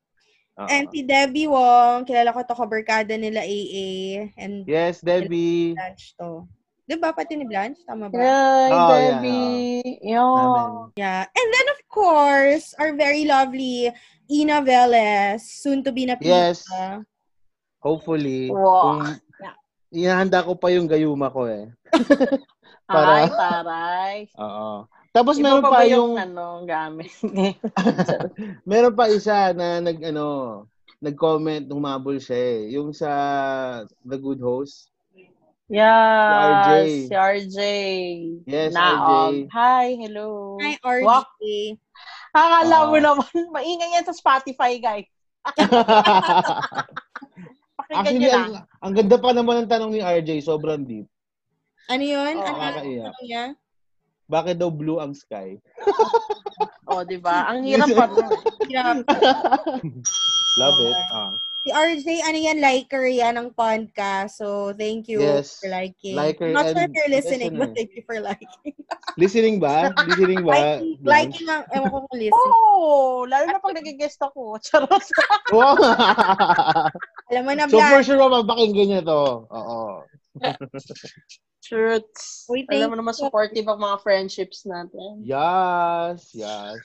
Oo. And si Debbie Wong, kilala ko to kabarkada nila AA. And Yes, Debbie. To. Di ba? Pati ni Blanche? Tama ba? Yay, Oh, yeah, Debbie. Amen. Yun. Yeah. And then, of course, our very lovely Ina Velez, soon to be na Yes. pizza. Hopefully. Wow. Kung, inahanda ko pa yung gayuma ko eh. Para- Ay, taray. Oo. Tapos Iba meron pa pa yung, yung, ano, gamit? meron pa isa na nag, ano, nag-comment, humabol siya eh. Yung sa The Good Host. Yes, RJ. si RJ. Yes, Naog. RJ. Hi, hello. Hi, RJ. Wak. Akala mo Ah. naman, maingay yan sa Spotify, guys. Pakinggan Actually, nyo lang. ang, ang ganda pa naman ng tanong ni RJ, sobrang deep. Ano yun? Oo, ano nakakaiyak. ano niya? Bakit daw blue ang sky? O, di ba? Ang hirap pa. Hirap. Love it. Ah. Si RJ, ano yan, liker yan ng podcast. So, thank you Yes. for liking. Liker I'm not sure if you're listening, listener. but thank you for liking. Listening ba? Listening ba? liking, liking ang, ewan ko kung listen. Oo, lalo na pag nag-guest ako. Charot. Alam mo na, so for sure, mapapakinggan niya to. Oo. Thank Alam mo naman supportive ang mga friendships natin. Yes, yes.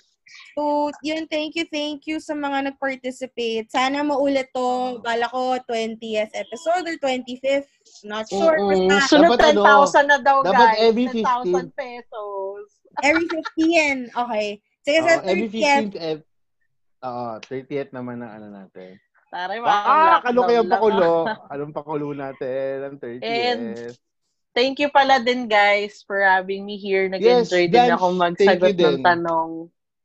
So, yun, thank you, thank you sa mga nag-participate. Sana maulit to. Bala ko, 20th episode or 25th. Not sure. Mm-mm. Basta, Sunod Dapat ano, 10,000 na daw, dapat guys. every 10,000 pesos. every 15. Okay. Sige, sa Oo, every 30th. 15th, ep- Oo, 30th naman na ano natin. Taray, Ah, mga ano kaya lockdown pakulo? lang, ah. Anong pakulo natin? Ang 30th. And Thank you pala din, guys, for having me here. Yes, Nag-enjoy din Blanche, ako magsagot ng din. tanong.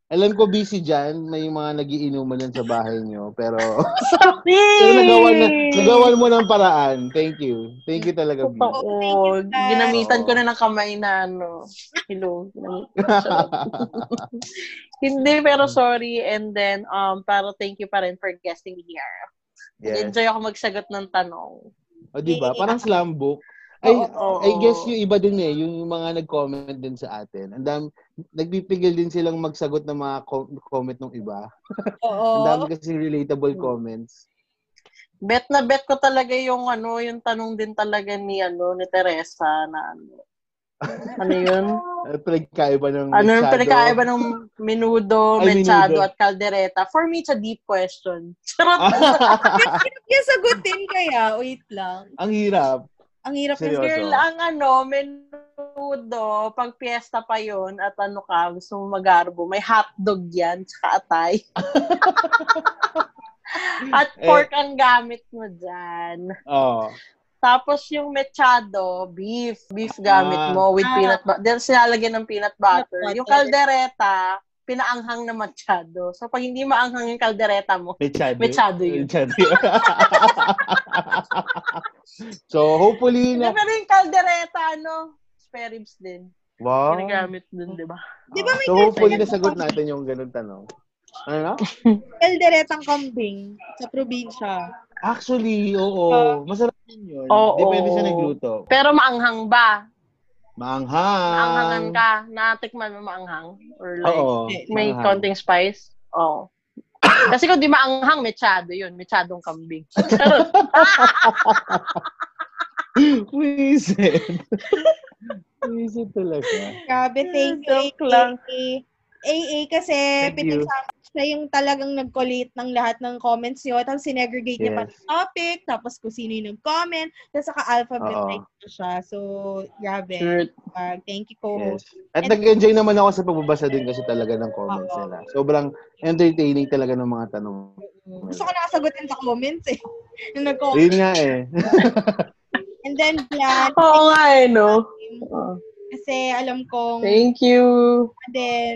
Alam ko busy dyan. May mga nagiinuman dyan sa bahay nyo. Pero, Sorry! pero nagawan, na, nagawan mo ng paraan. Thank you. Thank you talaga. Totoo. Oh, thank you, Blanche. Ginamitan ko na ng kamay na ano. Hello. Hindi, pero sorry. And then, um, pero thank you pa rin for guesting here. yes. Enjoy ako magsagot ng tanong. O, di ba? Parang slam book. Ay, Oo. I guess yung iba din eh, yung mga nag-comment din sa atin. Ang dami, nagpipigil din silang magsagot ng mga co- comment ng iba. Oo. Ang dami kasi relatable comments. Bet na bet ko talaga yung ano, yung tanong din talaga ni ano ni Teresa na ano. Ano yun? Pinagkaiba ng Ano yung masyado? pinakaiba ng menudo, Ay, mechado, menudo. at caldereta? For me, it's a deep question. Charot. Kaya sagutin kaya. Wait lang. Ang hirap. Ang hirap Seryoso. Girl, ang ano, menudo, pag piyesta pa yon at ano ka, gusto mo magarbo, may hotdog yan, tsaka atay. at Eh. pork ang gamit mo dyan. Oo. Tapos yung mechado, beef. Beef gamit Ah. mo with Ah. peanut butter. Then sinalagyan ng peanut butter. butter. Yung caldereta, pinaanghang na mechado. So pag hindi maanghang yung caldereta mo, Mechado. Mechado yun. Mechado yun. so, hopefully Hindi, na... pero yung caldereta, ano, spare ribs din. Wow. Ginagamit din, di ba? Di ba may So, hopefully nasagot natin yung ganun tanong. Ano na? Kalderetang kambing sa probinsya. Actually, oo. Masarap din yun. Oo. Depende sa nagluto. Pero maanghang ba? Maanghang. Maanghangan ka? Natikman mo maanghang? Or like, Oo. may maanghang. konting spice? Oo. Kasi kung di maanghang, mechado yun. Mechadong kambing. Wisit. Wisit talaga. Grabe, thank you. Joke lang. AA. Kasi Thank you. Siya yung talagang nag-collate ng lahat ng comments nyo. Tapos sinegregate niya pa Yes. ng topic. Tapos kung sino yung nag-comment. Tapos saka-alphabetize na siya. So, grabe. Sure. Uh, thank you, co-host. Yes. At nag-enjoy naman ako sa pagbabasa din kasi talaga ng comments Oo. nila. Sobrang entertaining talaga ng mga tanong. Gusto ko nakasagutin sa comments eh. Yung nag-comment. Yun nga eh. And then, Blan, Oo nga eh, no? kasi Kasi alam kong, Thank you. and then,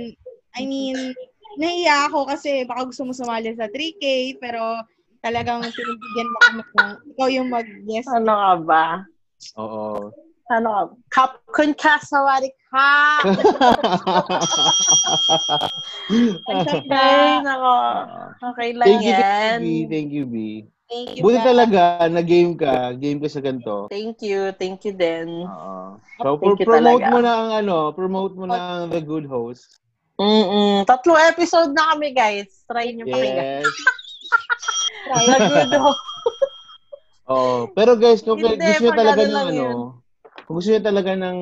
I mean, nahiya ako kasi baka gusto mo sumali sa 3K, pero talagang pinibigyan mo ako ng, ikaw yung mag-guest. Ano ka ba? Oo. Ano ka? Kap kun ka sawari ka. Okay, nako. Okay lang Thank you, yan. thank you, B. Thank you, B. Thank you. Buti talaga, na-game ka. Game ka sa ganito. Thank you. Thank you din. Oo. So, Thank you promote talaga. mo na ang ano, promote mo na ang The Good Host. Mm-mm. Tatlong episode na kami, guys. Try nyo. Yes. Host. Oo. Pero guys, kung Hindi, gusto pag talaga ng ano, yun. kung gusto niyo talaga ng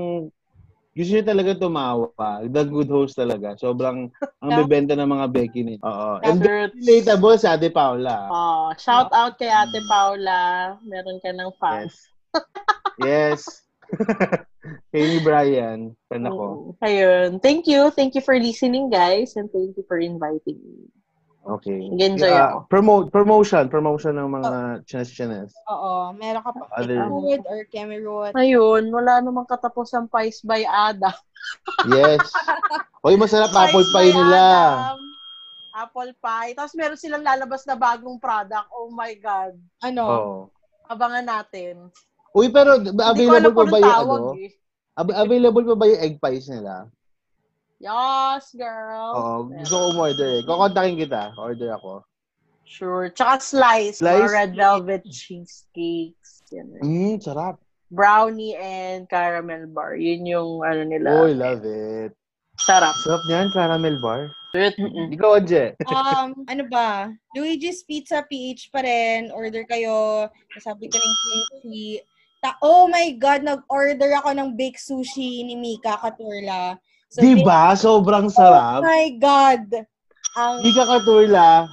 gusto niyo talaga tumawa, The Good Host talaga. Sobrang ang bebenta ng mga Becky nito. Oo. And relatable sa Ate Paula. Oh, shout out kay Ate Paula. Meron ka ng fans. Yes. yes. Kay ni Brian, fan ako. Mm, Ayun. Thank you. Thank you for listening, guys. And thank you for inviting me. Okay. Nag-enjoy Yeah, ako. promote, promotion, promotion ng mga chinas-chinas. Oo, meron ka pa Other- Root or Kemerut. Ayun, wala namang katapos ang Pies by Ada. Yes. Hoy, masarap apple Pies pie by nila. Adam. Apple pie. Tapos meron silang lalabas na bagong product. Oh my God. Ano? Oh. Abangan natin. Uy, pero available pa ba yung ano? eh. Ab- available pa ba yung egg pies nila? Yes, girl. Oo, gusto ko umorder eh. Kukontakin kita. Order ako. Sure. Tsaka slice. Slice? Mga red velvet cheesecakes. Yan. eh. Mmm, sarap. Brownie and caramel bar. Yun yung ano nila. Oy, love it. Sarap. Sarap niyan, caramel bar. Mm-mm. Ikaw, Anje. Um, ano ba? Luigi's Pizza PH pa rin. Order kayo. Sabi ko ng kimchi. Ta- oh my God, nag-order ako ng baked sushi ni Mika Katurla. So, Diba? Sobrang Oh sarap. my God! Ang, Di ka katurla.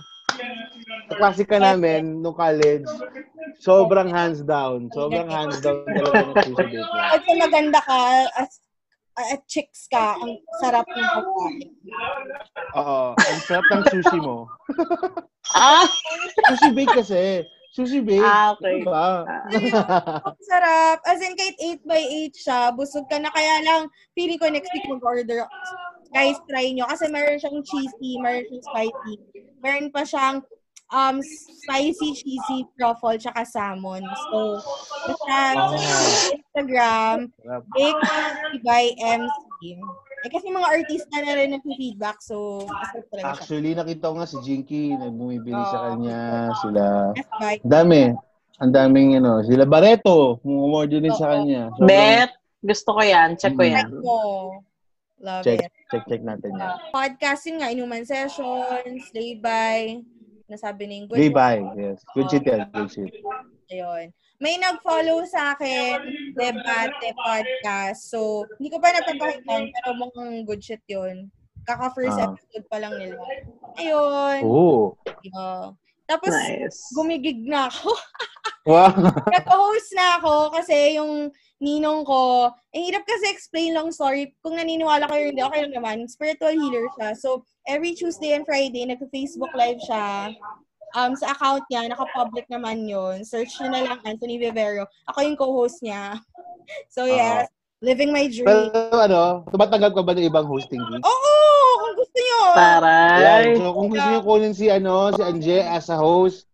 Klase ka namin, nung college, sobrang hands down. Sobrang hands down talaga ng sushi niya. at kung maganda ka, as, at chicks ka, ang sarap ng pagkain. Oo. Ang sarap ng sushi mo. Ah! Sushi bake kasi. Sushi bake. Ah, okay. Diba? Ang sarap. As in, kahit 8 by 8 siya, busog ka na. Kaya lang, feeling ko next week mag-order. Guys, try nyo. Kasi meron siyang cheesy, meron siyang spicy. Meron pa siyang um spicy, cheesy, truffle, tsaka salmon. So, basta Oh. sa Instagram. Bake by MC. Eh, kasi mga artista na rin nag-feedback, so. Actually, nakita ko nga si Jinky, nagbumibili sa Oo. kanya. Sila. Dami. Ang daming, ano, sila Barreto. Umorder din sa Oo. kanya. Sobrang- Bet. Gusto ko yan. Check ko Mm. yan. Mo. Love Check, it. check, check natin yan. Uh, podcasting nga, inuman sessions, lay-by, nasabi na yung good Day by. Yes. Good shit yan. Good shit. Ayun. May nag-follow sa akin, Debate Podcast. So, hindi ko pa napapakinggan, pero mukhang good shit yun. Kaka-first Ah. episode pa lang nila. Ayun. Oo. Yeah. Tapos, Nice. gumigig na ako. Wow. Nag-host na ako kasi yung ninong ko, eh, hirap kasi explain long story. Kung naniniwala kayo hindi, okay lang naman. Spiritual healer siya. So, every Tuesday and Friday, nag-Facebook live siya. Um, sa account niya, naka-public naman yun. Search nyo na lang, Anthony Vivero. Ako yung co-host niya. So, yes. Living my dream. Pero ano, tumatanggap ka ba ng ibang hosting gig? Oo! Kung gusto nyo! Yan. Taray. So, kung gusto niyo kunin si, ano, si Anje as a host,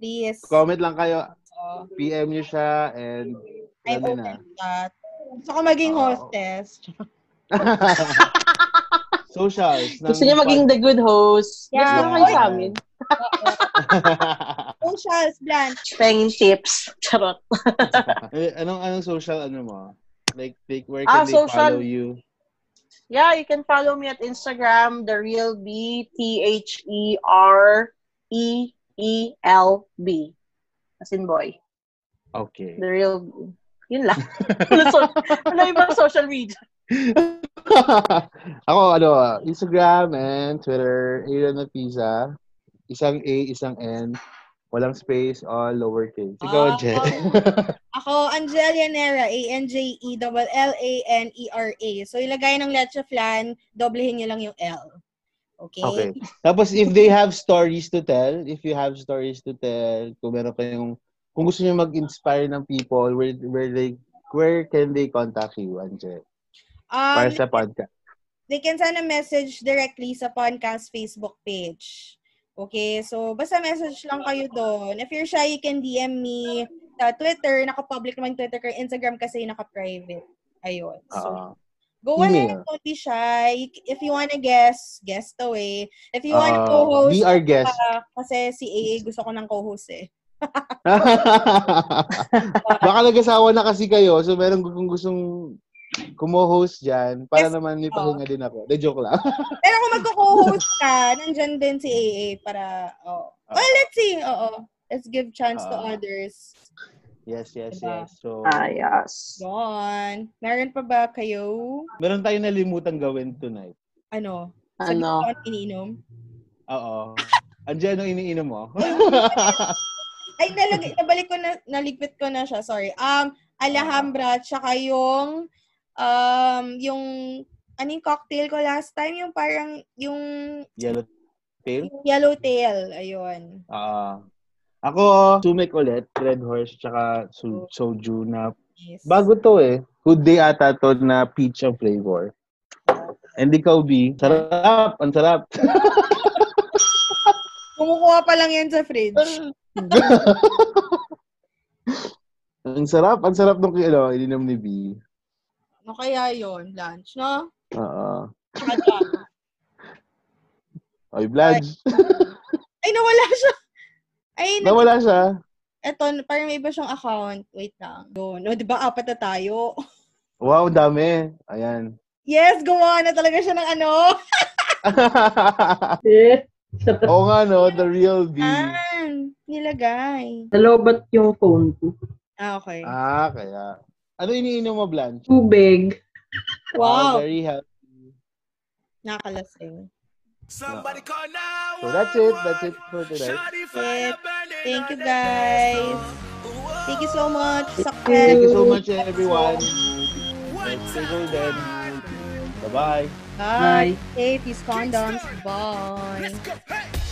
Please. comment lang kayo. Oh, PM niyo siya and I'm ano open na. to that. Gusto ko maging Oo. hostess. Socials. Gusto niya maging the good host. Yeah. Gusto na kayo sa amin. Socials, Blanche. Pengin tips. Charot. Eh, anong anong social ano mo? Like, like where can Ah, they social- follow you? Yeah, you can follow me at Instagram, the real B T H E R E E L B. As in boy. Okay. The real B. Yun lang. wala ibang social media. Ako, ano, Instagram and Twitter, Aaron na Pizza. Isang A, isang N. Walang space, all lowercase. Ikaw, Ah. Jen. Ako, Angelia Nera, E A-N-J-E-L-L-A-N-E-R-A. So, ilagay ng leche flan, doblehin nyo lang yung L. Okay? okay. Tapos, if they have stories to tell, if you have stories to tell, kung meron kayong, kung gusto nyo mag-inspire ng people, where, where they, where can they contact you, Anje? Um, Para sa podcast. they can send a message directly sa podcast Facebook page. Okay, so basta message lang kayo doon. If you're shy, you can DM me sa Twitter. Naka-public naman Twitter ko. Instagram kasi naka-private. Ayun. So, Ah. go ahead. email. Don't be shy. If you wanna guess, guest away. If you wanna Ah, co-host, be our guest. ah, kasi si AA gusto ko ng co-host eh. Baka nag-asawa na kasi kayo, so meron kung gustong kumo-host dyan, para Yes. naman may pahinga din ako. De joke lang. Pero kung magko-co-host ka, nandyan din si AA para, oh. Well, let's see. Oo. Let's give chance to Ah. others. yes, yes, Diba? yes. So, Ah, yes. Yun. Meron pa ba kayo? meron tayong nalimutan gawin tonight. Ano? Ano? Sabi ko, iniinom? Oo. Andiyan ang iniinom mo? Ay, nalagay, nabalik ko na, naligpit ko na siya, sorry. Um, Alhambra, tsaka yung, um, yung, ano yung cocktail ko last time? Yung parang, yung, Yellow tail? yung yellowtail. Ayun. Ah. ako, sumek ulit, Red Horse, tsaka su- soju na Yes. Bago to eh. Good day ata to na peach ang flavor. And ikaw, B, sarap. Ang sarap. Kumukuha pa lang yan sa fridge. ang sarap. Ang sarap nung ano, ininom ni B. Ano kaya yon Lunch, no? Oo. Tsaka jam. Oy, Bladge. Ay, nawala siya. Ay, nag- Nawala siya. eto, parang may iba siyang account. Wait lang. Doon. O, di ba, apat na tayo? Wow, dami. Ayan. Yes, gawa na talaga siya ng ano. Oo nga, no? The real B. Ah, nilagay. Nalobat yung phone ko. Ah, okay. Ah, kaya. Ano iniinom mo, Blanche? Tubig. Wow. very healthy. Nakalasing. Somebody call So that's it. That's it for. Yes. Thank you, guys. Thank you so much. Success. Thank you so much, everyone. Stay golden. Bye-bye. Bye. Safe. Use condoms. Bye. Let's go. Hey.